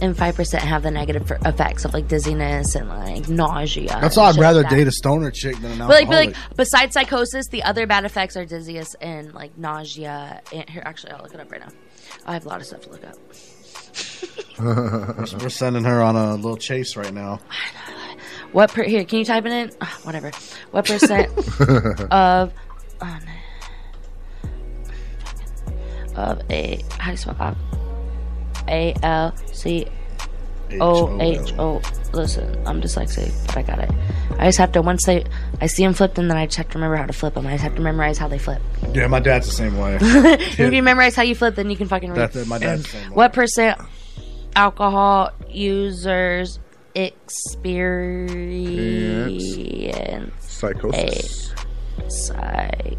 and five percent have the negative effects of like dizziness and like nausea. that's why I'd rather like date a stoner chick than an But like, but like, besides psychosis, the other bad effects are dizziness and like nausea. And here, actually, I'll look it up right now. I have a lot of stuff to look up. we're, we're sending her on a little chase right now. What per here? Can you type it in? Ah, whatever. What percent of oh, no. of a how do you spell al- A L C O H O? Listen, I'm dyslexic, but I got it. I just have to once they I see them flipped, and then I just have to remember how to flip them. I just have to memorize how they flip. Yeah, my dad's the same way. if you memorize how you flip, then you can fucking read. That's it, my dad's the same way. What percent alcohol users experience Psychosis. a psych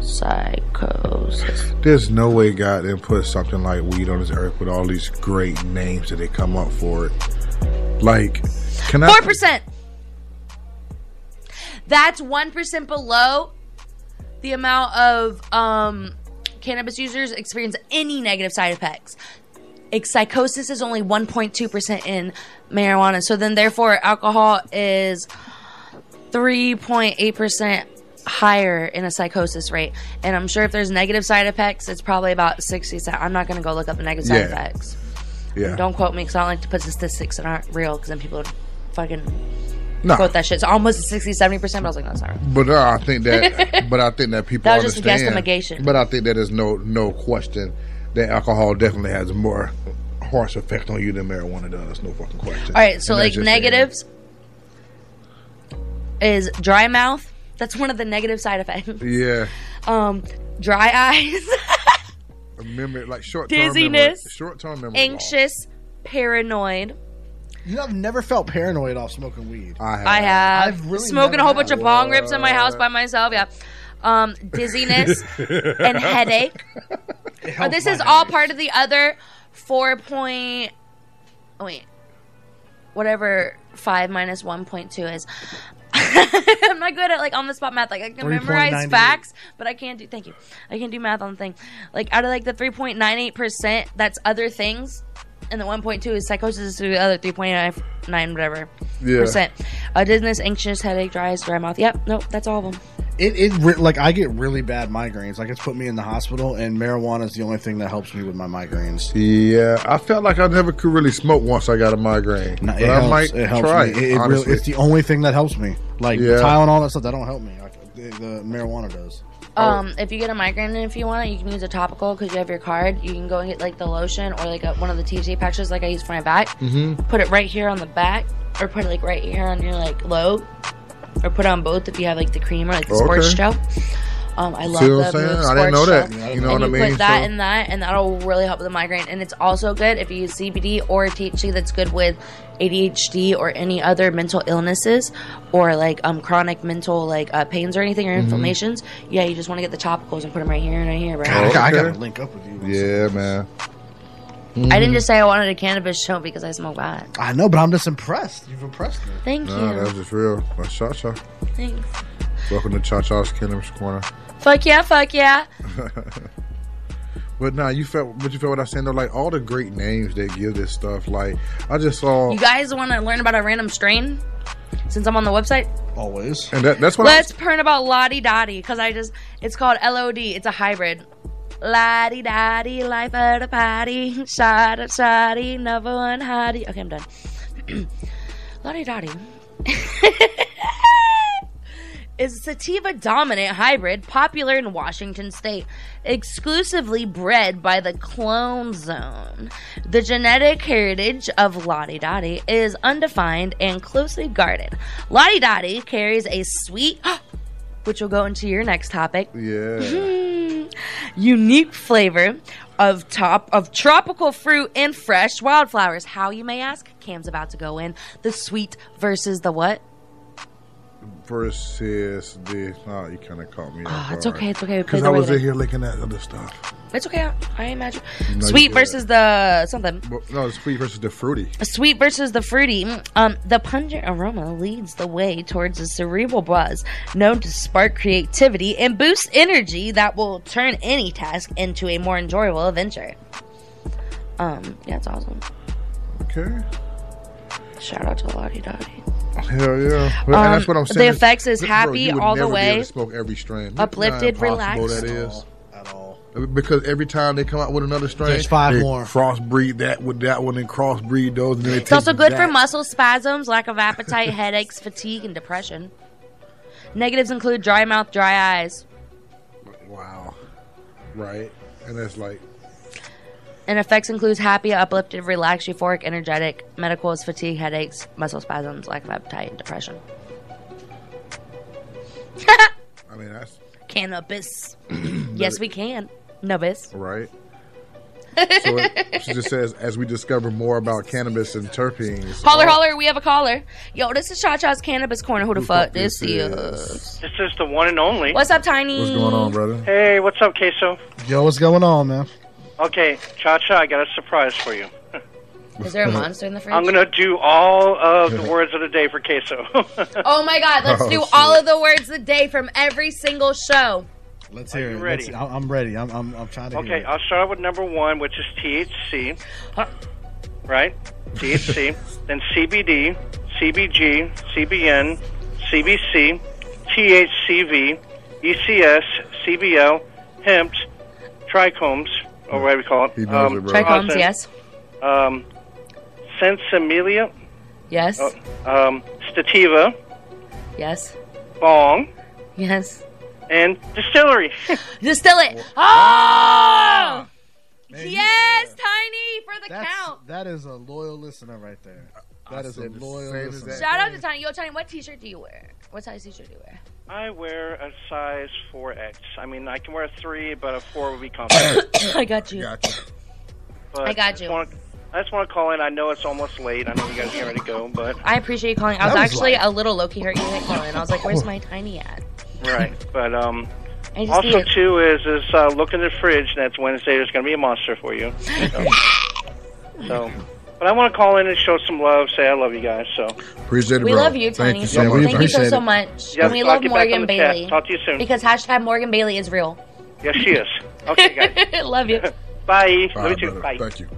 psychosis? There's no way God didn't put something like weed on this earth with all these great names that they come up for it. Like, can I? Four percent. That's one percent below the amount of um, cannabis users experience any negative side effects. Psychosis is only one point two percent in marijuana, so then therefore alcohol is three point eight percent higher in a psychosis rate. And I'm sure if there's negative side effects, it's probably about sixty. So I'm not going to go look up the negative side Yeah. effects. Yeah. Don't quote me because I don't like to put statistics that aren't real because then people would fucking Nah. quote that shit. It's almost 60, 70%, but I was like, no, right. But uh, I think that, but I think that people That was just a understand. guesstimation. But I think that there's no no question that alcohol definitely has more harsh effect on you than marijuana does. No fucking question. All right, so And like negatives is dry mouth. That's one of the negative side effects. Yeah. Um, dry eyes, Memory, like short Dizziness. Short term memory. anxious, paranoid. You know, I've never felt paranoid off smoking weed. I have. I have I've really smoking a whole bunch of bong rips in my house by myself. Yeah, um, dizziness and headache. Uh, this is all part of the other four point. oh, Wait, whatever five minus one point two is. I'm not good at like on the spot math. Like I can memorize facts, but I can't do. Thank you. I can't do math on the thing. Like out of like the 3.98 percent, that's other things, and the 1.2 is psychosis. to the other 3.99 whatever Yeah. percent. Uh, dizziness, anxious, headache, dry eyes, dry mouth. Yep. Nope. That's all of them. It, it re- like I get really bad migraines. Like it's put me in the hospital, and marijuana is the only thing that helps me with my migraines. Yeah, I felt like I never could really smoke once I got a migraine. No, but it I helps. might it helps try me. it. It, it really, it's the only thing that helps me. Like Yeah. Tylenol, that stuff that don't help me. Like the, the marijuana does. Um, if you get a migraine and if you want it, you can use a topical because you have your card. You can go and get like the lotion or like a, one of the THC patches like I use for my back. Mhm. Put it right here on the back or put it like right here on your like lobe or put it on both if you have like the cream or like the Okay. sports gel. Um, I love See the what I'm saying? I didn't know Sports that. Gel. You know and what I mean? Put that So- in that, and that'll really help with the migraine. And it's also good if you use CBD or THC that's good with ADHD or any other mental illnesses or like um chronic mental like uh, pains or anything or Mhm. inflammations. Yeah, you just want to get the topicals and put them right here and right here. Right. God, I, gotta, I gotta link up with you. Yeah, man. I didn't just say I wanted a cannabis show because I smoke pot. I know, but I'm just impressed. You've impressed me. Thank No, you. that's just real. That's Cha Cha. Thanks. Welcome to Cha Cha's Cannabis Corner. Fuck yeah, fuck yeah. But nah, you felt, but you felt what I was saying though. Like all the great names they give this stuff. Like I just saw. You guys want to learn about a random strain? Since I'm on the website, Always. And that, that's what Let's pern about Lodi Dodi because I just it's called LOD. It's a hybrid. Lodi Dodi, life of the party, shot of shotty, number one hottie. Okay, I'm done. Lodi Dodi is a sativa dominant hybrid popular in Washington state, exclusively bred by the Clone Zone. The genetic heritage of Lodi Dodi is undefined and closely guarded. Lodi Dodi carries a sweet, which will go into your next topic, Yeah. Hmm. unique flavor of top of tropical fruit and fresh wildflowers. How you may ask? Cam's about to go in. The sweet versus the what? Versus the. Oh, you kind of caught me. Ah, it's okay, it's okay. Because I was in here looking at other stuff. It's okay. I, imagine. No, sweet versus the something. No, it's sweet versus the fruity. Sweet versus the fruity. Mm, Um, the pungent aroma leads the way towards a cerebral buzz known to spark creativity and boost energy that will turn any task into a more enjoyable adventure. Um, yeah, it's awesome. Okay. Shout out to Lodi Dodi. Hell yeah. Well, and Um, that's what I'm the effects is Bro, happy you would all the never be able way. to smoke every strain. Look Uplifted, how relaxed. That is. At all. Because every time they come out with another strain, There's five they more. Crossbreed that with that one and crossbreed those. And then It's also take good for muscle spasms, lack of appetite, headaches, fatigue, and depression. Negatives include dry mouth, dry eyes. Wow. Right. And that's like, And effects includes happy, uplifted, relaxed, euphoric, energetic. medicals, fatigue, headaches, muscle spasms, lack of appetite, and depression. I mean, that's Cannabis. yes, we can. Nobis. right. so it, she just says, as we discover more about cannabis and terpenes. Holler, oh, holler, we have a caller. Yo, this is Cha Cha's Cannabis Corner. Who the fuck this this is? This is the one and only. What's up, Tiny? What's going on, brother? Hey, what's up, Queso? Yo, what's going on, man? Okay, Cha Cha, I got a surprise for you. Is there a monster in the fridge? I'm gonna do all of the words of the day for Queso. Oh my god, let's Oh, do shit. all of the words of the day from every single show. Let's hear it. ready? Let's- I'm I'm ready. I'm, I'm, I'm trying to okay, it. I'll start with number one, which is THC. Right? THC. then CBD, CBG, CBN, CBC, THCV, ECS, CBL, hemp, trichomes, or whatever you call it. He knows it, bro. Trichomes, rosin, yes. Um, Sinsemilla, Yes. uh, um, Stativa, Yes. Bong, Yes. and Distillery. Distillate. Oh! yes, Tiny for the count. That is a loyal listener right there. That is a said the loyal listener. Shout out to Tiny. Yo, Tiny, what t-shirt do you wear? What size t-shirt do you wear? I wear a size 4X. I mean, I can wear a 3, but a 4 would be comfortable. I got you. But I got just you. wanna- I just want to call in. I know it's almost late. I know you guys are ready to go, but I appreciate you calling. I was, was actually like- a little low-key hurt you didn't call in. I was like, where's my Tiny at? right. But um, also too is is uh, look in the fridge. That's Wednesday. There's going to be a monster for you. So, so, but I want to call in and show some love. Say I love you guys. So Appreciate it, We bro. love you, Thank you so much. Thank you so, so much. Yes, and we love get back on Morgan the chat. Bailey. Talk to you soon. Because hashtag Morgan Bailey is real. yes, she is. Okay, guys. love you. Bye. Bye, love you too. brother. Bye. Thank you.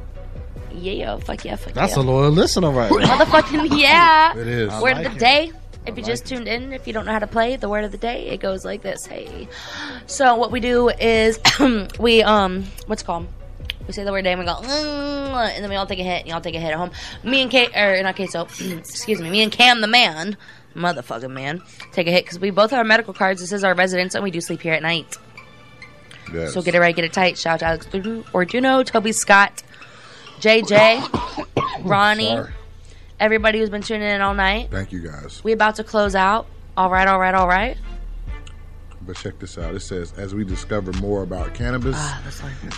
Yeah, fuck yeah, fuck That's yeah. a loyal listener right there. Motherfucking yeah. It is. Word like of the it. day. If you just tuned in, if you don't know how to play the word of the day, it goes like this. Hey. So what we do is we um what's it called? We say the word day and we go "Mm," and then we all take a hit and y'all take a hit at home. Me and Kate or not Kate so excuse me, me and Cam the man, motherfucking man, take a hit because we both have our medical cards. This is our residence and we do sleep here at night. Yes. So get it right, get it tight. Shout out to Alex Dudu, Orduno, Toby Scott, JJ, Ronnie, Sorry. everybody who's been tuning in all night. Thank you, guys. We about to close out. All right, all right, all right. But check this out. It says, as we discover more about cannabis Ah,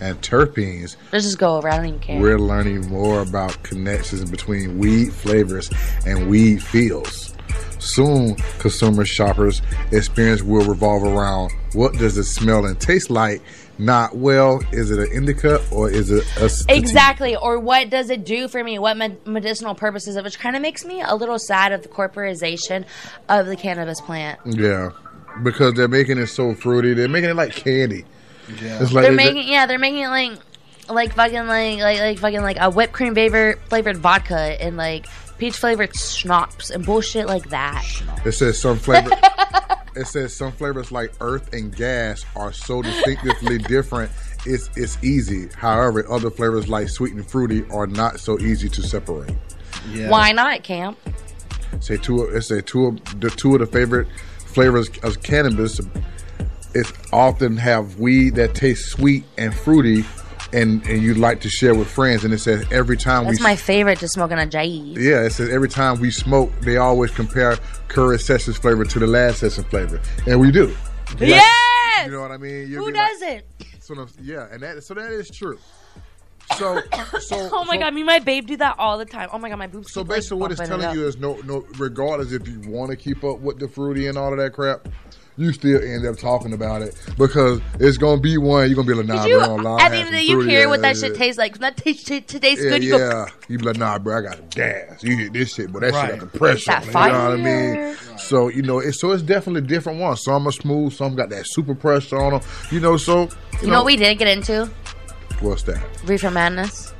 and terpenes, Let's just go over. I don't even care. we're learning more about connections between weed flavors and weed feels. Soon, consumer shoppers' experience will revolve around what does it smell and taste like? Not well, is it an indica or is it a? Exactly. Or what does it do for me? What med- medicinal purposes? Which kind of makes me a little sad of the corporization of the cannabis plant. Yeah, because they're making it so fruity. They're making it like candy. Yeah, it's like they're they- making yeah, they're making it like like fucking like like like fucking like a whipped cream flavor flavored vodka and like peach flavored schnapps and bullshit like that. It says some flavor. it says some flavors like earth and gas are so distinctively different. It's it's easy. However, other flavors like sweet and fruity are not so easy to separate. Why not, Camp? Say two. It say two of the two of the favorite flavors of cannabis. it often have weed that tastes sweet and fruity, and and you like to share with friends. And it says every time That's we my favorite to smoke on a jade. yeah, it says every time we smoke, they always compare current session's flavor to the last session flavor, and we do. Yes! You know what I mean? You'll Who be like- doesn't? sort of, yeah, and that so that is true. So, so oh my so- god, me and my babe do that all the time. Oh my god, my boobs. So keep, like, basically, what it's bumping it telling you is no, no. Regardless if you want to keep up with the fruity and all of that crap, you still end up talking about it because it's gonna be one. You're gonna be like, nah, you, bro, nah, I at had the end of the day, you fruity, hear what that shit tastes like. That tastes, t- tastes Yeah, good. You yeah. go, You be like, nah, bro, I got some gas. You hit this shit, but that Right. shit got the pressure. That on it, You know what I fire. mean? So you know, it's so it's definitely different ones. Some are smooth, some got that super pressure on them. You know, so you, you know what we didn't get into? What's that? Reefer Madness.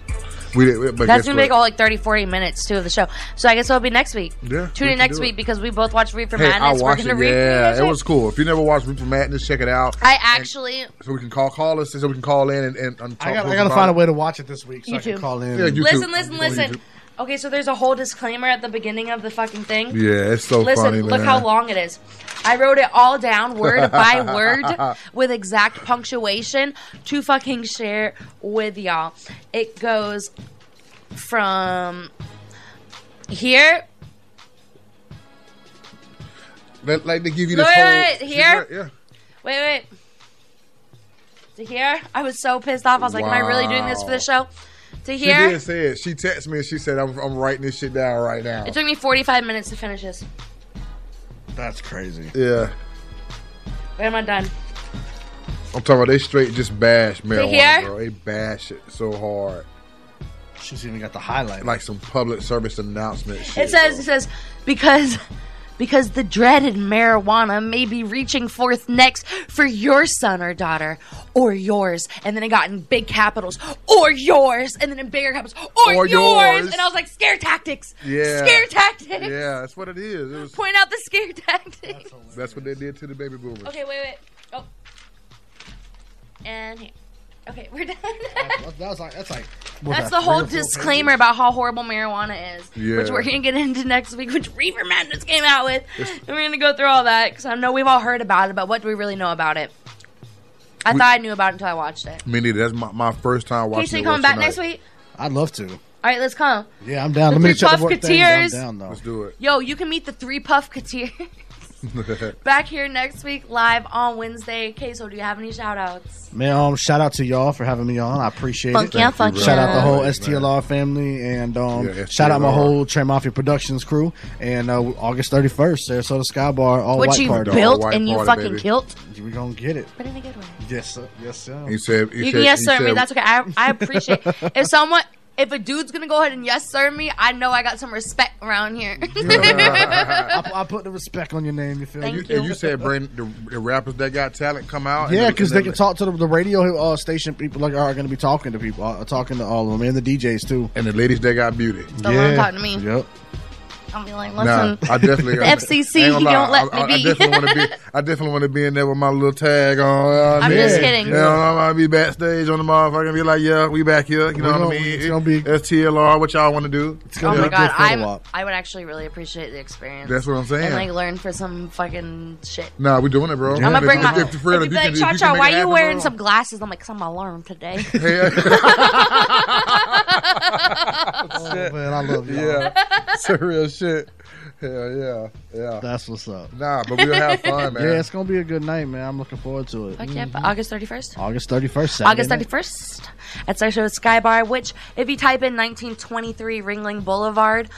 We did, but That's gonna what? make all like 30, 40 minutes too of the show. So I guess it'll be next week. Yeah, Tune we in next week it. because we both watch Reefer Hey, I Madness. We're watched gonna it. Yeah, it was cool. If you never watched Reefer Madness, check it out. I actually so we can call call us so we can call in and, and, and talk I got. to I got to about find a way to watch it this week so I can call in. Yeah, and- YouTube. listen, listen, On listen. Okay, so there's a whole disclaimer at the beginning of the fucking thing. Yeah, it's so Listen, funny, look how long it is. I wrote it all down word by word with exact punctuation to fucking share with y'all. It goes from here. Like, like they give you this wait, whole wait, here? right- yeah. Wait, wait. To here, I was so pissed off. I was like, "Am I really doing this for the show?" To She here, did say it. She texted me and she said, "I'm, I'm writing this shit down right now." it took me 45 minutes to finish this. That's crazy. Yeah, Wait, am I done? I'm talking about they straight just bash marijuana, here? bro. They bash it so hard. She's even got the highlight. Like some public service announcement shit. It says, it says, because because the dreaded marijuana may be reaching forth next for your son or daughter or yours. And then it got in big capitals, or yours, and then in bigger capitals, or, Or yours. yours. And I was like, scare tactics. Yeah. Scare tactics. Yeah, that's what it is. It was, Point out the scare tactics. that's what they did to the baby boomers. Okay, wait, wait. Oh. And here. Okay, we're done. That, that was like that's like. what That's that, the whole three or disclaimer about how horrible marijuana is, Yeah. which we're gonna get into next week, which Reefer Madness came out with, and we're gonna go through all that because I know we've all heard about it, but what do we really know about it? I We- thought I knew about it until I watched it. Me neither. That's my, my first time watching. Casey, it coming was back tonight. next week? I'd love to. All right, let's come. Yeah, I'm down. The Let me three check the work things. I'm down though. Let's do it. Yo, you can meet the three puff Puffketeers back here next week live on Wednesday. Queso, do you have any shout outs? Man, um, shout out to y'all for having me on. I appreciate Fuck it. yeah, fuck Shout out the whole Thanks, STLR family and um, Yeah, shout out my whole Trey Mafia Productions crew. And uh, August 31st, Sarasota Sky Bar, all what white you party. built white and you party, fucking baby. killed? We're gonna get it. But in a good way. Yes, sir. Yes, sir. He said. He You said, can yes he sir me. said- That's okay. I, I appreciate. if someone, if a dude's gonna go ahead and yes sir me, I know I got some respect around here. I, pu- I put the respect on your name. You feel Thank me? You, and you said bring the, the rappers that got talent come out. Yeah, because and they can talk to the, the radio uh, station people. Like are going to be talking to people, uh, talking to all of them, and the DJs too. And the ladies that got beauty. Don't let 'em talk to me. Yep. I'll be like, Nah. I definitely. the I- FCC I ain't lie, don't let I, I, me I be. definitely want to be. I definitely want to be in there with my little tag on. you know I I'm mean? just kidding. You know, I'm gonna be backstage on the motherfucker and be like, "Yeah, we back here." You know We what gonna- I mean? it's gonna be- That's TLR. What y'all want to do? It's Oh gonna my be a god, I'm. I would actually really appreciate the experience. That's what I'm saying. And like learn for some fucking shit. Nah, we doing it, bro. I'm gonna bring my. If, if, if if you you be like, can, if you Cha Cha, why it you happen, wearing some glasses? I'm like, cause I'm gonna learn today. Oh, man, I love y'all. yeah, it's a real shit. Hell yeah, yeah. That's what's up. Nah, but we'll have fun, man. Yeah, it's gonna be a good night, man. I'm looking forward to it. Fuck yeah, but August 31st. August 31st, Saturday August night. 31st at Sarasota Sky Bar, which, if you type in 1923 Ringling Boulevard,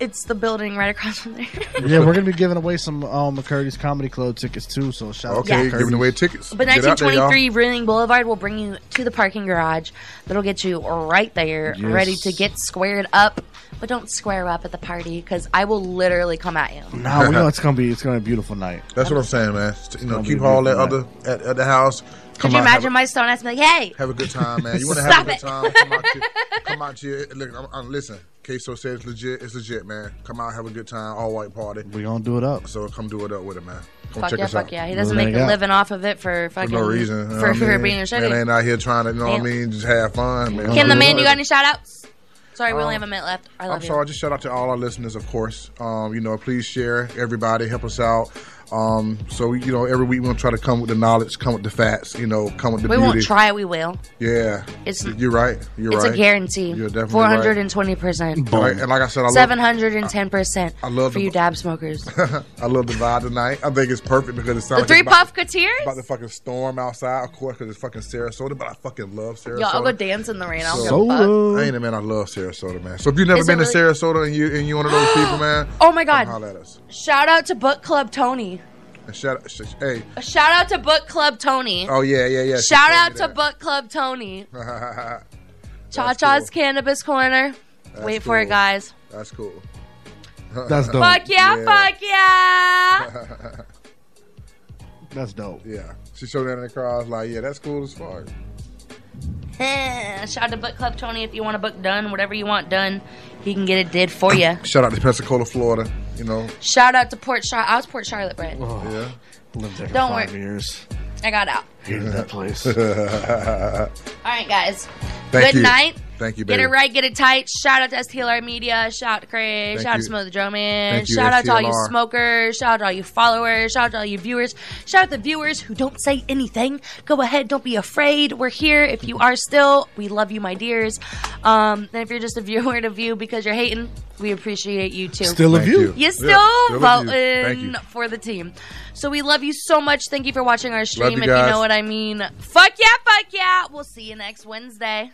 it's the building right across from there. Yeah, we're gonna be giving away some um, McCurdy's Comedy Club tickets too. So shout Okay, out to Yes. giving McCurdy's. away tickets. But Get out there, 1923 Ringling Boulevard will bring you to the parking garage. That'll get you right there, Yes. ready to get squared up. But don't square up at the party because I will literally come at you. Nah, we know it's gonna be it's gonna be a beautiful night. That's what I'm saying, man. You know, keep all that beautiful other at, at the house. Could you out, imagine a- my stone ass be like, hey, Have a good time, man. You want to have a good it. time? Come out to, come out to your, look. I'm, I'm, listen, Queso says it's legit. It's legit, man. Come out, have a good time. All white party. We gonna do it up. So come do it up with it, man. Come Fuck check yeah, us fuck out. yeah. He doesn't make a living off of it for for fucking no reason. you know for, what I for mean? being a Man shitty. ain't out here trying to, you know what I mean, just have fun, man. Kim the man, you got any shout outs? Sorry, we only Um, have a minute left. I love I'm you. sorry. Just shout out to all our listeners, of course. Um, you know, please share. Everybody, help us out. Um, so you know, every week we're gonna try to come with the knowledge, come with the facts. You know, come with the we beauty. won't try, we will. Yeah, It's- you're right. You're it's right. It's a guarantee. You're definitely Four right. hundred and twenty percent. Right, And like I said, I love, Seven hundred and ten percent. I love for the- you dab smokers. I love the vibe tonight. I think it's perfect because it sounds The like three it's about, puffketeers? about the fucking storm outside, of course, because it's fucking Sarasota. But I fucking love Sarasota. Yo, I'll go dance in the rain. I don't So-. I ain't a man. I love Sarasota, man. So if you've never Is been to really- Sarasota and you and you one of those people, man, Oh my god! come holler at us. Shout out to Book Club Tony. And shout, sh- hey, A shout out to Book Club Tony. oh yeah, yeah, yeah. Shout out to Book Club Tony. Cha Cha's Cannabis Corner. That's Wait for it, guys. That's cool. That's dope. Fuck yeah, fuck yeah. That's dope. Yeah, she showed that in the car. I was like, yeah, that's cool as fuck. Shout out to Book Club Tony if you want a book done, whatever you want done, he can get it did for you. Shout out to Pensacola, Florida. You know, Shout out to Port Charlotte. I was Port Charlotte, Brett. Oh yeah. Lived there for Don't five worry. years. I got out. Hated that place. All right, guys. Thank Good you. night. Thank you, Get it right, get it tight. Shout out to STLR Media. Shout out to Craig. Thank shout out to you. Smooth the Drum Man. Thank you, Shout out to all you smokers. Shout out to all you followers. Shout out to all you viewers. Shout out to the viewers who don't say anything. Go ahead. Don't be afraid. We're here. If you are still, we love you, my dears. Um, and if you're just a viewer to view because you're hating, we appreciate you too. Still a Thank view. you. You're still still a view. Thank voting you. for the team. So we love you so much. Thank you for watching our stream. you if you know what I mean. Fuck yeah, fuck yeah. We'll see you next Wednesday.